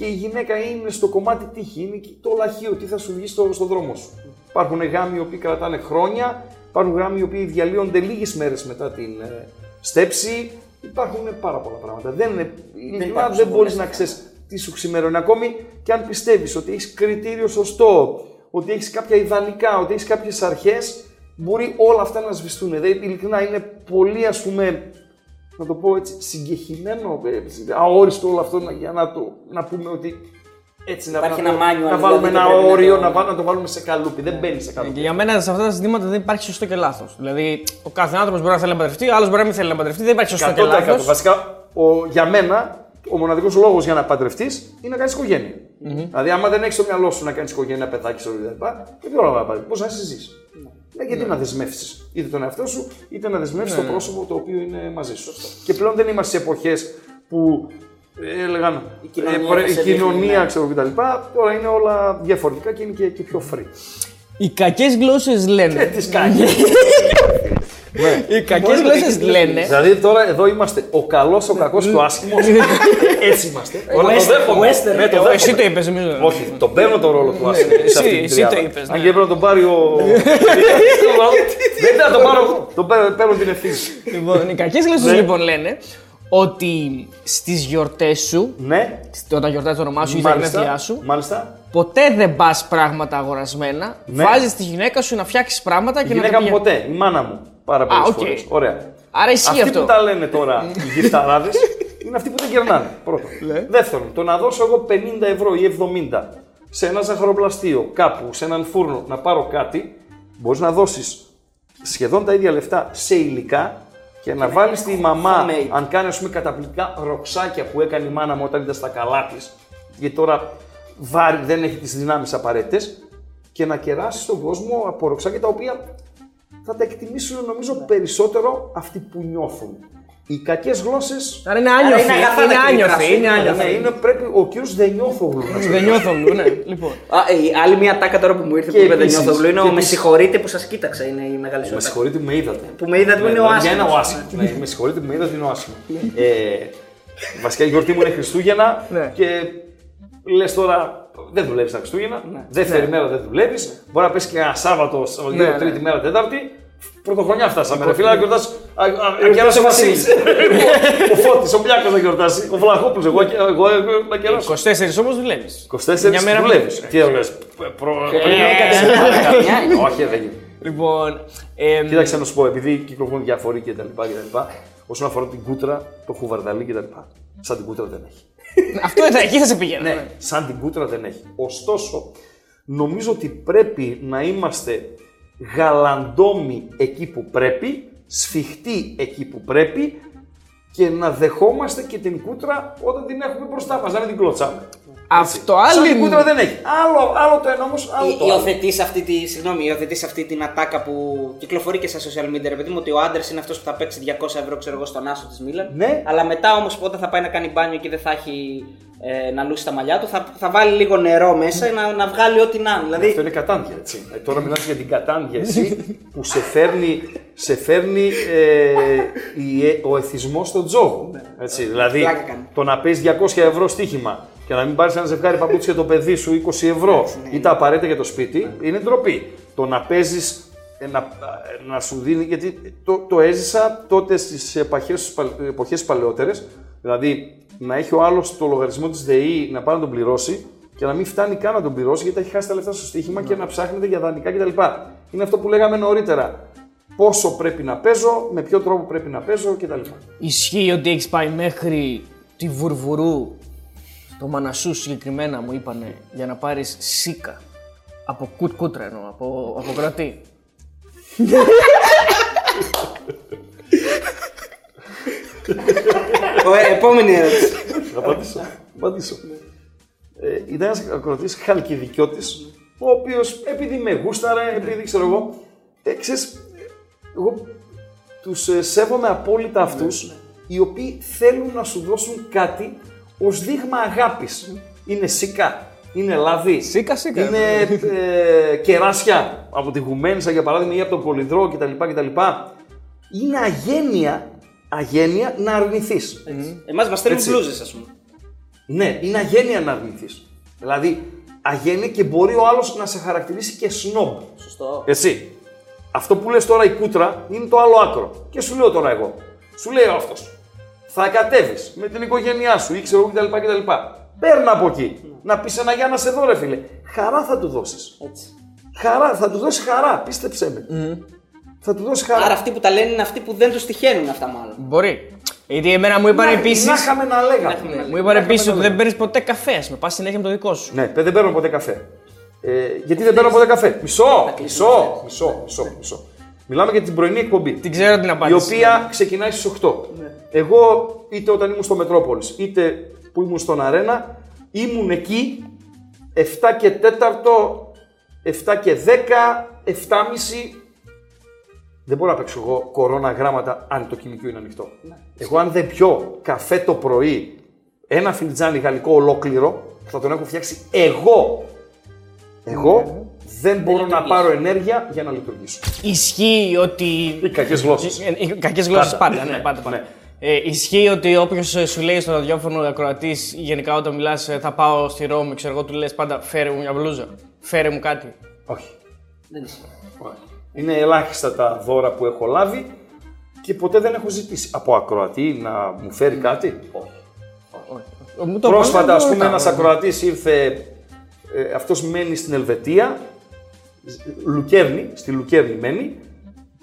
και η γυναίκα είναι στο κομμάτι τύχη, είναι και το λαχείο, τι θα σου βγει στο, στο δρόμο σου. Υπάρχουν γάμοι οι οποίοι κρατάνε χρόνια, υπάρχουν γάμοι οι οποίοι διαλύονται λίγες μέρες μετά την ε, στέψη. Υπάρχουν πάρα πολλά πράγματα. Δεν, είναι, ειλικρινά υπάρχουν δεν μπορείς πολλές να ξέρεις τι σου ξημερώνει. Ακόμη και αν πιστεύεις ότι έχεις κριτήριο σωστό, ότι έχεις κάποια ιδανικά, ότι έχεις κάποιες αρχές, μπορεί όλα αυτά να σβηστούν. Δηλαδή, ειλικρινά είναι πολύ ας πούμε να το πω έτσι, συγκεχημένο, ε, αόριστο όλο αυτό να- για να, το, να πούμε ότι έτσι να, Υπάρχει να, ένα manual, να δηλαδή, βάλουμε δεν ένα πρέπει να όριο, το- να, βάλουμε, να το βάλουμε σε καλούπι. Δεν μπαίνει σε καλούπι. Και για μένα σε αυτά τα ζητήματα δεν υπάρχει σωστό και λάθος. Δηλαδή, ο κάθε άνθρωπος μπορεί να θέλει να παντρευτεί, άλλος μπορεί να μην θέλει να παντρευτεί. Δεν υπάρχει σωστό και 100%. λάθος. Βασικά, ο, για μένα, ο μοναδικός λόγος για να παντρευτείς είναι να κάνεις οικογένεια. Δηλαδή, άμα δεν έχεις στο μυαλό σου να κάνεις οικογένεια, παιδάκι, στο κτλ. Και ποιο λόγο να πάρει. Πώς να συζήσει. Ναι, γιατί να δεσμεύσεις είτε τον εαυτό σου, είτε να δεσμεύσει το πρόσωπο το οποίο είναι μαζί σου. Και πλέον δεν είμαστε σε εποχές που ε, έλεγαν η κοινωνία κοινωνία, θα σε η κοινωνία δείχνει, ναι. ξέρω κτλ. Τώρα είναι όλα διαφορετικά και είναι και, και πιο free. Οι κακές γλώσσες Ε, λένε. τι κάνει. Οι κακές γλώσσε λένε. Δηλαδή τώρα εδώ είμαστε ο καλός, ο κακός και ο άσχημος. Έτσι είμαστε. Τώρα το Western, δέχομαι. western. Ναι, το Εγώ, εσύ δέχομαι. το είπες, εμείς. Όχι, τον παίρνω τον ρόλο του άσχημου. σε εσύ- αυτή την εσύ τριάδα. το είπες, Αν ναι. και έπρεπε να τον πάρει ο. Δεν θα τον πάρω εγώ. Τον παίρνω, παίρνω την ευθύνη. Λοιπόν, οι κακές γλώσσες λοιπόν λένε ότι στις γιορτές σου, Ναι, όταν γιορτάζεις το όνομά σου ή τα γενέθλιά μάλιστα. σου, Μάλιστα. ποτέ δεν πας πράγματα αγορασμένα. Ναι. Βάζεις τη γυναίκα σου να φτιάξει πράγματα Η και να τα γυναίκα μου πηγαίνει. ποτέ, η μάνα μου. Πάρα πολλές οκ. φορές. Ωραία. Άρα ισχύει Αυτοί αυτό. που τα λένε τώρα οι γυφταράδες είναι αυτοί που δεν κερνάνε. Πρώτον. Ναι. Δεύτερον, το να δώσω εγώ 50 ευρώ ή 70 σε ένα ζαχαροπλαστείο κάπου, σε έναν φούρνο να πάρω κάτι, μπορείς να δώσεις σχεδόν τα ίδια λεφτά σε υλικά και να βάλεις τη μαμά, homemade. αν κάνει ας πούμε καταπληκτικά ροξάκια που έκανε η μάνα μου όταν ήταν στα καλά τη, γιατί τώρα βάρη δεν έχει τις δυνάμεις απαραίτητες, και να κεράσει τον κόσμο από ροξάκια τα οποία θα τα εκτιμήσουν νομίζω περισσότερο αυτοί που νιώθουν. Οι κακές γλώσσε. Άρα είναι Άρα άνιωθοι. είναι αγαθά Είναι τα κινητρά άνιωθοι. σου. Είναι Ναι, άνιωθοι. Ναι, είναι, πρέπει ο κύριος Δενιώθογλου να Δεν νιώθω γλου, ναι. Λοιπόν. Α, ε, η άλλη μια τάκα τώρα που μου ήρθε Και που είπε δεν επίσης, νιώθω γλου είναι και ο με επίσης- συγχωρείτε που σας κοίταξα. Είναι η μεγάλη σου Με τάκα. συγχωρείτε που με είδατε. Που με είδατε που είναι ο Ναι, για ένα ο άσχημο. άσχημο. Ναι, με συγχωρείτε που με είδατε είναι ο άσχημο. ε, βασικά η γιορτή μου είναι Χριστούγεννα Ναι. και λες τώρα δεν δουλεύει τα Χριστούγεννα. Δεύτερη μέρα δεν δουλεύει. Μπορεί να πέσει και ένα Σάββατο, Σαββατοκύριακο, Ναι, ναι. τρίτη μέρα, τέταρτη. Πρωτοχρονιά φτάσαμε. Ρε φίλε, να γιορτάσει. Ακεράσει ο Βασίλη. Ο Φώτη, ο Μπλιάκο να γιορτάσει. Ο Βλαχόπουλο, εγώ, εγώ, εγώ να κεράσω. 24 όμω δουλεύει. 24 Μια μέρα δουλεύει. δουλεύεις. Τι έλεγε. Όχι, δεν γίνεται. Λοιπόν. εμ, Κοίταξε να σου πω, επειδή κυκλοφορούν διάφοροι κτλ. κτλ. Όσον αφορά την κούτρα, το χουβαρδαλί κτλ. Σαν την κούτρα δεν έχει. Αυτό ήταν, εκεί θα σε πηγαίνω. ναι. Σαν την κούτρα δεν έχει. Ωστόσο, νομίζω ότι πρέπει να είμαστε γαλαντόμοι εκεί που πρέπει, σφιχτοί εκεί που πρέπει και να δεχόμαστε και την κούτρα όταν την έχουμε μπροστά μας, να μην την κλωτσάμε. Αυτό Σαν άλλη. την κούτρα δεν έχει. Άλλο, άλλο το ένα όμως, άλλο το άλλο. Υιοθετείς αυτή, τη, συγγνώμη, υιοθετείς αυτή την ατάκα που κυκλοφορεί και στα social media, ρε παιδί μου, ότι ο άντρας είναι αυτός που θα παίξει 200 ευρώ, ξέρω εγώ, στον άσο της Μίλαν. Ναι. Αλλά μετά όμως, όταν θα πάει να κάνει μπάνιο και δεν θα έχει ε, να λούσει τα μαλλιά του, θα, θα βάλει λίγο νερό μέσα να, να βγάλει ό,τι να είναι. Δηλαδή, Αυτό είναι κατάντια, έτσι. Ε, τώρα μιλάς για την κατάντια, εσύ, που σε φέρνει, σε φέρνει ε, η- ε, ο εθισμός στον τζόγο. Έτσι, δηλαδή, Ναι. Πλάκα κάνει. το να παίζει 200 ευρώ στοίχημα και να μην πάρεις ένα ζευγάρι παπούτσια για το παιδί σου 20 ευρώ ναι. ή τα απαραίτητα για το σπίτι, είναι ντροπή. Το να παίζεις να, να σου δίνει, γιατί το, το έζησα τότε στις εποχές, εποχές παλαιότερες, Δηλαδή να έχει ο άλλος το λογαριασμό της ΔΕΗ να πάει να τον πληρώσει και να μην φτάνει καν να τον πληρώσει γιατί έχει χάσει τα λεφτά στο στοίχημα και να ψάχνετε για δανεικά κτλ. Είναι αυτό που λέγαμε νωρίτερα. Πόσο πρέπει να παίζω, με ποιο τρόπο πρέπει να παίζω κτλ. Ισχύει ότι έχεις πάει μέχρι τη Βουρβουρού, το Μανασού συγκεκριμένα μου είπανε, για να πάρεις σίκα. Από κουτ κούτρα εννοώ, από, από κρατή. Ωραία, επόμενη ερώτηση. Θα απαντήσω. απαντήσω. Ε, ήταν ένας ακροτή χαλκιδικιώτης, ο οποίος επειδή με γούσταρε, επειδή ξέρω εγώ. Ε, ξέρεις, εγώ τους σέβομαι απόλυτα αυτούς οι οποίοι θέλουν να σου δώσουν κάτι ως δείγμα αγάπης. Είναι σίκα, είναι λάδι, Σίκα, σίκα. είναι ε, κεράσια από τη Γουμένισσα για παράδειγμα ή από τον Πολυδρό κτλ. κτλ. Είναι αγένεια, αγένεια να αρνηθείς. Εμάς μας στέλνουν Έτσι. μπλούζες, ας πούμε. Ναι, είναι αγένεια να αρνηθείς. Δηλαδή, αγένεια και μπορεί ο άλλος να σε χαρακτηρίσει και σνόμπ. Σωστό. Εσύ. Αυτό που λες τώρα η κούτρα είναι το άλλο άκρο. Και σου λέω τώρα εγώ. Σου λέει αυτός. Θα κατέβεις με την οικογένειά σου ή ξέρω εγώ κτλ. κτλ. Παίρνα από εκεί. Να πεις ένα για να σε δω, ρε φίλε. Χαρά θα του δώσεις. Έτσι. Χαρά, θα του δώσεις χαρά, πίστεψέ με. Θα του δώσεις χαρά. Άρα αυτοί που τα λένε είναι αυτοί που δεν τους τυχαίνουν αυτά, μάλλον. Μπορεί. Γιατί εμένα μου είπαν Να- επίση. Να είχαμε να λέγαμε. Μου είπαν επίσης ότι δεν παίρνεις ποτέ καφέ. ας πούμε. Πας συνέχεια με το δικό σου. Ναι, δεν παίρνω ποτέ καφέ. Ε, γιατί δεν παίρνω ποτέ καφέ. Μισό, μισό, μισό, μισό, μισό. Μιλάμε για την πρωινή εκπομπή. Την ξέρω την Η απάντηση. οποία ξεκινάει στις 8. Εγώ είτε όταν ήμουν στο Μετρόπολης, είτε που ήμουν στον Αρένα, ήμουν εκεί 7 και 4, 7 και 10, 7,5. Δεν μπορώ να παίξω εγώ κορώνα γράμματα αν το κηλικείο είναι ανοιχτό. Εγώ αν δεν πιω καφέ το πρωί, ένα φιλτζάνι γαλλικό ολόκληρο, θα τον έχω φτιάξει εγώ. Εγώ δεν μπορώ να πάρω ενέργεια για να λειτουργήσω. Ισχύει ότι. Οι κακές γλώσσες. Κακές γλώσσες Πάντα. πάντα. Ναι, πάντα, πάντα. Ναι. Ε, ισχύει ότι όποιος σου λέει στο ραδιόφωνο ακροατής, γενικά όταν μιλάς, θα πάω στη Ρώμη, ξέρω εγώ, του λες πάντα φέρε μου μια μπλούζα. Φέρε μου κάτι. Όχι. Δεν ισχύει. Όχι. Είναι ελάχιστα τα δώρα που έχω λάβει και ποτέ δεν έχω ζητήσει από ακροατή να μου φέρει κάτι. Όχι. Μου το Πρόσφατα, πάνε, ας το πούμε, έκανα. ένας ακροατής ήρθε, ε, αυτός μένει στην Ελβετία, Λουκέρνη, στη Λουκέρνη μένει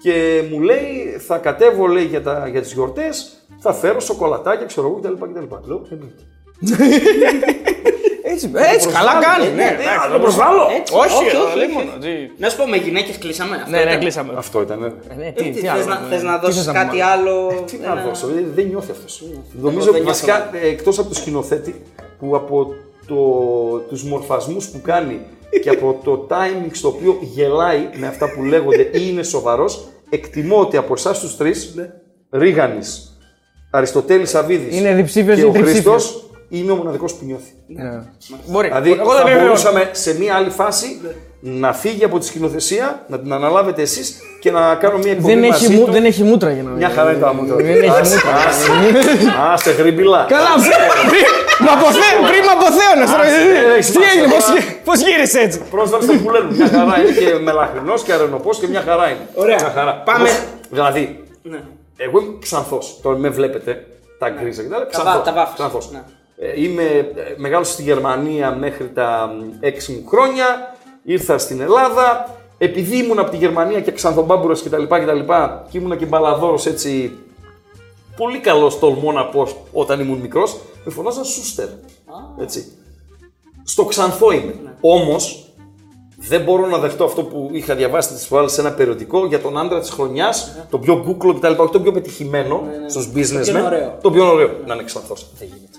και μου λέει θα κατέβω λέει, για, τα, για τις γιορτές, θα φέρω σοκολατάκια, ξέρω εγώ κτλ. κτλ. Λέω, εννοείται. Έτσι, έτσι καλά κάνει. Ναι, ναι, να το προσβάλλω. Έτσι, Όχι, όχι, όχι, όχι, λίμωνο, όχι. τι. Να σου πω, με γυναίκες κλείσαμε. Αυτό Ναι, ναι, ήταν. κλείσαμε. Αυτό ήταν. ε. Ε, ναι, Ε, τι, τι, τι θες άλλο, να, ναι. θες να Τι δώσεις θες να κάτι πούμε. άλλο; Τι ένα- να δώσω, ε, δεν νιώθει αυτός. Εγώ Νομίζω δεν νιώθω βασικά ε, εκτός από το σκηνοθέτη που από το, τους μορφασμούς που κάνει και από το timing στο οποίο γελάει με αυτά που λέγονται ή είναι σοβαρός, εκτιμώ ότι από εσάς τους τρεις, Ρίγανης, Αριστοτέλης Αβίδης Είναι διψήφιος και ή ο τριψήφιος; Χριστός, είναι ο μοναδικός που νιώθει. Ναι. Μπορεί. Δηλαδή Εγώ δεν θα επιβεβαιώνω. μπορούσαμε σε μία άλλη φάση να φύγει από τη σκηνοθεσία, να την αναλάβετε εσείς και να κάνω μία εκπομπή Δεν έχει, μαζί μου, του. δεν έχει μούτρα για να Μια χαρά είναι τα μούτρα. Δεν έχει Άσε, μούτρα. άσε. Άσε γρυμπηλά. Καλά, πριν με αποθέω, πριν με αποθέωνες τώρα. δεν έχει Τι σημασία. έγινε, πώς, πώς γύρισε έτσι; Πρόσβαση στο που λένε. Μια χαρά είναι και μελαχρινός και αρενοπός και μια χαρά είναι. Ωραία. Μια χαρά. Πάμε. Όπως- δηλαδή, Ναι. εγώ είμαι ξανθός. Τώρα με βλέπετε τα γκρίζα και τα άλλα. βά- τα βάφεις. Ξανθός. Ναι. Ε, είμαι ε, μεγάλος στη Γερμανία μέχρι τα μ, έξι μου χρόνια. Ήρθα στην Ελλάδα. Επειδή ήμουν από τη Γερμανία και ξανθομπάμπουρος κτλ. Και, και, και ήμουν και μπαλαδόρος έτσι πολύ καλός τολμώ να πω όταν ήμουν μικρός, με φωνάζαν Σούστερ. Έτσι. Στο ξανθό είμαι. Όμως, δεν μπορώ να δεχτώ αυτό που είχα διαβάσει τις προάλλες σε ένα περιοδικό για τον άντρα της χρονιάς, τον πιο γκούκλο κτλ. Όχι τον πιο πετυχημένο στους businessmen. ωραίο. Το πιο ωραίο. Να είναι ξανθός. Δεν γίνεται.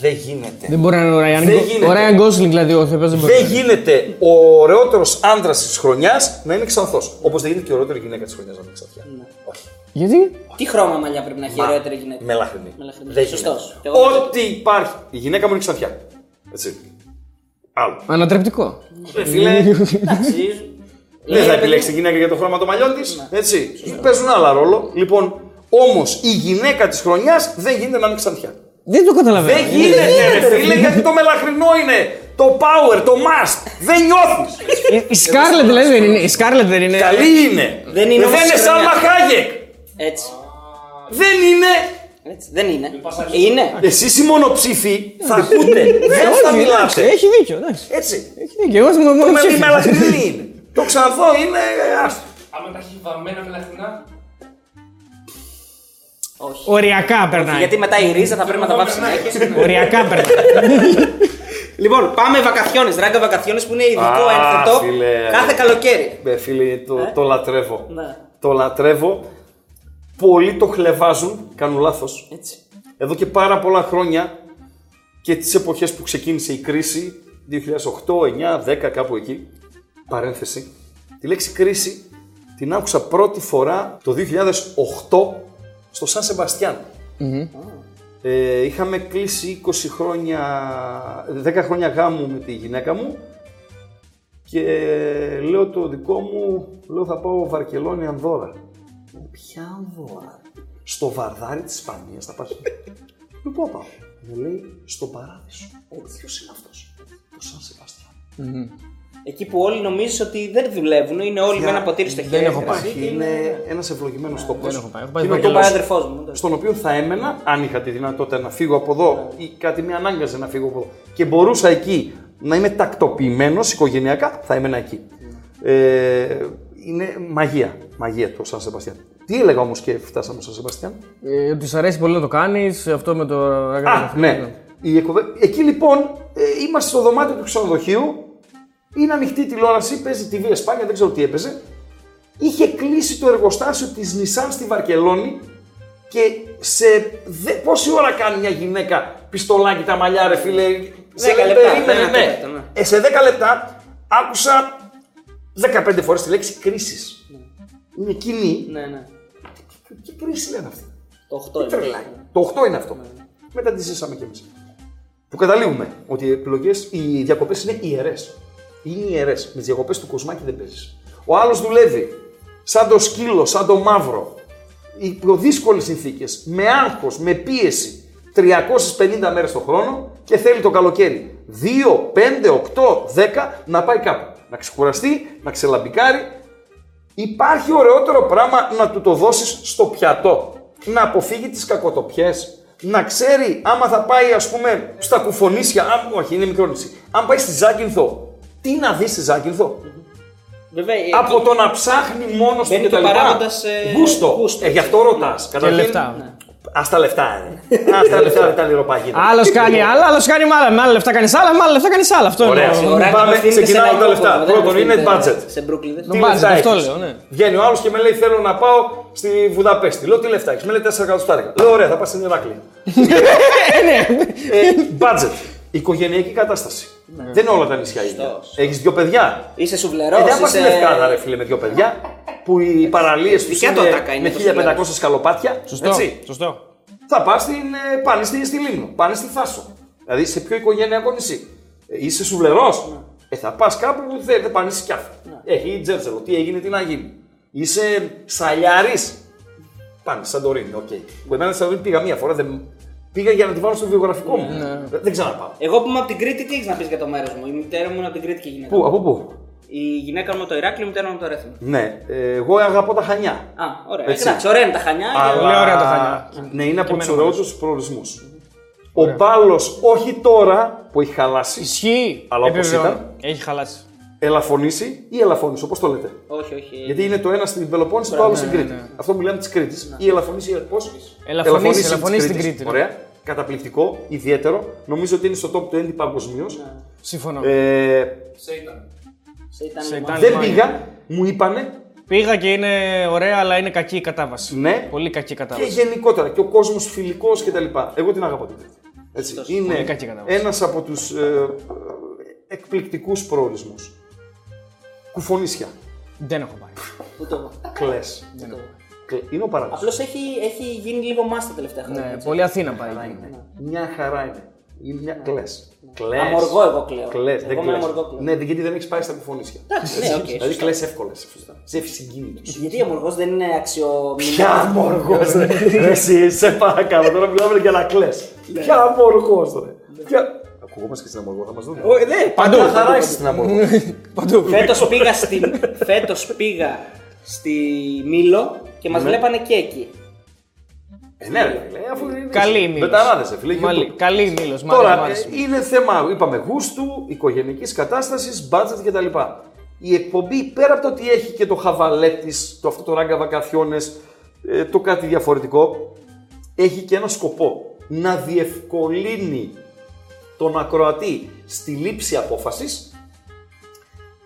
Δεν γίνεται. Δεν μπορεί να είναι ο Ράιαν Δεν Γκο- γίνεται. ο Ράιαν Γκόσλινγκ, δηλαδή ο Θεός δεν μπορεί. Δεν γίνεται ο ωραιότερος άντρας της χρονιάς να είναι ξανθός. Όπως δεν γίνεται και η ωραιότερη γυναίκα της χρονιάς να είναι ξανθιά. Όχι. Γιατί; Τι χρώμα μαλλιά πρέπει να έχει η ωραιότερη γυναίκα; Μελαχρινή. Μελαχρινή. Δεν Σωστός. γίνεται. Και εγώ νομίζω- Ό,τι υπάρχει. Η γυναίκα μου είναι ξανθιά. Έτσι. Άλλο. Ανατρεπτικό. Ε, φίλε, Εντάξει. δεν θα Ε, επιλέξει τη γυναίκα για το χρώμα των μαλλιών της. Έτσι. Παίζουν άλλα ρόλο. Λοιπόν, όμως η γυναίκα της χρονιάς δεν γίνεται να είναι ξανθιά. Δεν το καταλαβαίνω. Δεν γίνεται, ρε φίλε, γιατί το μελαχρινό είναι το power, το must. Δεν νιώθεις. Η- Η Σκάρλετ δηλαδή δεν είναι. Η Σκάρλετ δεν είναι. Καλή είναι. Δεν είναι όμως Δεν είναι της σαν χρονιάς. Χάγεκ. Έτσι. Δεν είναι Έτσι, δεν είναι. Είναι. Εσείς οι μονοψήφοι θα ακούτε. Δεν θα Όχι, εντάξει, μιλάτε. Έχει δίκιο, εντάξει. Έτσι. Έχει δίκιο. Εγώ είμαι Το μόνο με ψήφι. μελαχρινή είναι. Το ξανθό είναι. άστο. Άμα τα έχει βαμμένα με λαχνά. Όχι. Οριακά περνάει. Γιατί μετά η ρίζα θα πρέπει να τα βάφει συνέχεια. Οριακά περνάει. λοιπόν, πάμε βακαθιόνες. Ράγκα βακαθιόνες που είναι ειδικό Α, ένθετο φίλε. κάθε καλοκαίρι. Ε, φίλε, το, το λατρεύω. Ναι. Το λατρεύω. Πολλοί το χλεβάζουν, κάνουν λάθος. Έτσι. Εδώ και πάρα πολλά χρόνια και τις εποχές που ξεκίνησε η κρίση, 2008, 9, 10, κάπου εκεί, παρένθεση, τη λέξη κρίση την άκουσα πρώτη φορά το 2008 στο Σαν Σεμπαστιάν. Ε, είχαμε κλείσει 20 χρόνια, 10 χρόνια γάμου με τη γυναίκα μου και λέω το δικό μου, λέω θα πάω Βαρκελόνη Ανδόρα. Ποια Ανδόρα, στο Βαρδάρι της Ισπανίας θα πας. Λέω πού πάω. Μου λέει στον παράδεισο. Ποιος είναι αυτός; Το Σαν Σεμπαστιάν. Εκεί που όλοι νομίζουν ότι δεν δουλεύουν, είναι όλοι με ένα ποτήρι στο χέρι. έχω πάει. εσύ, και Είναι ένας ευλογημένος τόπος. Δεν έχω πάει. Έχω πάει Είναι ο στο Το τόπος πάει αδερφό μου. στον οποίο θα έμενα, αν είχα τη δυνατότητα να φύγω από εδώ ή κάτι με ανάγκαζε να φύγω από εδώ και μπορούσα εκεί να είμαι τακτοποιημένος οικογενειακά, θα έμενα εκεί. Ε, είναι μαγεία, μαγεία το Σαν Σεμπαστιάν. Τι έλεγα όμως και φτάσαμε στο Σαν Σεμπαστιάν; Ε, Ότι σ' αρέσει πολύ να το κάνεις, αυτό με το. Α, ναι. Η εκοβε- Εκεί λοιπόν ε, είμαστε στο δωμάτιο του ξενοδοχείου. Είναι ανοιχτή η τηλεόραση, παίζει TV Εσπάνια, δεν ξέρω τι έπαιζε. Είχε κλείσει το εργοστάσιο της Nissan στη Βαρκελόνη και σε δε... πόση ώρα κάνει μια γυναίκα πιστολάκι τα μαλλιά ρε φίλε; Σε Δέκα λεπτά, περίμενε, ένα ναι. τέταρτο, ναι. Ε, σε 10 λεπτά άκουσα 15 φορές τη λέξη κρίσεις. Είναι κοινή. Ναι, ναι. Τι κρίση λένε αυτή. Το 8 είναι. Τρελάκι. Το 8 είναι αυτό. Μετά τη ζήσαμε κι εμείς. Που καταλήγουμε ότι οι επιλογές, οι διακοπές είναι ιερές. Είναι ιερές. Με τις διακοπές του κοσμάκι δεν παίζεις. Ο άλλος δουλεύει σαν το σκύλο, σαν το μαύρο. Οι πιο δύσκολες συνθήκες, με άγχος, με πίεση. 350 μέρες το χρόνο και θέλει το καλοκαίρι 2, 5, 8, 10 να πάει κάπου. Να ξεκουραστεί, να ξελαμπικάρει Υπάρχει ωραιότερο πράγμα να του το δώσεις στο πιατό. Να αποφύγει τις κακοτοπιές. Να ξέρει άμα θα πάει ας πούμε στα κουφονίσια, αν, όχι είναι μικρό νησί, αν πάει στη Ζάκυνθο, τι να δεις στη Ζάκυνθο; Βέβαια, ε, Από το να ψάχνει μόνος του Μπαίνει κτλ. το παράγοντας, ε, Γούστο. γούστο. Ε, γι' αυτό ρωτάς. Και λεφτά. Α τα λεφτά, ε. Α τα λεφτά, δεν τα λιροπαγίδα. Άλλος κάνει άλλα, άλλος κάνει με άλλα. Με άλλα λεφτά κάνεις άλλα, με άλλα λεφτά κάνεις άλλα. Αυτό Ωραία. είναι. Ωραία, Πάμε, να απευθύνεται σε ξεκινάμε λαϊκό τα λεφτά. κόσμο, δεν Πρώτον, είναι απευθύνεται budget. Σε Brooklyn. Τι budget, λεφτά αυτό έχεις; λέω, ναι. Βγαίνει ο άλλος και με λέει: Θέλω να πάω στη Βουδαπέστη. Λέω: Τι λεφτά έχεις; Με λέει 4 εκατοστάρικα. Λέω: Ωραία, θα πας στην Ηράκλεια. ε, budget. Οικογενειακή κατάσταση. Δεν όλα τα νησιά είναι. Σωστός. Έχεις δύο παιδιά. Είσαι Ε, σουβλερό. δεν πας στη Λευκάδα, ρε φίλε, με δύο παιδιά. Που οι παραλίες τους Δικιά του ατάκα είναι με το 1500 σκαλοπάτια. Σωστό. Έτσι. Σωστό. Θα πας στην, ε, πάνε στη, στη Λίμνο, πάνε στη Θάσο. Δηλαδή σε πιο οικογενειακό νησί. Ε, είσαι σουβλερός. Ε, θα πας κάπου που δεν, δεν πάνε σκάφη. Έχει τζέρτζελο, τι έγινε, τι να γίνει. Είσαι σαλιάρης. Πάνε, Σαντορίνη, οκ. Που εμένα Σαντορίνη πήγα μία φορά, δεν... πήγα για να τη βάλω στο βιογραφικό μου. Δεν, δεν ξαναπάω. Εγώ που είμαι από την Κρήτη, τι έχεις να πεις για το μέρος μου; Η μητέρα μου είναι από την Κρήτη και η γυναίκα. Πού, μου. από πού; Η γυναίκα μου από το Ηράκλειο, η μητέρα μου από το Ρέθυμνο. Ναι, ε, εγώ αγαπώ τα Χανιά. Α, ωραία. Έτσι. Εντάξει, ωραία είναι τα Χανιά. Αλλά... Πολύ ωραία τα Χανιά. Ναι, είναι από Και τους εμένα μου ωραιότερου προορισμούς. Ο μπάλο, όχι τώρα που έχει χαλάσει, Ισχύει. Αλλά όπως Επιβεβαιώνω. ήταν. Έχει χαλάσει. Ελαφωνήσει ή ελαφώνησε, όπως το λέτε. Όχι, όχι. Γιατί είναι το ένα στην Πελοπόννησο, το άλλο στην Κρήτη. Αυτό μιλάμε της Κρήτης. Ή ελαφωνήσει, πώς; Ελαφωνήσει, ελαφωνήσει στην Κρήτης, ναι. Ωραία. Καταπληκτικό, ιδιαίτερο. Νομίζω ότι είναι στο top 20 παγκοσμίως. Συμφωνώ. Ε, Σε ήταν. Σε ήταν Σε λίγο- ήταν- δεν Λιμάνια. πήγα, μου είπανε Πήγα και είναι ωραία, αλλά είναι κακή η κατάβαση. ναι. Πολύ κακή η Και κατάβαση. γενικότερα και ο κόσμος φιλικός κτλ. Εγώ την αγαπώ την Κρήτη. Έτσι. Είναι Πολύ κακή κατάσταση. ένας από τους ε, εκπληκτικούς προορισμούς. Κουφονίσια. Δεν έχω πάει. Ούτε εγώ. Κλες. Είναι ο παράδεισος. Απλώς έχει, έχει γίνει λίγο μάστα τα τελευταία χρόνια. Ναι, έτσι. πολύ Αθήνα πάει. εκεί. Μια χαρά είναι. Είναι μια κλες. Κλες. Αμοργό εγώ κλαίω. Κλες, δεν Εγώ με κλαις. αμοργό κλαίω. Ναι, γιατί δεν έχεις πάει στα κουφονίσια. Εντάξει, ναι, οκ. Δηλαδή σωστά. κλες εύκολα. Σε ευσυγκίνητο. Γιατί αμοργός δεν είναι αξιομνημόνιο. Ποια αμοργός, ρε. Εσύ, σε παρακαλώ, τώρα μιλάμε για να κλε. Ποια αμοργός, ρε. Ποια. Ακουγόμαστε και στην αμοργό, θα μας δουν. Ω, ναι, Παντού. Μια χαρά είσαι στην αμοργό. Παντού. Φέτος πήγα, στην... Φέτος πήγα στη Μήλο και μας Ναι. βλέπανε και εκεί. Ε, ναι, ρε, φίλε, αφού είναι. Καλή η Μήλος. Μπεταράδες, ε, φίλε. Μαλή- YouTube. Καλή η Μήλος, μ' Τώρα, άρεσε, μ' ε, άρεσε. είναι θέμα, είπαμε, γούστου, οικογενικής κατάστασης, budget κτλ. Η εκπομπή, πέρα από το ότι έχει και το χαβαλέ τη, το αυτό το ράγκα βακαθιώνε, το κάτι διαφορετικό, έχει και ένα σκοπό. Να διευκολύνει τον ακροατή στη λήψη απόφασης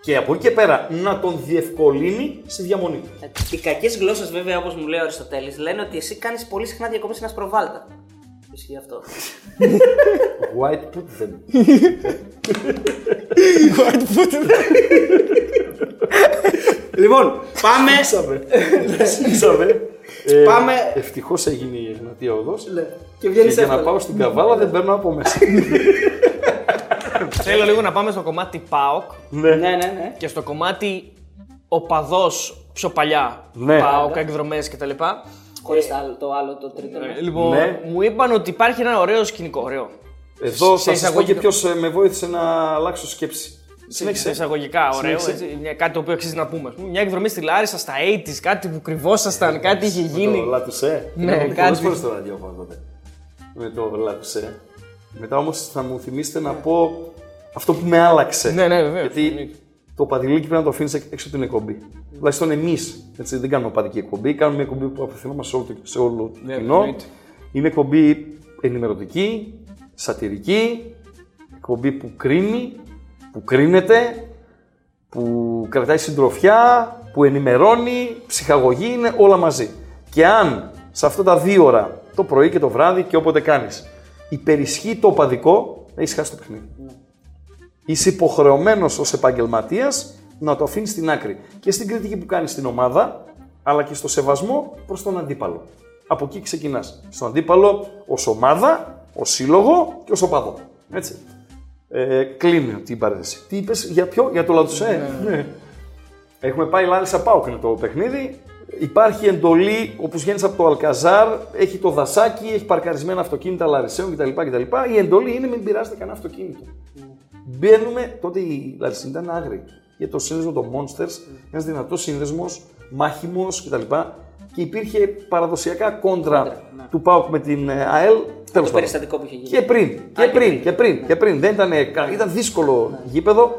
και από εκεί και πέρα να τον διευκολύνει στη διαμονή του. Οι κακές γλώσσες, βέβαια, όπως μου λέει ο Αριστοτέλης, λένε ότι εσύ κάνεις πολύ συχνά διακοπές σε ένα σπροβάλτα. Ισχύει αυτό. White put them. λοιπόν, πάμε. Σύξαμε. Σύξαμε. Ε, Πάμε. Ευτυχώς έγινε η Εγνατία οδό. Και Και βγαίνει για να πάω στην καβάλα δεν παίρνω από μέσα. Θέλω λίγο να πάμε στο κομμάτι ΠΑΟΚ Ναι, ναι, ναι. και στο κομμάτι οπαδό πιο παλιά. Ναι. ΠΑΟΚ, εκδρομές κτλ. Χωρίς το άλλο, το τρίτο. ναι. Λοιπόν, Ναι. μου είπαν ότι υπάρχει ένα ωραίο σκηνικό. Ωραίο. Εδώ Σε θα σας πω και εισαγωγικά. ποιος με βοήθησε να αλλάξω σκέψη. Σε Συνέχισε. εισαγωγικά, ωραίο. Συνέχισε. Έτσι, μια, κάτι το οποίο αξίζει να πούμε. ας πούμε. Μια εκδρομή στη Λάρισα στα 80s, κάτι που κρυβόσασταν, κάτι είχε γίνει. Το Λατουσέ. Ναι, Είχαμε κάτι. πολλές φορές στο ραδιόφωνο τότε. Με το Λατουσέ. Μετά όμως θα μου θυμίσετε να πω αυτό που με άλλαξε. Ναι, ναι, βεβαίως. Γιατί το παδιλίκι πρέπει να το αφήνεις έξω από την εκπομπή. Τουλάχιστον εμείς δεν κάνουμε παδική εκπομπή. Κάνουμε μια εκπομπή που απευθυνόμαστε σε όλο το, σε όλο το Ναι, κοινό. εννοείται. Είναι εκπομπή ενημερωτική, σατυρική, εκπομπή που κρίνει, που κρίνεται, που κρατάει συντροφιά, που ενημερώνει, ψυχαγωγή, είναι όλα μαζί. Και αν σε αυτά τα δύο ώρα, το πρωί και το βράδυ και όποτε κάνεις, υπερισχύει το οπαδικό, έχεις χάσει το παιχνίδι. Είσαι υποχρεωμένος ως επαγγελματίας να το αφήνεις στην άκρη. Και στην κριτική που κάνεις στην ομάδα, αλλά και στο σεβασμό προς τον αντίπαλο. Από εκεί ξεκινάς. Στον αντίπαλο ως ομάδα, ως σύλλογο και ως οπαδό. Έτσι. Ε, κλείνει την παρένθεση. Τι είπες, για ποιο, για το Λατουσέ; Ναι. Έχουμε πάει Λάρισα Πάουκ είναι το παιχνίδι. Υπάρχει εντολή, όπως βγαίνει από το Αλκαζάρ, έχει το δασάκι, έχει παρκαρισμένα αυτοκίνητα Λαρισαίων κτλ. κτλ. Η εντολή είναι μην πειράζετε κανένα αυτοκίνητο. Μπαίνουμε, τότε η Λαρισαίη ήταν άγρη. Για το σύνδεσμο των Monsters, ένας δυνατός σύνδεσμος, μάχημος κτλ. Και υπήρχε παραδοσιακά κόντρα του Πάουκ με την ε, ΑΕΛ. Τέλος πάντων. περιστατικό που είχε γίνει. Και πριν, και και πριν, πριν. και πριν, και πριν. Δεν ήταν, ήταν δύσκολο γήπεδο.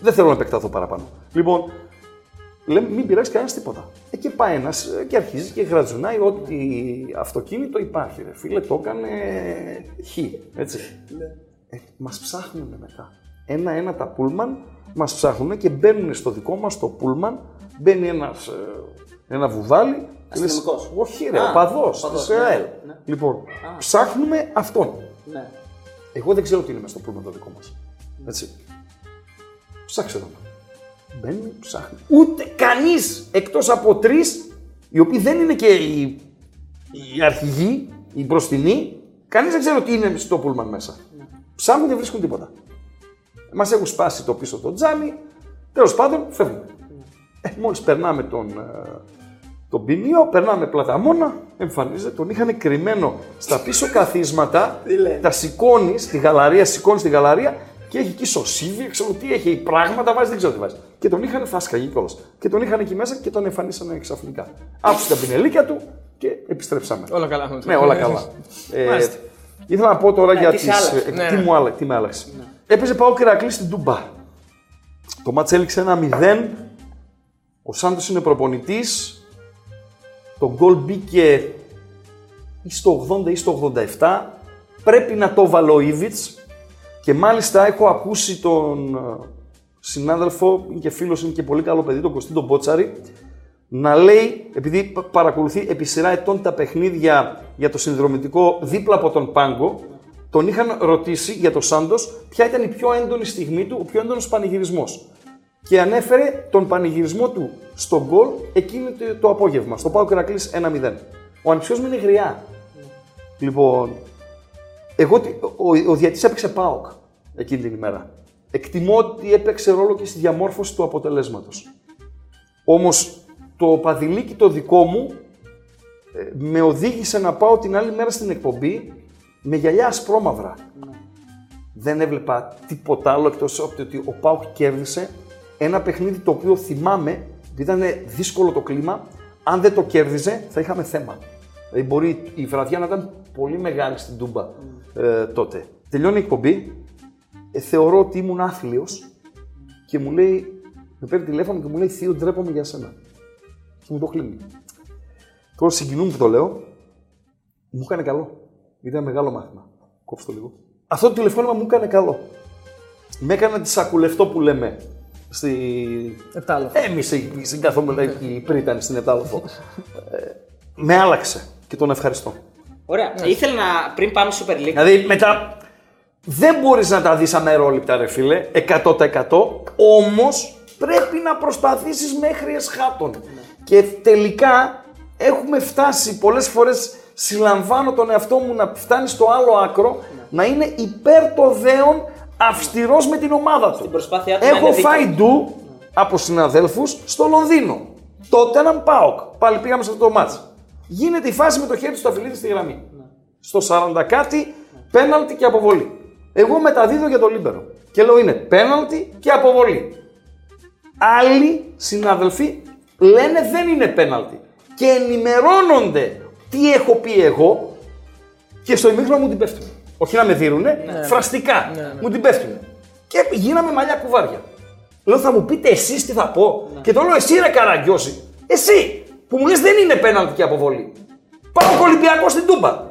Δεν θέλω να επεκταθώ παραπάνω. Λοιπόν, λέμε μην πειράζει κανένας τίποτα. Ε, και πάει ένας και αρχίζει και γρατζουνάει ότι αυτοκίνητο υπάρχει. Ρε. Φίλε, το έκανε χ. Έτσι. Ε, μας ψάχνουν μετά. Ένα-ένα τα πούλμαν μας ψάχνουν και μπαίνουν στο δικό μας το πούλμαν. Μπαίνει ένας, ε, ένα βουβάλι. Και λες, Αστυνομικός. Όχι ρε, Α, παδός, παδός, της ναι, ΕΑΕΛ. ναι. Λοιπόν, ψάχνουμε αυτόν. Ναι. Εγώ δεν ξέρω τι είναι μέσα στο πούλμαν το δικό μας. Έτσι. Ψάξε τον. Μπαίνει, ψάχνει. Ούτε κανείς εκτός από τρεις, οι οποίοι δεν είναι και οι, οι αρχηγοί, οι μπροστινοί, κανείς δεν ξέρει τι είναι στο πούλμαν μέσα. Ψάχνουν δεν βρίσκουν τίποτα. Μας έχουν σπάσει το πίσω το τζάμι, τέλος πάντων φεύγουμε. Ε, μόλις περνάμε τον, ε, τον ποινίο, περνάμε πλαταμόνα, εμφανίζεται, τον είχαν κρυμμένο στα πίσω καθίσματα, τα σηκώνει στη γαλαρία, σηκώνει στη γαλαρία και έχει εκεί σωσίβια, ξέρω τι έχει, πράγματα βάζει, δεν ξέρω τι βάζει. Και τον είχαν φάσκαγει κιόλας. Και τον είχαν εκεί μέσα και τον εμφανίσανε ξαφνικά. Άφησε τα πινελίκια του και επιστρέψαμε. Όλα καλά. Ναι, όλα καλά. ε, Μάλιστα. ήθελα να πω τώρα για τι τις... σε άλλαξε. ε, Ναι, τι, ναι. μου άλλα, τι με άλλαξε. Έπαιζε πάω Ηρακλή στην Τούμπα. Το μάτς έληξε ένα 0. Ο Σάντος είναι προπονητής. Το γκολ μπήκε ή στο 80 ή στο 87. Πρέπει να το βάλω ο Ήβιτς. Και μάλιστα έχω ακούσει τον ε, συνάδελφο, είναι και φίλος, είναι και πολύ καλό παιδί, τον Κωστή τον Μπότσαρη, να λέει, επειδή πα- παρακολουθεί επί σειρά ετών τα παιχνίδια για το συνδρομητικό δίπλα από τον Πάγκο, τον είχαν ρωτήσει για τον Σάντος ποια ήταν η πιο έντονη στιγμή του, ο πιο έντονος πανηγυρισμός. Και ανέφερε τον πανηγυρισμό του στο γκολ εκείνο το, το απόγευμα, στο Πάο Κερακλής 1-0. Ο ανιψιός μου είναι γριά. Λοιπόν, εγώ, τι- ο, ο διαιτής έπαιξε ΠΑΟΚ εκείνη την ημέρα. Εκτιμώ ότι έπαιξε ρόλο και στη διαμόρφωση του αποτελέσματος. Όμως το παδιλίκι το δικό μου ε, με οδήγησε να πάω την άλλη μέρα στην εκπομπή με γυαλιά ασπρόμαυρα. Δεν έβλεπα τίποτα άλλο εκτός από το ότι ο Πάουκ κέρδισε ένα παιχνίδι το οποίο θυμάμαι, επειδή ήταν δύσκολο το κλίμα, αν δεν το κέρδιζε θα είχαμε θέμα. Δηλαδή μπορεί η βραδιά να ήταν πολύ μεγάλη στην Τούμπα ε, τότε. Τελειώνει η εκπομπή, ε, θεωρώ ότι ήμουν άθλιος και μου λέει, με παίρνει τηλέφωνο και μου λέει Θείο, ντρέπομαι για σένα. Και μου το κλείνει. Τώρα συγκινούμαι που το λέω, μου έκανε καλό. Ήταν μεγάλο μάθημα. Κόψτε το λίγο. Αυτό το τηλεφώνημα μου έκανε καλό. Με έκανε να τη σακουλευτώ που λέμε. Στη... Επτάλοφο. Εμεί στην καθόμαστε εκεί πριν ήταν στην Επτάλοφο. Ε, με άλλαξε και τον ευχαριστώ. Ωραία. Ήθελα να πριν πάμε Super League. Δηλαδή μετά δεν μπορείς να τα δεις αμερόληπτα ρε φίλε, 100% όμως πρέπει να προσπαθήσεις μέχρι εσχάτων. Και τελικά έχουμε φτάσει πολλές φορές, συλλαμβάνω τον εαυτό μου να φτάνει στο άλλο άκρο, να είναι υπέρ το δέον αυστηρός με την ομάδα του. προσπάθειά του να Έχω είναι δίκαιο. φάει ντου από συναδέλφους στο Λονδίνο. Τότε έναν ΠΑΟΚ. Πάλι πήγαμε σε αυτό το μάτς. Γίνεται η φάση με το χέρι του Σταφυλίδη στη γραμμή. Στο 40 κάτι, πέναλτι και αποβολή. Εγώ μεταδίδω για το Λίμπερο. Και λέω είναι πέναλτι και αποβολή. Άλλοι συνάδελφοι λένε δεν είναι πέναλτι. Και ενημερώνονται τι έχω πει εγώ και στο ημίχρονο μου την πέφτουν. Όχι να με δείρουνε, φραστικά μου την πέφτουν. Και γίναμε μαλλιά κουβάρια. Λέω θα μου πείτε εσείς τι θα πω. Και του λέω εσύ ρε καραγκιόζη. Εσύ που μου λες δεν είναι πέναλτι και αποβολή. Πάω Ολυμπιακό στην Τούμπα.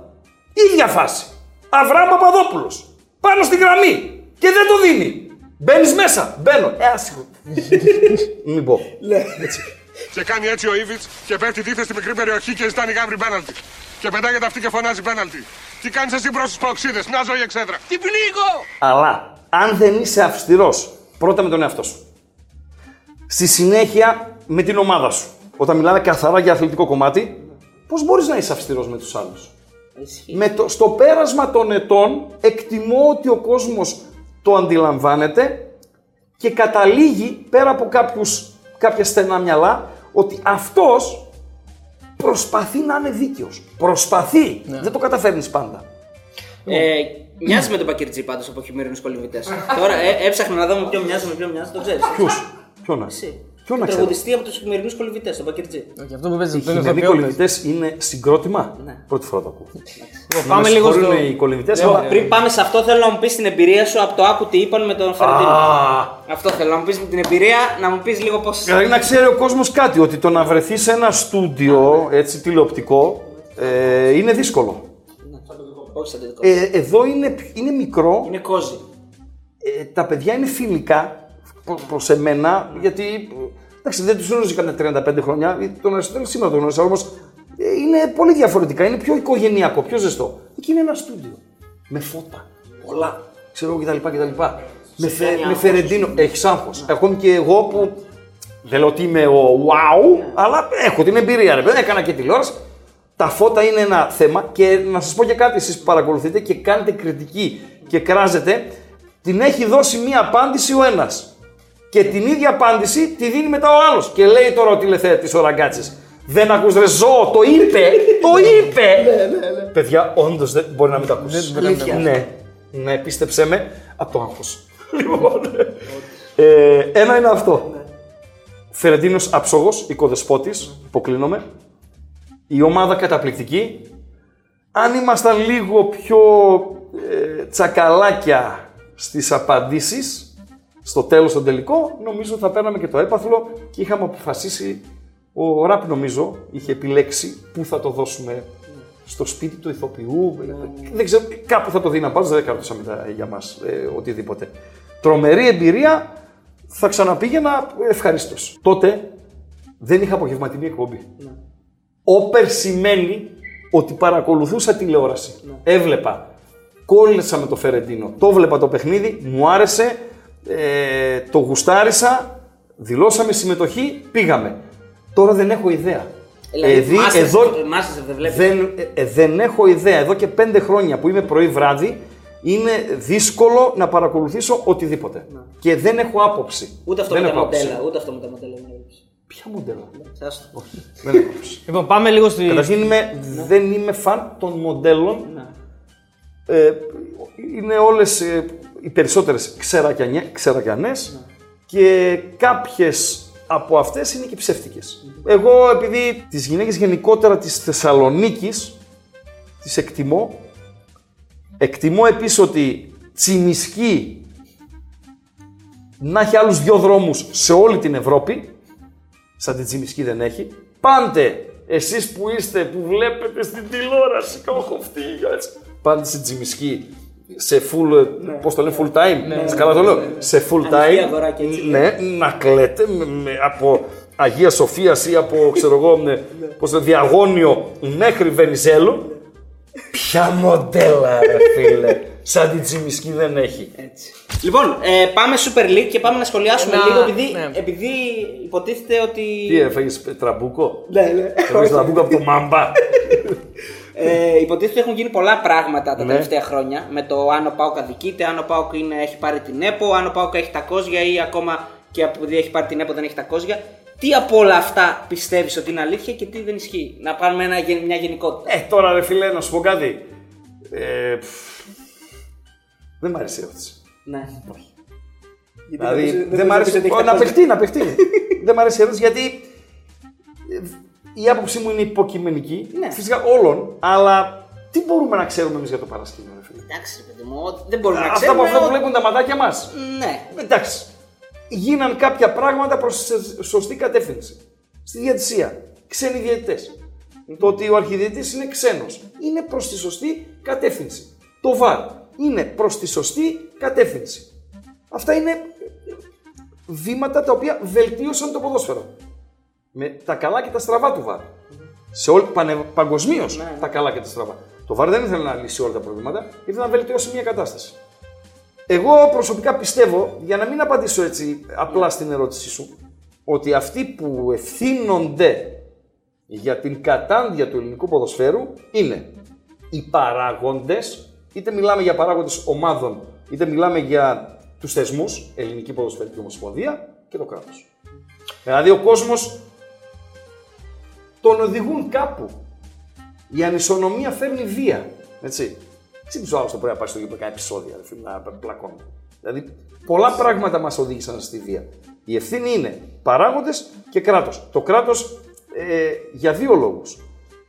ίδια φάση. Αβραάμ Παπαδόπουλος. Πάνω στη γραμμή. Και δεν το δίνει. Μπαίνεις μέσα. Μπαίνω. Ε, άσυχο. Μην πω. Και κάνει έτσι ο Ήβιτ και πέφτει τίθε στη μικρή περιοχή και ζητάνει γάβρι πέναλτι. Και πετάγεται αυτή και φωνάζει πέναλτι. Τι κάνεις εσύ προ του παοξίδες, μια ζωή εξέδρα. Τι πνίγω! Αλλά αν δεν είσαι αυστηρός πρώτα με τον εαυτό σου, στη συνέχεια με την ομάδα σου, όταν μιλάμε καθαρά για αθλητικό κομμάτι, πώς μπορείς να είσαι αυστηρός με τους άλλους; Ισχύει. Με το, στο πέρασμα των ετών εκτιμώ ότι ο κόσμος το αντιλαμβάνεται και καταλήγει πέρα από κάποιους, κάποια στενά μυαλά ότι αυτός προσπαθεί να είναι δίκαιος. Προσπαθεί. Δεν το καταφέρνεις πάντα. Ε, μοιάζει με τον Πακυρτζή πάντως από χειμερινούς κολυμβητές. Τώρα ε, έψαχνα να δω με ποιο μοιάζει, με ποιο μοιάζει, το ξέρεις. Ποιος, ποιον να Εσύ. Ποιον να ξέρω. Τραγουδιστή από τους χειμερινού κολυμβητέ, τον Πακυρτζή. Και αυτό που παίζει Οι αυτό είναι χειμερινοί ηθοποιό. κολυμβητές είναι συγκρότημα; Ναι. Πρώτη φορά το ακούω. Λοιπόν, Πάμε λίγο στο. οι κολυμβητές. Λοιπόν, αλλά- πριν πάμε σε αυτό, θέλω να μου πεις την εμπειρία σου από το άκου τι είπαν με τον Φερντίνο. Α, Αυτό θέλω να μου πεις με την εμπειρία, να μου πεις λίγο πώ. Δηλαδή να ξέρει ο κόσμος κάτι, ότι το να βρεθείς σε ένα στούντιο έτσι τηλεοπτικό ε, είναι δύσκολο. Όχι σαν το Ε, εδώ είναι, είναι μικρό, Είναι κόζι. ε, τα παιδιά είναι φιλικά προ- προς εμένα, γιατί ε, εντάξει, δεν τους γνώριζα κανένα 35 χρόνια, ε, τον Αριστοτέλη σήμερα τον γνώρισα, όμως ε, είναι πολύ διαφορετικά, είναι πιο οικογενειακό, πιο ζεστό. Εκεί είναι ένα στούντιο, με φώτα, πολλά, ξέρω εγώ κτλ. κτλ. Με, φε, κάνει με άγχος. φερεντίνο, έχεις άγχος. Ακόμη και εγώ που δεν λέω ότι είμαι ο wow, αλλά έχω την εμπειρία, ρε παιδί, έκανα και τηλεόραση. Τα φώτα είναι ένα θέμα και να σας πω και κάτι εσείς που παρακολουθείτε και κάνετε κριτική και κράζετε, την έχει δώσει μία απάντηση ο ένας. Και την ίδια απάντηση τη δίνει μετά ο άλλος. Και λέει τώρα ο τηλεθέατης ο Ραγκάτσης. Δεν ακούς ρε ζώο, το είπε, το είπε. Παιδιά, όντως δεν μπορεί να μην το ακούσεις. Αλήθεια. Ναι, ναι, πίστεψέ με, από το άγχος. λοιπόν, ε, ένα είναι αυτό. Φερεντίνος αψόγος, οικοδεσπότης, υποκλίνομαι. Η ομάδα καταπληκτική. Αν ήμασταν λίγο πιο ε, τσακαλάκια στις απαντήσεις, στο τέλος, στο τελικό, νομίζω θα παίρναμε και το έπαθλο και είχαμε αποφασίσει, ο Ραπ νομίζω είχε επιλέξει πού θα το δώσουμε στο σπίτι του ηθοποιού, δεν ξέρω, κάπου θα το δίναμε πάντως, δεν κρατούσαμε τα- για μας ε, οτιδήποτε. Τρομερή εμπειρία, θα ξαναπήγαινα ευχαριστώ. Τότε δεν είχα απογευματινή εκπομπή. Όπερ σημαίνει ότι παρακολουθούσα τηλεόραση. Έβλεπα. Κόλλησα με το Φερεντίνο. Το βλέπα το παιχνίδι, μου άρεσε, ε, το γουστάρισα, δηλώσαμε συμμετοχή, πήγαμε. Τώρα δεν έχω ιδέα. Δηλαδή, δι- Masters- εδώ, Masters δεν βλέπεις. δεν, ε, ε, δεν έχω ιδέα. Εδώ και πέντε χρόνια που είμαι πρωί βράδυ, είναι δύσκολο να παρακολουθήσω οτιδήποτε. Και δεν έχω άποψη. Ούτε αυτό δεν με τα έχω άποψη. μοντέλα. Ούτε αυτό με τα μοντέλα δεν βλέπεις. Ποια μοντέλα; Άστο. δεν έχω άποψη. Λοιπόν, πάμε λίγο στη. Καταρχήν είμαι, δεν είμαι φαν των μοντέλων. Ε, είναι όλες, ε, οι περισσότερες ξερακιανέ- ξερακιανές και κάποιες από αυτές είναι και ψεύτικες. Εγώ, επειδή τις γυναίκες γενικότερα της Θεσσαλονίκης τις εκτιμώ, εκτιμώ επίσης ότι τσιμισκή να έχει άλλους δύο δρόμους σε όλη την Ευρώπη, σαν την Τσιμισκή δεν έχει. Πάντε, εσείς που είστε, που βλέπετε στην τηλεόραση, κοχοφτή, έτσι. Πάντε στην Τσιμισκή, σε full, Ναι. πώς το λένε, full time, ναι, καλά το λέω, σε full Ανοιχτή time, αγοράκια, έτσι. ναι, να κλαίτε με- με- από Αγία Σοφίας ή από, ξέρω εγώ, Ναι. με, πώς το διαγώνιο μέχρι Βενιζέλου. Ποια μοντέλα, ρε φίλε, σαν την Τσιμισκή δεν έχει. Έτσι. Λοιπόν, ε, πάμε Super League και πάμε να σχολιάσουμε Να- λίγο επειδή, ναι. επειδή υποτίθεται ότι. Τι έφαγες, τραμπούκο; Ναι, ναι. Έφαγες τραμπούκο από το μάμπα. Ε, υποτίθεται ότι έχουν γίνει πολλά πράγματα τα Ναι. τελευταία χρόνια με το αν ο Πάοκ αδικείται, αν ο Πάοκ είναι, έχει πάρει την ΕΠΟ, αν ο Πάοκ έχει τα κόζια ή ακόμα και επειδή έχει πάρει την ΕΠΟ δεν έχει τα κόζια. Τι από όλα αυτά πιστεύεις ότι είναι αλήθεια και τι δεν ισχύει; Να πάρουμε ένα, γεν- μια γενικότητα. Ε, τώρα ρε φίλε, να σου πω κάτι. Ε, πφ, δεν μ' αρέσει η ερώτηση. Ναι. Δηλαδή, δεν μ' αρέσει. Ω, Να παιχτεί, να παιχτεί. Δεν μ' αρέσει η ερώτηση γιατί ε, η άποψή μου είναι υποκειμενική. Ναι. Φυσικά όλων, αλλά τι μπορούμε να ξέρουμε εμείς για το παρασκήνιο, ρε φίλε; Εντάξει, ρε παιδί μου, ότι δεν μπορούμε να Αυτά ξέρουμε. από αυτά που ότι- βλέπουν τα ματάκια μας. Ναι. Εντάξει. Γίναν κάποια πράγματα προς σωστή κατεύθυνση. Στη διατησία. Ξένοι διαιτητές. Το ότι ο αρχιδιαιτητής είναι ξένος είναι προς τη σωστή κατεύθυνση. Το βαρ είναι προς τη σωστή κατεύθυνση. Αυτά είναι βήματα τα οποία βελτίωσαν το ποδόσφαιρο. Με τα καλά και τα στραβά του βαρ. Σε όλη, πανε, παγκοσμίως τα καλά και τα στραβά. Το βαρ δεν ήθελε να λύσει όλα τα προβλήματα, ήθελε να βελτιώσει μια κατάσταση. Εγώ προσωπικά πιστεύω, για να μην απαντήσω έτσι απλά στην ερώτησή σου, ότι αυτοί που ευθύνονται για την κατάντια του ελληνικού ποδοσφαίρου είναι οι παράγοντες, είτε μιλάμε για παράγοντες ομάδων, είτε μιλάμε για τους θεσμούς, Ελληνική Ποδοσφαιρική Ομοσπονδία και το κράτος. Δηλαδή ο κόσμος τον οδηγούν κάπου. Η ανισονομία φέρνει βία. Έτσι. Ξύπνησε ο άλλος το πρωί να πάει στο γήπεδο να κάνει επεισόδια, ρε φίλε, να πλακώνει. Δηλαδή, πολλά πράγματα μας οδήγησαν στη βία. Η ευθύνη είναι παράγοντες και κράτος. Το κράτος ε, για δύο λόγους.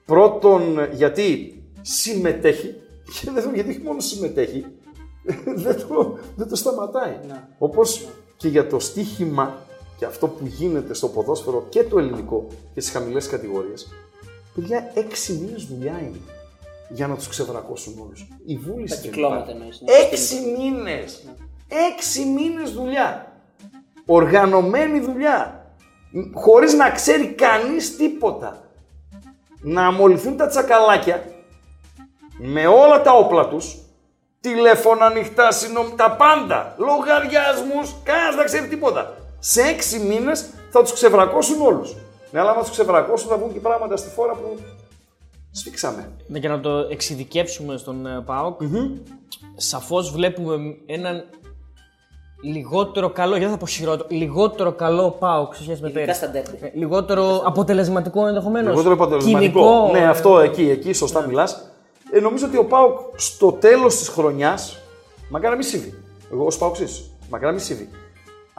Πρώτον, γιατί συμμετέχει, και δεύτερον, γιατί όχι μόνο συμμετέχει, δεν το, δεν το σταματάει. Όπως και για το στοίχημα και αυτό που γίνεται στο ποδόσφαιρο και το ελληνικό και στις χαμηλές κατηγορίες. Παιδιά, έξι μήνες δουλειά είναι για να τους ξεβρακώσουν όλους. Η βούληση. Τα δεν κυκλώματα υπάρχει. εννοείς, ναι. Έξι μήνες. Έξι μήνες δουλειά. Οργανωμένη δουλειά. Χωρίς να ξέρει κανείς τίποτα. Να αμολυθούν τα τσακαλάκια με όλα τα όπλα τους, τηλέφωνα ανοιχτά, συνομ... τα πάντα, λογαριασμούς, κανένας δεν ξέρει τίποτα. Σε έξι μήνες θα τους ξεβρακώσουν όλους. Ναι, αλλά άμα τους ξεβρακώσουν θα βγουν και πράγματα στη φόρα που σφίξαμε. Ναι, Για να το εξειδικεύσουμε στον ε, ΠΑΟΚ, σαφώς βλέπουμε έναν λιγότερο καλό, γιατί δεν θα πω χειρότερο, λιγότερο καλό ΠΑΟΚ σε σχέση με Ειδικά πέρυσι. στα ντέρμπι. Ε, Λιγότερο αποτελεσματικό ενδεχομένως. Λιγότερο αποτελεσματικό. Κοινικό, Ναι, ε, αυτό εκεί, εκεί σωστά μιλάς. Ε, νομίζω ότι ο Πάουκ στο τέλος της χρονιάς, μακάρι να μην συμβεί. Εγώ ως Πάουξής, μακάρι να μην συμβεί.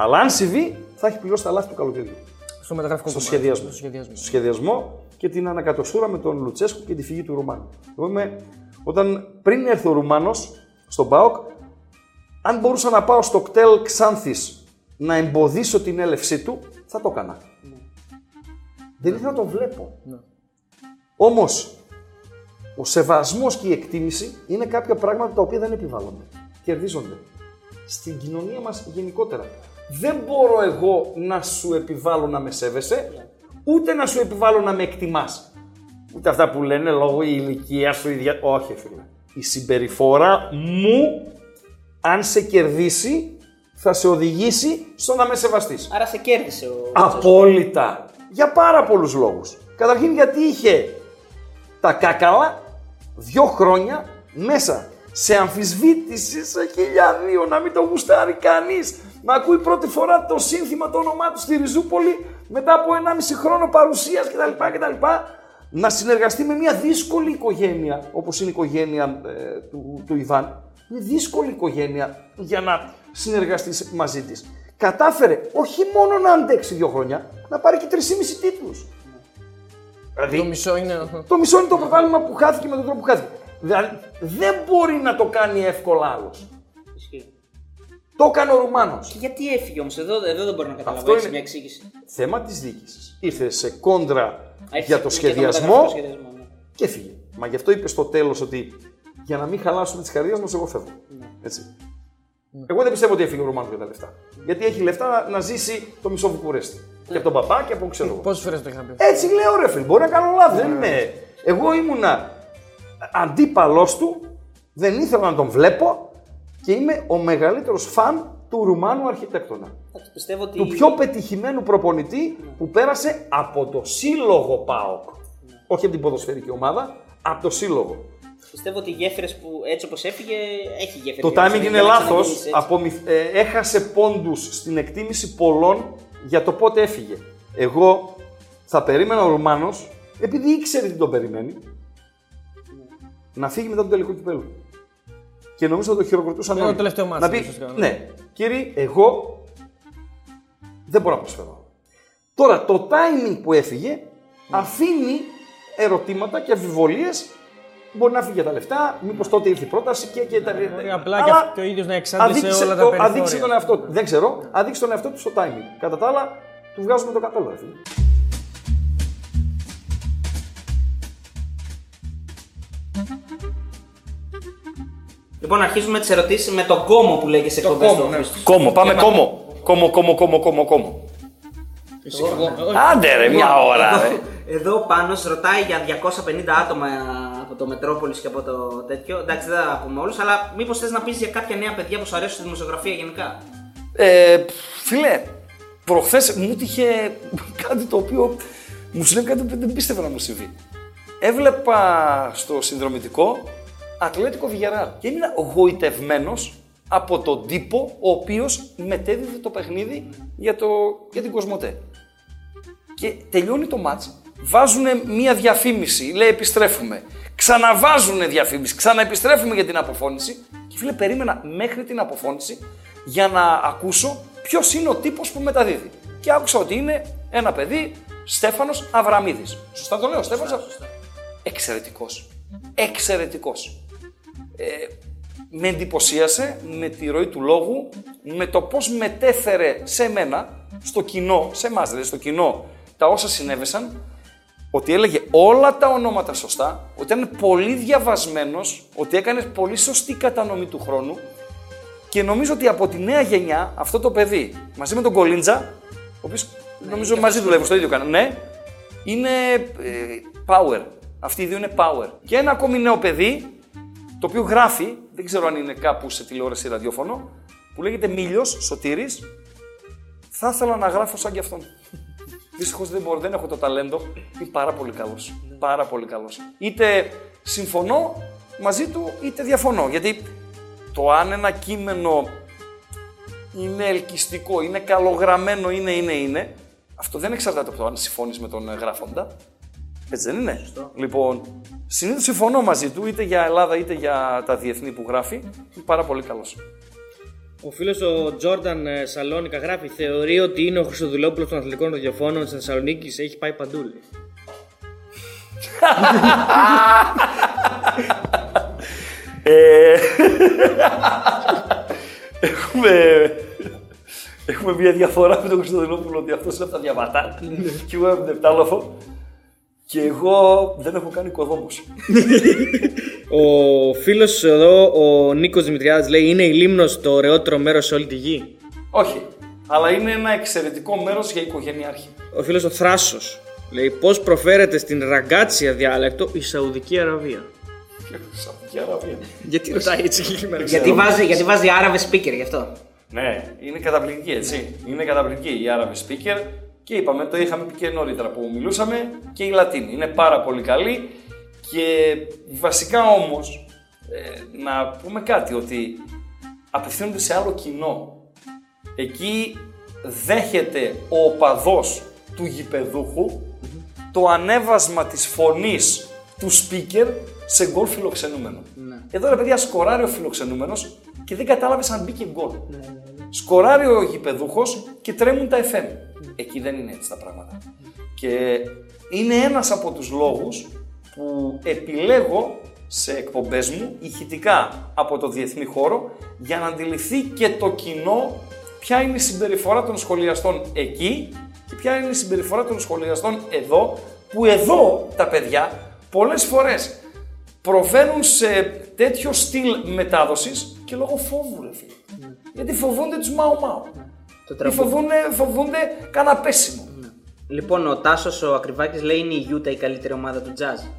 Αλλά αν συμβεί, θα έχει πληρώσει τα λάθη του καλοκαιριού. Στο μεταγραφικό στο κομμάτι, σχεδιασμό. στο σχεδιασμό. Στο σχεδιασμό και την ανακατοστούρα με τον Λουτσέσκου και τη φυγή του Ρουμάνου. Εγώ είμαι, όταν πριν έρθει ο Ρουμάνος στον ΠΑΟΚ, αν μπορούσα να πάω στο κτέλ Ξάνθης να εμποδίσω την έλευσή του, θα το έκανα. Δεν ήθελα να το βλέπω. Όμως, ο σεβασμός και η εκτίμηση είναι κάποια πράγματα τα οποία δεν επιβάλλονται. Κερδίζονται. Στην κοινωνία μας γενικότερα. Δεν μπορώ εγώ να σου επιβάλλω να με σέβεσαι, ούτε να σου επιβάλλω να με εκτιμάς. Ούτε αυτά που λένε λόγω η ηλικία σου, η δια... Όχι, φίλε. Η συμπεριφορά μου, αν σε κερδίσει, θα σε οδηγήσει στο να με σεβαστείς. Άρα σε κέρδισε ο. Απόλυτα. Για πάρα πολλούς λόγους. Καταρχήν γιατί είχε τα κάκαλα δύο χρόνια μέσα σε αμφισβήτηση σε χιλιαδίο, να μην το γουστάρει κανείς. Να ακούει πρώτη φορά το σύνθημα, το όνομά του στη Ριζούπολη μετά από 1,5 χρόνο παρουσίας κτλ. κτλ. Να συνεργαστεί με μια δύσκολη οικογένεια, όπως είναι η οικογένεια ε, του, του Ιβάν. Είναι δύσκολη οικογένεια για να συνεργαστείς μαζί της. κατάφερε όχι μόνο να αντέξει δύο χρόνια, να πάρει και 3,5 τίτλους. Το Δηλαδή, μισό είναι. το μισό είναι το πρωτάθλημα που χάθηκε με τον τρόπο που χάθηκε. Δηλαδή, δεν μπορεί να το κάνει εύκολα άλλος. Ισχύει. Το έκανε ο Ρουμάνος. Και γιατί έφυγε όμως, εδώ, εδώ δεν μπορώ να καταλάβω. Αυτό Έχεις είναι- μια εξήγηση. Θέμα της διοίκησης. Ήρθε σε κόντρα Έχει για το και μεταγραφή σχεδιασμό στο σχεδιασμό, ναι. και έφυγε. Μα γι' αυτό είπες στο τέλος ότι για να μην χαλάσουμε τις καρδιές μας, εγώ φεύγω. Ναι. Έτσι. Εγώ δεν πιστεύω ότι έφυγε ο Ρουμάνος για τα λεφτά. Γιατί έχει λεφτά να, να ζήσει το μισό Βουκουρέστι. Και από τον παπά και από ξέρω εγώ. Πόσες φορές το είχα πει. Έτσι λέω ρε φίλε, μπορεί να κάνω λάθος, δεν είμαι. Εγώ ήμουνα αντίπαλός του, δεν ήθελα να τον βλέπω και είμαι ο μεγαλύτερος φαν του Ρουμάνου αρχιτέκτονα. Εντάξει, Πιστεύω ότι. Του πιο πετυχημένου προπονητή που πέρασε από το σύλλογο ΠΑΟΚ. Όχι από την ποδοσφαιρική ομάδα, από το σύλλογο. Πιστεύω ότι οι γέφυρες που έτσι όπως έφυγε έχει γέφυρες. Το για να timing ξανα- είναι για να λάθος. ξαναγυρίσει, έτσι. Απομυθ- ε, έχασε πόντους στην εκτίμηση πολλών για το πότε έφυγε. Εγώ θα περίμενα ο Ρουμάνος, επειδή ήξερε τι τον περιμένει, να φύγει μετά τον τελικό κυπέλο. Και νομίζω θα το χειροκροτούσαν Είναι όλοι. το τελευταίο μάτς, Να πει, ουσιαστικά, ναι. ναι, κύριε, εγώ δεν μπορώ να προσφέρω. Τώρα, το timing που έφυγε αφήνει ερωτήματα και αμφιβολίες Μπορεί να φύγει για τα λεφτά, μήπως τότε ήρθε η πρόταση και, και τα. Μπορεί απλά και αυτό ο ίδιος να εξάντλησε αδείξε όλα τα το- περιθώρια. Αδείξε τον εαυτό του. Δεν ξέρω, αδείξε τον εαυτό του στο timing. Κατά τα άλλα, του βγάζουμε το καπέλο. Λοιπόν, αρχίζουμε τις ερωτήσεις με τον κόμο που λέγει σε εκπομπέ κόμο, του ναι. Χρήστος. Κόμο, πάμε κόμο. Κόμο, κόμmo, κόμmo, κόμmo, κόμmo. Άντε ρε, μια ώρα. Εδώ, ρε. εδώ πάνω ρωτάει για 250 άτομα από το Μετρόπολης και από το τέτοιο. Εντάξει, δεν θα πούμε όλους, αλλά μήπως θες να πεις για κάποια νέα παιδιά που σου αρέσουν στη δημοσιογραφία γενικά; Ε, φίλε, προχθές μου τύχε κάτι το οποίο μου συνέβη κάτι που δεν πίστευα να μου συμβεί. Έβλεπα στο συνδρομητικό Ατλέτικο Βιγεράλ και έμεινα γοητευμένος από τον τύπο ο οποίος μετέδιδε το παιχνίδι για, το, για την Κοσμοτέ. Και τελειώνει το μάτς, βάζουν μία διαφήμιση, λέει επιστρέφουμε. Ξαναβάζουν διαφήμιση, ξαναεπιστρέφουμε για την αποφώνηση. Και φίλε, περίμενα μέχρι την αποφώνηση για να ακούσω ποιος είναι ο τύπος που μεταδίδει. Και άκουσα ότι είναι ένα παιδί, Στέφανος Αβραμίδης. Σωστά το λέω, Στέφανος Αβραμίδης. Εξαιρετικός. Εξαιρετικός. Ε, με εντυπωσίασε με τη ροή του λόγου, με το πώς μετέφερε σε μένα, στο κοινό, σε εμάς δηλαδή, στο κοινό, τα όσα συνέβησαν, ότι έλεγε όλα τα ονόματα σωστά, ότι ήταν πολύ διαβασμένος, ότι έκανε πολύ σωστή κατανομή του χρόνου και νομίζω ότι από τη νέα γενιά αυτό το παιδί, μαζί με τον Κολίντζα, ο οποίος νομίζω μαζί δουλεύουν στο ίδιο κανάλι, ναι, είναι ε, power. Αυτοί οι δύο είναι power. Και ένα ακόμη νέο παιδί, το οποίο γράφει, δεν ξέρω αν είναι κάπου σε τηλεόραση ή ραδιόφωνο, που λέγεται Μίλιος Σωτήρης. Θα ήθελα να γράφω σαν κι αυτόν. Δυστυχώς δεν μπορώ, δεν έχω το ταλέντο. Είναι πάρα πολύ καλός. Πάρα πολύ καλός. Είτε συμφωνώ μαζί του, είτε διαφωνώ. Γιατί το αν ένα κείμενο είναι ελκυστικό, είναι καλογραμμένο, είναι, είναι, είναι, αυτό δεν εξαρτάται από το αν συμφωνείς με τον ε, γράφοντα. Έτσι δεν είναι. Λοιπόν, συνήθως συμφωνώ μαζί του, είτε για Ελλάδα είτε για τα διεθνή που γράφει. Είναι πάρα πολύ καλός. Ο φίλος ο Τζόρνταν ε, Σαλόνικα γράφει: Θεωρεί ότι είναι ο Χρυστοδουλόπουλο των αθλητικών ραδιοφώνων της Θεσσαλονίκης. Έχει πάει παντού. λέει. Ε, έχουμε, έχουμε μια διαφορά με τον Κωνσταντινόπουλο ότι αυτός είναι από τα διαβατά και εγώ είμαι επτάλοφο και εγώ δεν έχω κάνει οικοδόμος. Ο φίλος εδώ, ο Νίκος Δημητριάδης, λέει: Είναι η λίμνος το ωραιότερο μέρος σε όλη τη γη. Όχι, αλλά είναι ένα εξαιρετικό μέρος για οικογενειάρχη. Ο φίλος ο Θράσος λέει: Πώς προφέρεται στην ραγκάτσια διάλεκτο η Σαουδική Αραβία. Σαουδική Αραβία. Γιατί ρωτάει έτσι συγκεκριμένα. Γιατί βάζει, γιατί βάζει Άραβε speaker γι' αυτό; Ναι, είναι καταπληκτική έτσι. Είναι καταπληκτική η Άραβη speaker και είπαμε, το είχαμε πει και νωρίτερα που μιλούσαμε και η Λατίνη. Είναι πάρα πολύ καλή και βασικά όμως ε, να πούμε κάτι ότι απευθύνονται σε άλλο κοινό. Εκεί δέχεται ο οπαδός του γηπεδούχου το ανέβασμα της φωνής του speaker σε γκολ φιλοξενούμενο. Εδώ ρε παιδιά σκοράρει ο φιλοξενούμενος και δεν κατάλαβες αν μπήκε γκολ. Σκοράρει ο γηπεδούχος και τρέμουν τα FM. Εκεί δεν είναι έτσι τα πράγματα. Και είναι ένας από τους λόγους που επιλέγω σε εκπομπές μου ηχητικά από το διεθνή χώρο για να αντιληφθεί και το κοινό ποια είναι η συμπεριφορά των σχολιαστών εκεί και ποια είναι η συμπεριφορά των σχολιαστών εδώ που εδώ τα παιδιά πολλές φορές προβαίνουν σε τέτοιο στυλ μετάδοσης και λόγω φόβου ρε φίλε. Γιατί φοβούνται τους μάου μάου. Το Ή τραγούδι. φοβούνται, φοβούνται κανένα πέσιμο. Λοιπόν, ο Τάσος ο Ακριβάκης λέει είναι η Utah η καλύτερη ομάδα του jazz.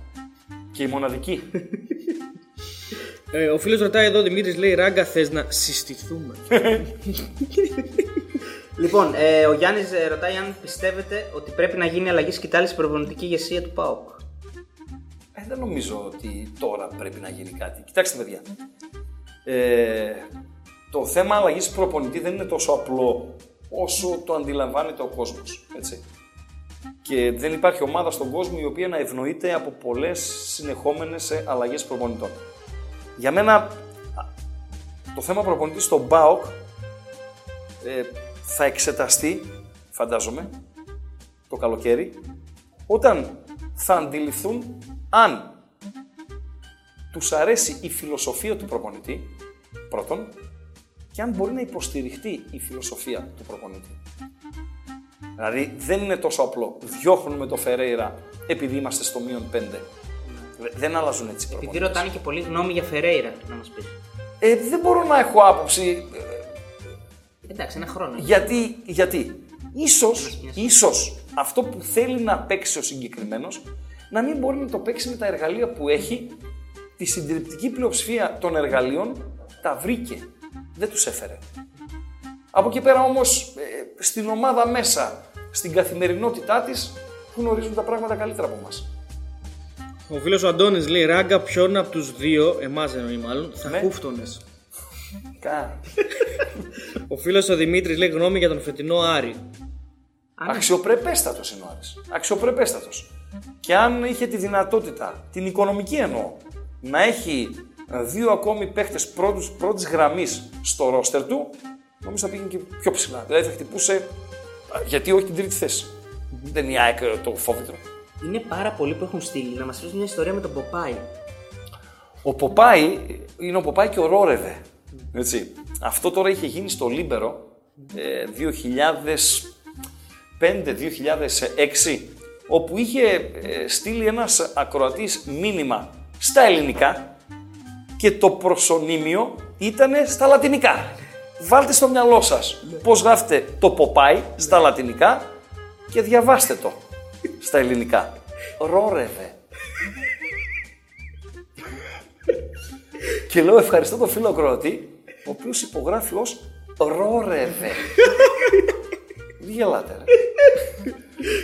Και η μοναδική. Ε, ο φίλος ρωτάει εδώ, Δημήτρης λέει: Ράγκα, θες να συστηθούμε; Λοιπόν, ε, ο Γιάννης ρωτάει αν πιστεύετε ότι πρέπει να γίνει αλλαγή σκητάλης στην προπονητική ηγεσία του ΠΑΟΚ. Ε, δεν νομίζω ότι τώρα πρέπει να γίνει κάτι. Κοιτάξτε, παιδιά. Ε, το θέμα αλλαγής προπονητή δεν είναι τόσο απλό όσο το αντιλαμβάνεται ο κόσμος. Έτσι. Και δεν υπάρχει ομάδα στον κόσμο η οποία να ευνοείται από πολλές συνεχόμενες αλλαγές προπονητών. Για μένα, α, το θέμα προπονητή στον ΠΑΟΚ ε, θα εξεταστεί, φαντάζομαι, το καλοκαίρι, όταν θα αντιληφθούν αν τους αρέσει η φιλοσοφία του προπονητή, πρώτον, και αν μπορεί να υποστηριχτεί η φιλοσοφία του προπονητή. Δηλαδή δεν είναι τόσο απλό. Διώχνουμε το Φερέιρα επειδή είμαστε στο μείον 5. Δεν αλλάζουν έτσι οι Επειδή προπονητές. ρωτάνε και πολύ γνώμη για Φερέιρα, να μας πεις. Ε, δεν μπορώ να έχω άποψη. ε, Εντάξει, ένα χρόνο. Γιατί, γιατί ίσως, μιας. ίσως αυτό που θέλει να παίξει ο συγκεκριμένος να μην μπορεί να το παίξει με τα εργαλεία που έχει, τη συντριπτική πλειοψηφία των εργαλείων τα βρήκε, δεν τους έφερε. Από εκεί πέρα όμως ε, στην ομάδα μέσα, στην καθημερινότητά της, γνωρίζουν τα πράγματα καλύτερα από μας. Ο φίλος ο Αντώνης λέει: Ράγκα, ποιον από τους δύο, εμάς εννοεί μάλλον, θα Ναι. χούφτωνε. Κα... Ο φίλος ο Δημήτρης λέει γνώμη για τον φετινό Άρη. Αξιοπρεπέστατος είναι ο Άρης. Αξιοπρεπέστατος. Και αν είχε τη δυνατότητα, την οικονομική εννοώ, να έχει ε, δύο ακόμη παίχτες πρώτους, πρώτης γραμμής στο ρόστερ του, νομίζω θα πήγαινε και πιο ψηλά. Δηλαδή θα χτυπούσε, ε, γιατί όχι την τρίτη θέση. Δεν είναι η ΑΕΚ ε, το φόβητρο. Είναι πάρα πολλοί που έχουν στείλει να μας πεις μια ιστορία με τον Ποπάη. Ο Ποπάη είναι ο Ποπάη και ο Ρόρεβε. Έτσι. Αυτό τώρα είχε γίνει στο Λίμπερο ε, 2005-2006 όπου είχε ε, στείλει ένας ακροατής μήνυμα στα ελληνικά και το προσωνύμιο ήταν στα λατινικά. Βάλτε στο μυαλό σας πώς γράφετε το Ποπάη στα λατινικά και διαβάστε το στα ελληνικά. Ρόρεβε. Και λέω ευχαριστώ τον φίλο ακροατή, ο οποίος υπογράφει ως Ρόρεβε. Μην γελάτε ρε.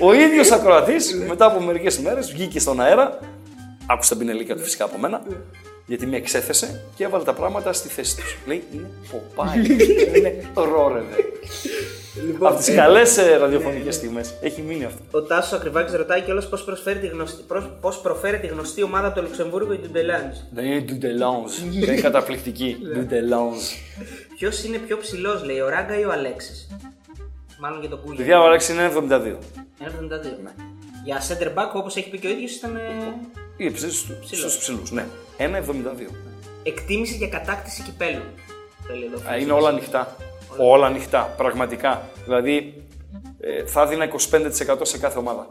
Ο ίδιος ακροατής μετά από μερικές ημέρες βγήκε στον αέρα, άκουσε τα πινελίκια του φυσικά από μένα, γιατί με εξέθεσε και έβαλε τα πράγματα στη θέση τους. Λέει είναι Ποπάι, είναι Ρόρεβε. Λοιπόν, Από τις καλές ε, ραδιοφωνικές στιγμές. Έχει μείνει αυτό. Ο Τάσος Ακριβάκης ρωτάει κιόλας πώς προσφέρει τη γνωστή, πώς προφέρει τη γνωστή ομάδα από το Λουξεμβούργο, η Ντουντελάντ. Δεν είναι Ντουντελάνζ. Είναι καταπληκτική. Ντουντελάνζ. Ποιος είναι πιο ψηλός, λέει, ο Ράγκα ή ο Αλέξης; Μάλλον για το Κούγια. Παιδιά, ο Αλέξης είναι 72. 1,72. Για center back, όπως έχει πει και ο ίδιος, ήταν ε, Ή στους ψηλούς, ναι. 1,72. εκτίμηση για κατάκτηση κυπέλου. Θέλει εδώ. Α, Είναι όλα ανοιχτά. Όλα ανοιχτά, πραγματικά. Δηλαδή, ε, θα έδινα 25% σε κάθε ομάδα.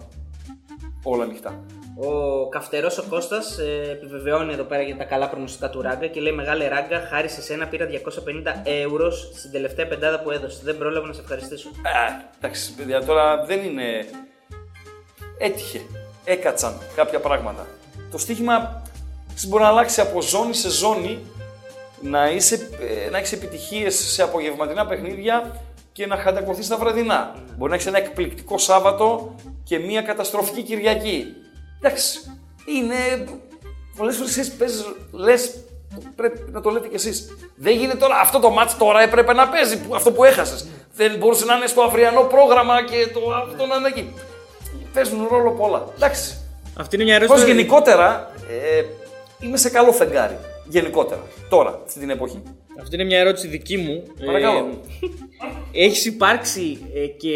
Όλα ανοιχτά. Ο καυτερός ο Κώστας ε, επιβεβαιώνει εδώ πέρα για τα καλά προγνωστικά του Ράγκα και λέει: Μεγάλη Ράγκα, χάρη σε σένα πήρα 250 ευρώ στην τελευταία πεντάδα που έδωσε. Δεν πρόλαβα να σε ευχαριστήσω. Ε, εντάξει, παιδιά, τώρα δεν είναι. Έτυχε. Έκατσαν κάποια πράγματα. Το στοίχημα ξέρεις, μπορεί να αλλάξει από ζώνη σε ζώνη, να, είσαι, ε, να έχεις επιτυχίες σε απογευματινά παιχνίδια και να χαντακωθείς στα βραδινά. Μπορεί να έχεις ένα εκπληκτικό Σάββατο και μια καταστροφική Κυριακή. Εντάξει, είναι... Πολλές φορές εσείς παίζεις, λες, πρέπει να το λέτε κι εσείς. Δεν γίνεται τώρα, αυτό το μάτς τώρα έπρεπε να παίζει, που- αυτό που έχασες. Δεν μπορούσε να είναι στο αυριανό πρόγραμμα και το, αυτό να είναι εκεί. Παίζουν ρόλο πολλά. Εντάξει, Αυτή είναι μια Πώς ερώτηση. γενικότερα ε, είμαι σε καλό φεγγάρι. γενικότερα. Τώρα, αυτή την εποχή. Αυτή είναι μια ερώτηση δική μου. Παρακαλώ. Ε, έχεις υπάρξει ε, και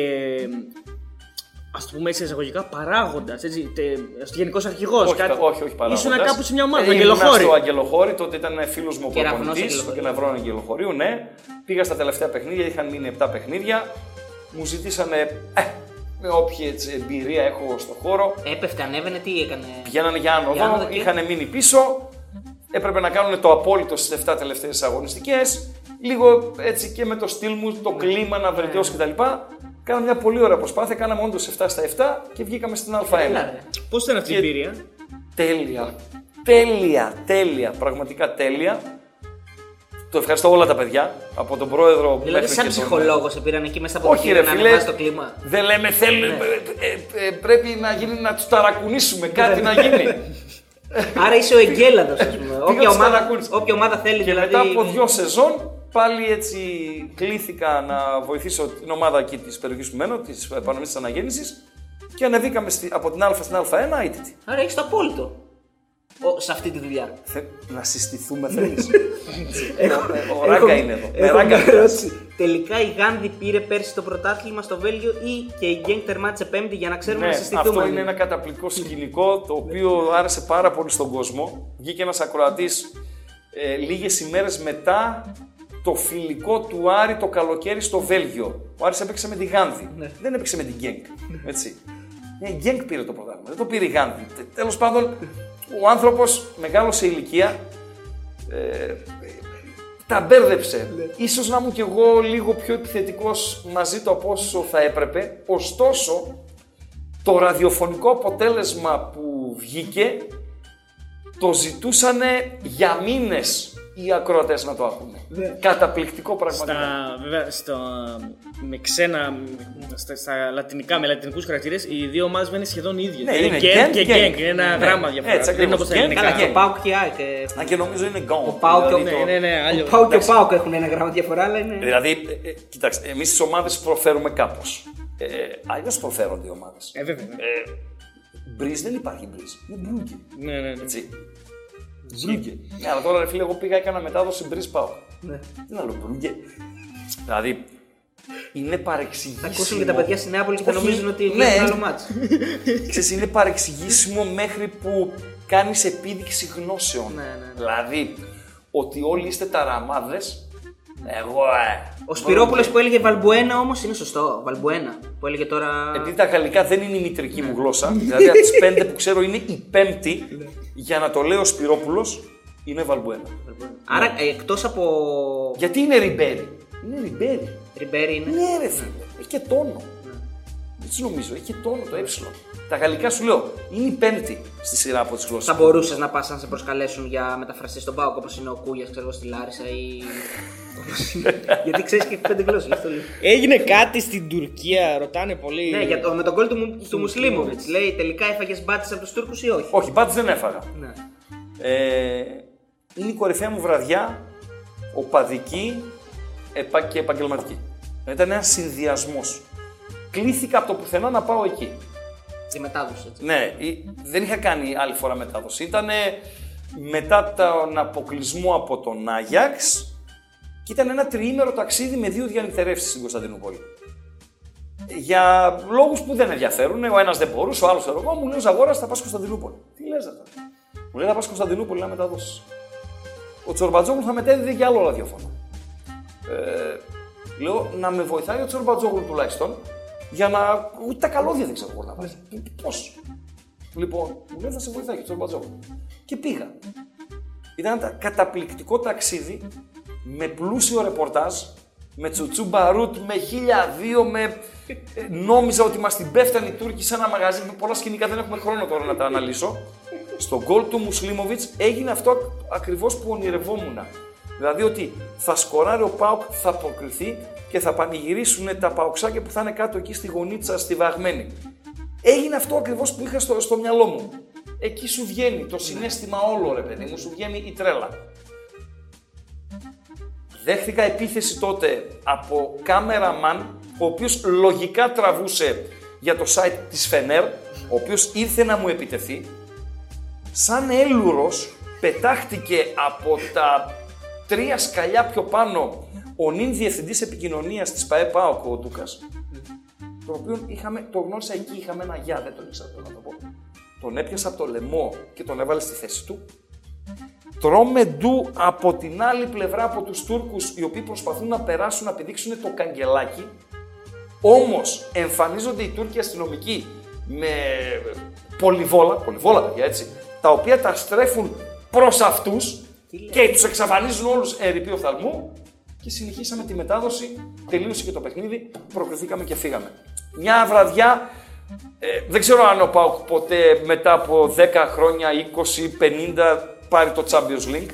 ας το πούμε έτσι εισαγωγικά παράγοντας. Γενικός αρχηγός. Όχι, όχι, όχι παράγοντας. Ήσουν κάπου σε μια ομάδα. Ε, ήμουν Αγγελοχώρη. στο Αγγελοχώρη, τότε ήταν φίλος μου ο Κεραυνός προπονητής του Αγγελοχωρίου. Κεναυρών Αγγελοχωρίου, ναι. Πήγα στα τελευταία παιχνίδια, είχαν μείνει 7 παιχνίδια. Μου ζητήσανε, ε, με όποια έτσι, εμπειρία έχω στο χώρο, Έπεφτε, ανέβαινε, τι έκανε; πηγαίνανε για άνοδο, Για άνοδο και- είχαν μείνει πίσω. Έπρεπε να κάνουν το απόλυτο στις 7 τελευταίες αγωνιστικές. Λίγο έτσι και με το στυλ μου, το κλίμα να βελτιώσει κτλ. Κάναμε μια πολύ ωραία προσπάθεια. Κάναμε όντως 7 στα 7 και βγήκαμε στην Α1. Έλα, ρε. Πώς ήταν αυτή η Και- εμπειρία; Τέλεια. Τέλεια, τέλεια. Πραγματικά τέλεια. Το ευχαριστώ όλα τα παιδιά. Από τον πρόεδρο Δηλαδή, μέχρι σαν και τον- ψυχολόγος σε πήραν εκεί μέσα από το Όχι, κύριο ρε να φίλε. ανεβάσει το κλίμα. Δεν λέμε θέλουμε. ε, ε, ε, πρέπει να γίνει να τους ταρακουνήσουμε. Κάτι να γίνει. Άρα είσαι ο Εγκέλαδος, ας πούμε. όποια, τους ομάδα, ταρακούνες. όποια ομάδα θέλεις και δηλαδή. μετά από δύο σεζόν πάλι έτσι κλήθηκα να βοηθήσω την ομάδα εκεί της περιοχής που μένω, της Πανεπιστήμια της Αναγέννησης. Και ανεβήκαμε στη- από την Α στην Α1 αίτητη. Άρα έχεις το απόλυτο. Ο, σε αυτή τη δουλειά. Θε- Να συστηθούμε θέλεις. Ο- Ο Ράγκα είναι εδώ. Με Έχω Ράγκα μια μιλάς. ερώτηση. Τελικά η Γάνδη πήρε πέρσι το πρωτάθλημα στο Βέλγιο ή και η Γκένγκ τερμάτισε πέμπτη για να ξέρουμε Ναι, να συστηθούμε. αυτό είναι ένα καταπληκτικό σκηνικό το οποίο άρεσε πάρα πολύ στον κόσμο. Βγήκε ένας ακροατής ε, λίγες ημέρες μετά το φιλικό του Άρη το καλοκαίρι στο Βέλγιο. Ο Άρης έπαιξε με τη Γάνδη. Δεν έπαιξε με την Γκένκ. Έτσι. Ε, Η Γκένκ πήρε το πρωτάθλημα, δεν το πήρε η Γάνδη. Τε- Τέλος πάντων, ο άνθρωπος μεγάλος σε ηλικία ε, τα μπέρδεψε. Ίσως να ήμουν κι εγώ λίγο πιο επιθετικός μαζί του από όσο θα έπρεπε. Ωστόσο, το ραδιοφωνικό αποτέλεσμα που βγήκε το ζητούσανε για μήνες οι ακροατές να το ακούνε. Καταπληκτικό πραγματικά. Στα, βέβαια, στο, με ξένα, στα, στα λατινικά, με λατινικούς χαρακτήρες, οι δύο ομάδες είναι σχεδόν ίδιες. Ναι, Δηλαδή, είναι Γκένγκ Γκένγκ, και Γκένγκ. Γκένγκ. Είναι ένα Ναι, γράμμα διαφορά. έτσι Δεν είναι ακριβώς. όπως τα Γκένγκ, ελληνικά. αλλά Καλά, και ο Πάουκ και η ΑΕΚ. ε, Αν και νομίζω είναι γκόν. Ο Πάουκ και ο- Δηλαδή, το- Ναι, ναι, ναι, Ο άλλο. Πάουκ και ο εντάξει. Πάουκ έχουν ένα γράμμα διαφορά, αλλά είναι. Δηλαδή, ε, ε, κοιτάξτε, εμείς τις ομάδες προφέρουμε κάπως. Ε, αλλιώς προφέρονται οι ομάδες. Ε, βέβαια. Ε, Μπριζ δεν υπάρχει μπριζ. Είναι μπρούγκε. Ναι, ναι, ναι. Έτσι. Μπρούγκε. Ναι, αλλά τώρα ρε φίλε, εγώ πήγα έκανα μετάδοση μπριζ πάω. Ναι. Τι άλλο, μπρούγκε. Δηλαδή, είναι παρεξηγήσιμο. Θα ακούσουν και τα παιδιά στη Νεάπολη και θα Όχι, νομίζουν ότι ναι. βλέπουν άλλο μάτς. Ξέρεις, είναι παρεξηγήσιμο μέχρι που κάνεις επίδειξη γνώσεων. Ναι, ναι, ναι. Δηλαδή, ότι όλοι είστε ταραμάδες, εγώ ε. Ο Σπυρόπουλος που έλεγε Βαλμπουένα όμως είναι σωστό. Βαλμπουένα που έλεγε τώρα. Επειδή τα γαλλικά δεν είναι η μητρική μου γλώσσα, δηλαδή από τις πέντε που ξέρω είναι η πέμπτη, για να το λέω ο Σπυρόπουλος, είναι Βαλμπουένα. Άρα εκτός από. Γιατί είναι ριμπέρι. Είναι ριμπέρι. Ριμπέρι είναι. Ναι, ρε φίλε. Έχει και τόνο. Έτσι νομίζω. Έχει και τόνο το ε. Τα γαλλικά σου λέω είναι η πέμπτη στη σειρά από τις γλώσσες. Θα μπορούσες να πας να σε προσκαλέσουν για μεταφραστή στον Πάοκ όπως είναι ο Κούγιας, ξέρω εγώ στη Λάρισα ή. όπως είναι. Γιατί ξέρεις και πέντε γλώσσες, γι' αυτό λέω. Έγινε κάτι στην Τουρκία, ρωτάνε πολύ. Ναι, για το, με τον κόλ του, Μου- του Μουσλίμοβιτς. Λέει τελικά έφαγες μπάτσε από τους Τούρκους ή όχι; Όχι, μπάτς δεν έφαγα. Ναι. Ε, είναι η κορυφαία μου βραδιά, οπαδική επα- και επαγγελματική. Ήταν ένας συνδυασμός. Κλήθηκα από το πουθενά να πάω εκεί. Τη μετάδοση έτσι. Ναι, ή- δεν είχα κάνει άλλη φορά μετάδοση. Ήταν μετά τον αποκλεισμό από τον Άγιαξ και ήταν ένα τριήμερο ταξίδι με δύο διανυκτερεύσεις στην Κωνσταντινούπολη. Για λόγους που δεν ενδιαφέρουν, ο ένας δεν μπορούσε, ο άλλος εγώ, μου λέει ο Ζαγόρα θα πας Κωνσταντινούπολη. Τι λες, αυτά. Μου λέει θα πας Κωνσταντινούπολη να μεταδώσεις. Ο Τσορμπατζόγλου θα μετέδιδε για άλλο ραδιόφωνο. Ε, λέω να με βοηθάει ο Τσορμπατζόγλου τουλάχιστον για να. Ούτε τα καλώδια δεν ξέρω εγώ να βάζει. Πώς; Λοιπόν, μου λέει θα σε βοηθάει και ο Τσορμπατζόγλου. Και πήγα. Ήταν ένα καταπληκτικό ταξίδι με πλούσιο ρεπορτάζ, με τσουτσού μπαρούτ, με χίλια δύο, με... ε, Νόμιζα ότι μας την πέφτανε οι Τούρκοι σε ένα μαγαζί με πολλά σκηνικά, δεν έχουμε χρόνο τώρα να τα αναλύσω. Στο γκολ του Μουσλίμοβιτς έγινε αυτό ακριβώς που ονειρευόμουν. Δηλαδή ότι θα σκοράρει ο Πάουκ, θα προκριθεί και θα πανηγυρίσουν τα παουξάκια που θα είναι κάτω εκεί στη γωνίτσα, στη βαγμένη. Έγινε αυτό ακριβώς που είχα στο, στο μυαλό μου. Εκεί σου βγαίνει το συνέστημα όλο ρε παιδί μου, σου βγαίνει η τρέλα. Δέχτηκα επίθεση τότε από κάμεραμαν, ο οποίος λογικά τραβούσε για το site της Φενέρ, ο οποίος ήρθε να μου επιτεθεί, σαν έλουρος, πετάχτηκε από τα τρία σκαλιά πιο πάνω ο νυν διευθυντής επικοινωνίας της ΠαΕ ΠΑΟΚ, ο Ντούκας, τον οποίο είχαμε, το γνώρισα εκεί, είχαμε ένα γεια, δεν τον ήξερα να το πω. Τον έπιασα από το λαιμό και τον έβαλε στη θέση του. Τρώμε ντου από την άλλη πλευρά από τους Τούρκους οι οποίοι προσπαθούν να περάσουν να πηδήξουν το καγκελάκι. Όμως εμφανίζονται οι Τούρκοι αστυνομικοί με πολυβόλα, πολυβόλα παιδιά έτσι, τα οποία τα στρέφουν προς αυτούς και τους εξαφανίζουν όλους ερυπείο οφθαλμού και συνεχίσαμε τη μετάδοση, τελείωσε και το παιχνίδι, προκριθήκαμε και φύγαμε. Μια βραδιά, ε, δεν ξέρω αν ο Πάουκ ποτέ μετά από 10 χρόνια, 20, 50 πάρει το Champions League.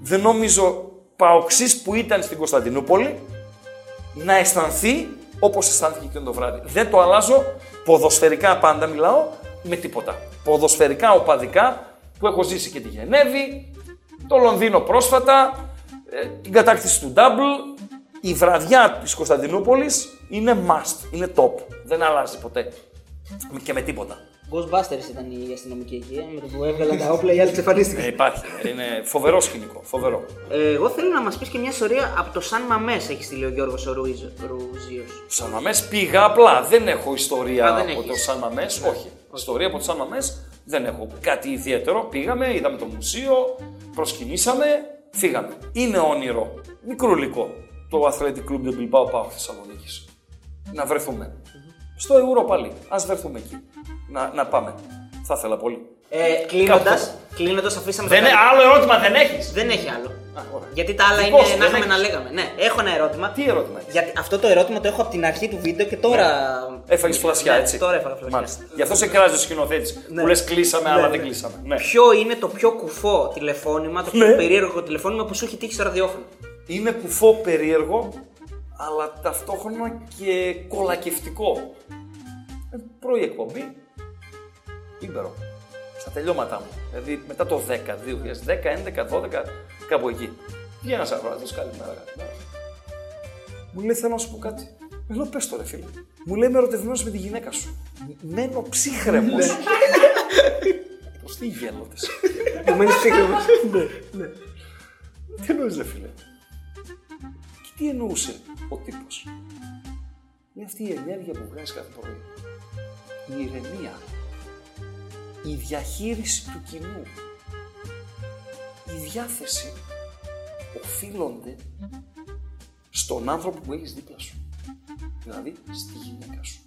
Δεν νομίζω Παοξής που ήταν στην Κωνσταντινούπολη να αισθανθεί όπως αισθάνθηκε και το βράδυ. Δεν το αλλάζω, ποδοσφαιρικά πάντα μιλάω, με τίποτα. Ποδοσφαιρικά, οπαδικά, που έχω ζήσει και τη Γενέβη, το Λονδίνο πρόσφατα, ε, την κατάκτηση του Double, η βραδιά της Κωνσταντινούπολης είναι must, είναι top. Δεν αλλάζει ποτέ. Και με τίποτα. Ghostbusters ήταν η αστυνομική εκεί. ε, Με το που έβγαλαν τα όπλα, οι άλλοι εξαφανίστηκαν. Ε, υπάρχει. Είναι φοβερό σκηνικό. Φοβερό. Ε, εγώ θέλω να μας πεις και μια ιστορία από το Σαν Μαμές, έχεις στείλει ο Γιώργος Ρουζίος. Σαν Μαμές πήγα απλά. Δεν έχω ιστορία Α, δεν από έχεις. το Σαν Μαμές. Όχι. Ιστορία από το Σαν Μαμές δεν έχω. Κάτι ιδιαίτερο. Πήγαμε, είδαμε το μουσείο, προσκυνήσαμε, φύγαμε. Είναι όνειρο. Μικρούλικο. Το Athletic Club de Bilbao Πάω Θεσσαλονίκης. Να βρεθούμε. Στο Euro πάλι. Α βρεθούμε εκεί. Να, να πάμε. Θα ήθελα πολύ. Ε, Κλείνοντα, Κάπου. κλείνοντας, αφήσαμε Δεν, τα- άλλο ερώτημα δεν έχεις. Δεν έχει άλλο. ωραία. Γιατί τα άλλα Δικός είναι σου, να δεν είχαμε να έχεις. λέγαμε. Ναι, έχω ένα ερώτημα. Τι ερώτημα έχεις; Γιατί αυτό το ερώτημα το έχω από την αρχή του βίντεο και τώρα. Έφαγες φλασιά, Ναι, έτσι. Τώρα έφαγα φλασιά. Μάλιστα. Γι' αυτό σε κράζει ο σκηνοθέτης. Που λες κλείσαμε, αλλά δεν κλείσαμε. Ναι. Ποιο είναι το πιο κουφό τηλεφώνημα, το πιο Ναι. περίεργο τηλεφώνημα που σου έχει τύχει στο ραδιόφωνο; Είναι κουφό περίεργο, αλλά ταυτόχρονα και κολακευτικό. Ε, Πρωί εκπομπή, ήμπερο. Στα τελειώματά μου. Δηλαδή μετά το 10, 2010, 11, 12, κάπου εκεί. Βγαίνει ένα αγοραστή, καλημέρα, καλημέρα. Μου λέει: Θέλω να σου πω κάτι. Με λέω: Πες το ρε φίλε. Μου λέει: Είμαι ερωτευμένος με τη γυναίκα σου. Μένω ψύχρεμος. Πώς τι γέλοτε. Που μένει ψύχρεμος. Τι εννοείς ρε φίλε; Και τι εννοούσε ο τύπος; Είναι αυτή η ενέργεια που βγάζει κάθε πρωί. Η ηρεμία. Η διαχείριση του κοινού. Η διάθεση οφείλονται στον άνθρωπο που έχεις δίπλα σου. Δηλαδή στη γυναίκα σου.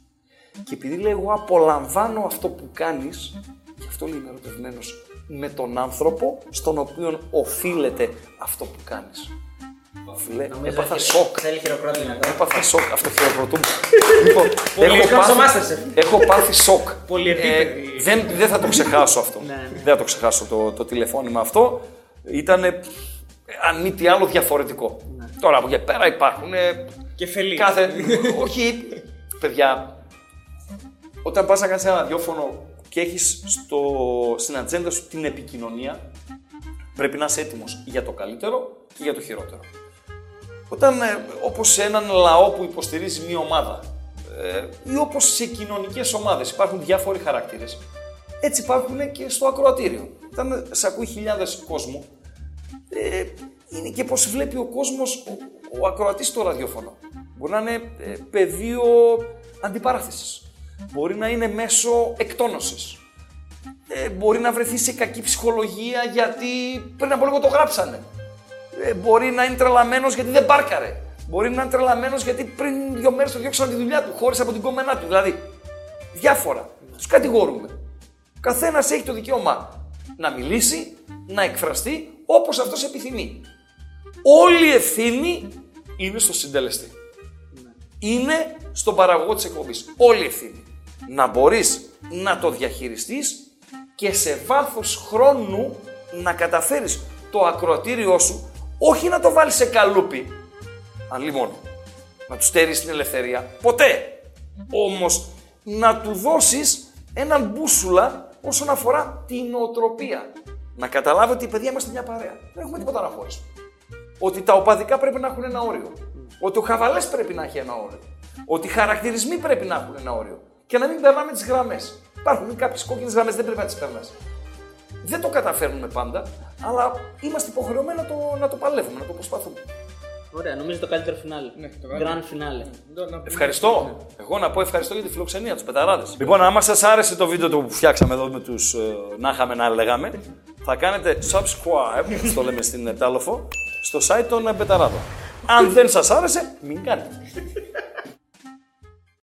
Και επειδή λέει εγώ απολαμβάνω αυτό που κάνεις, γι' αυτό λέει είμαι ερωτευμένος με τον άνθρωπο στον οποίο οφείλεται αυτό που κάνεις. Φίλε, έπαθα σοκ. Θέλει χειροκρότημα εδώ. Έπαθα σοκ, αυτό χειροκροτούμε. λοιπόν, έχω, Κάμψω πάθει, Masterchef. έχω πάθει σοκ. Πολυεπίπεδη. Ε, δεν, δεν θα το ξεχάσω αυτό. Ναι. Δεν θα το ξεχάσω το, το τηλεφώνημα αυτό. Ήταν, αν μη τι άλλο, διαφορετικό. Τώρα από εκεί πέρα υπάρχουν ε, Κεφελή. Κάθε. Όχι, παιδιά. Όταν πας να κάνεις ένα ραδιόφωνο και έχεις στην ατζέντα σου την επικοινωνία, πρέπει να είσαι έτοιμος για το καλύτερο και για το χειρότερο. Όταν, ε, όπως σε έναν λαό που υποστηρίζει μία ομάδα, ε, ή όπως σε κοινωνικές ομάδες υπάρχουν διάφοροι χαρακτήρες, έτσι υπάρχουν και στο ακροατήριο. Όταν σε ακούει χιλιάδες κόσμου, ε, είναι και πώς βλέπει ο κόσμος, ο, ο ακροατής στο ραδιόφωνο. Μπορεί να είναι ε, πεδίο αντιπαράθεσης. Μπορεί να είναι μέσω εκτόνωσης. Ε, μπορεί να βρεθεί σε κακή ψυχολογία γιατί πριν από λίγο το γράψανε. Ε, μπορεί να είναι τρελαμένος γιατί δεν πάρκαρε. Μπορεί να είναι τρελαμένος γιατί πριν δύο μέρες το διώξαν από τη δουλειά του, χώρισε από την κόμενά του. Δηλαδή, διάφορα. Τους κατηγορούμε. Ο καθένας έχει το δικαίωμα να μιλήσει, να εκφραστεί όπως αυτός επιθυμεί. Όλη η ευθύνη είναι στο συντελεστή. Είναι στον παραγωγό της εκπομπής. Όλη η ευθύνη. Να μπορείς να το διαχειριστείς και σε βάθος χρόνου να καταφέρεις το ακροατήριό σου όχι να το βάλεις σε καλούπι, αν μόνο, να τους στερείς την ελευθερία, ποτέ. Όμως να του δώσεις έναν μπούσουλα όσον αφορά την νοοτροπία. Να καταλάβει ότι παιδιά είμαστε μια παρέα. Δεν έχουμε τίποτα να χωρίσουμε. Ότι τα οπαδικά πρέπει να έχουν ένα όριο. Ότι ο χαβαλές πρέπει να έχει ένα όριο. Ότι οι χαρακτηρισμοί πρέπει να έχουν ένα όριο. Και να μην περνάμε τις γραμμές. Υπάρχουν κάποιες κόκκινες γραμμές, δεν πρέπει να τις περνάς. Δεν το καταφέρνουμε πάντα, αλλά είμαστε υποχρεωμένοι να το, να το παλεύουμε, να το προσπαθούμε. Ωραία, νομίζω το καλύτερο φινάλε. Ναι, Grand finale. Ευχαριστώ. Εγώ να πω ευχαριστώ για τη φιλοξενία τους πεταράδες. Λοιπόν, άμα σας άρεσε το βίντεο που φτιάξαμε εδώ με τους να είχαμε να λέγαμε, θα κάνετε subscribe, όπως το λέμε στην Τάλοφο, στο site των ε, πεταράδων. Αν δεν σας άρεσε, μην κάνετε.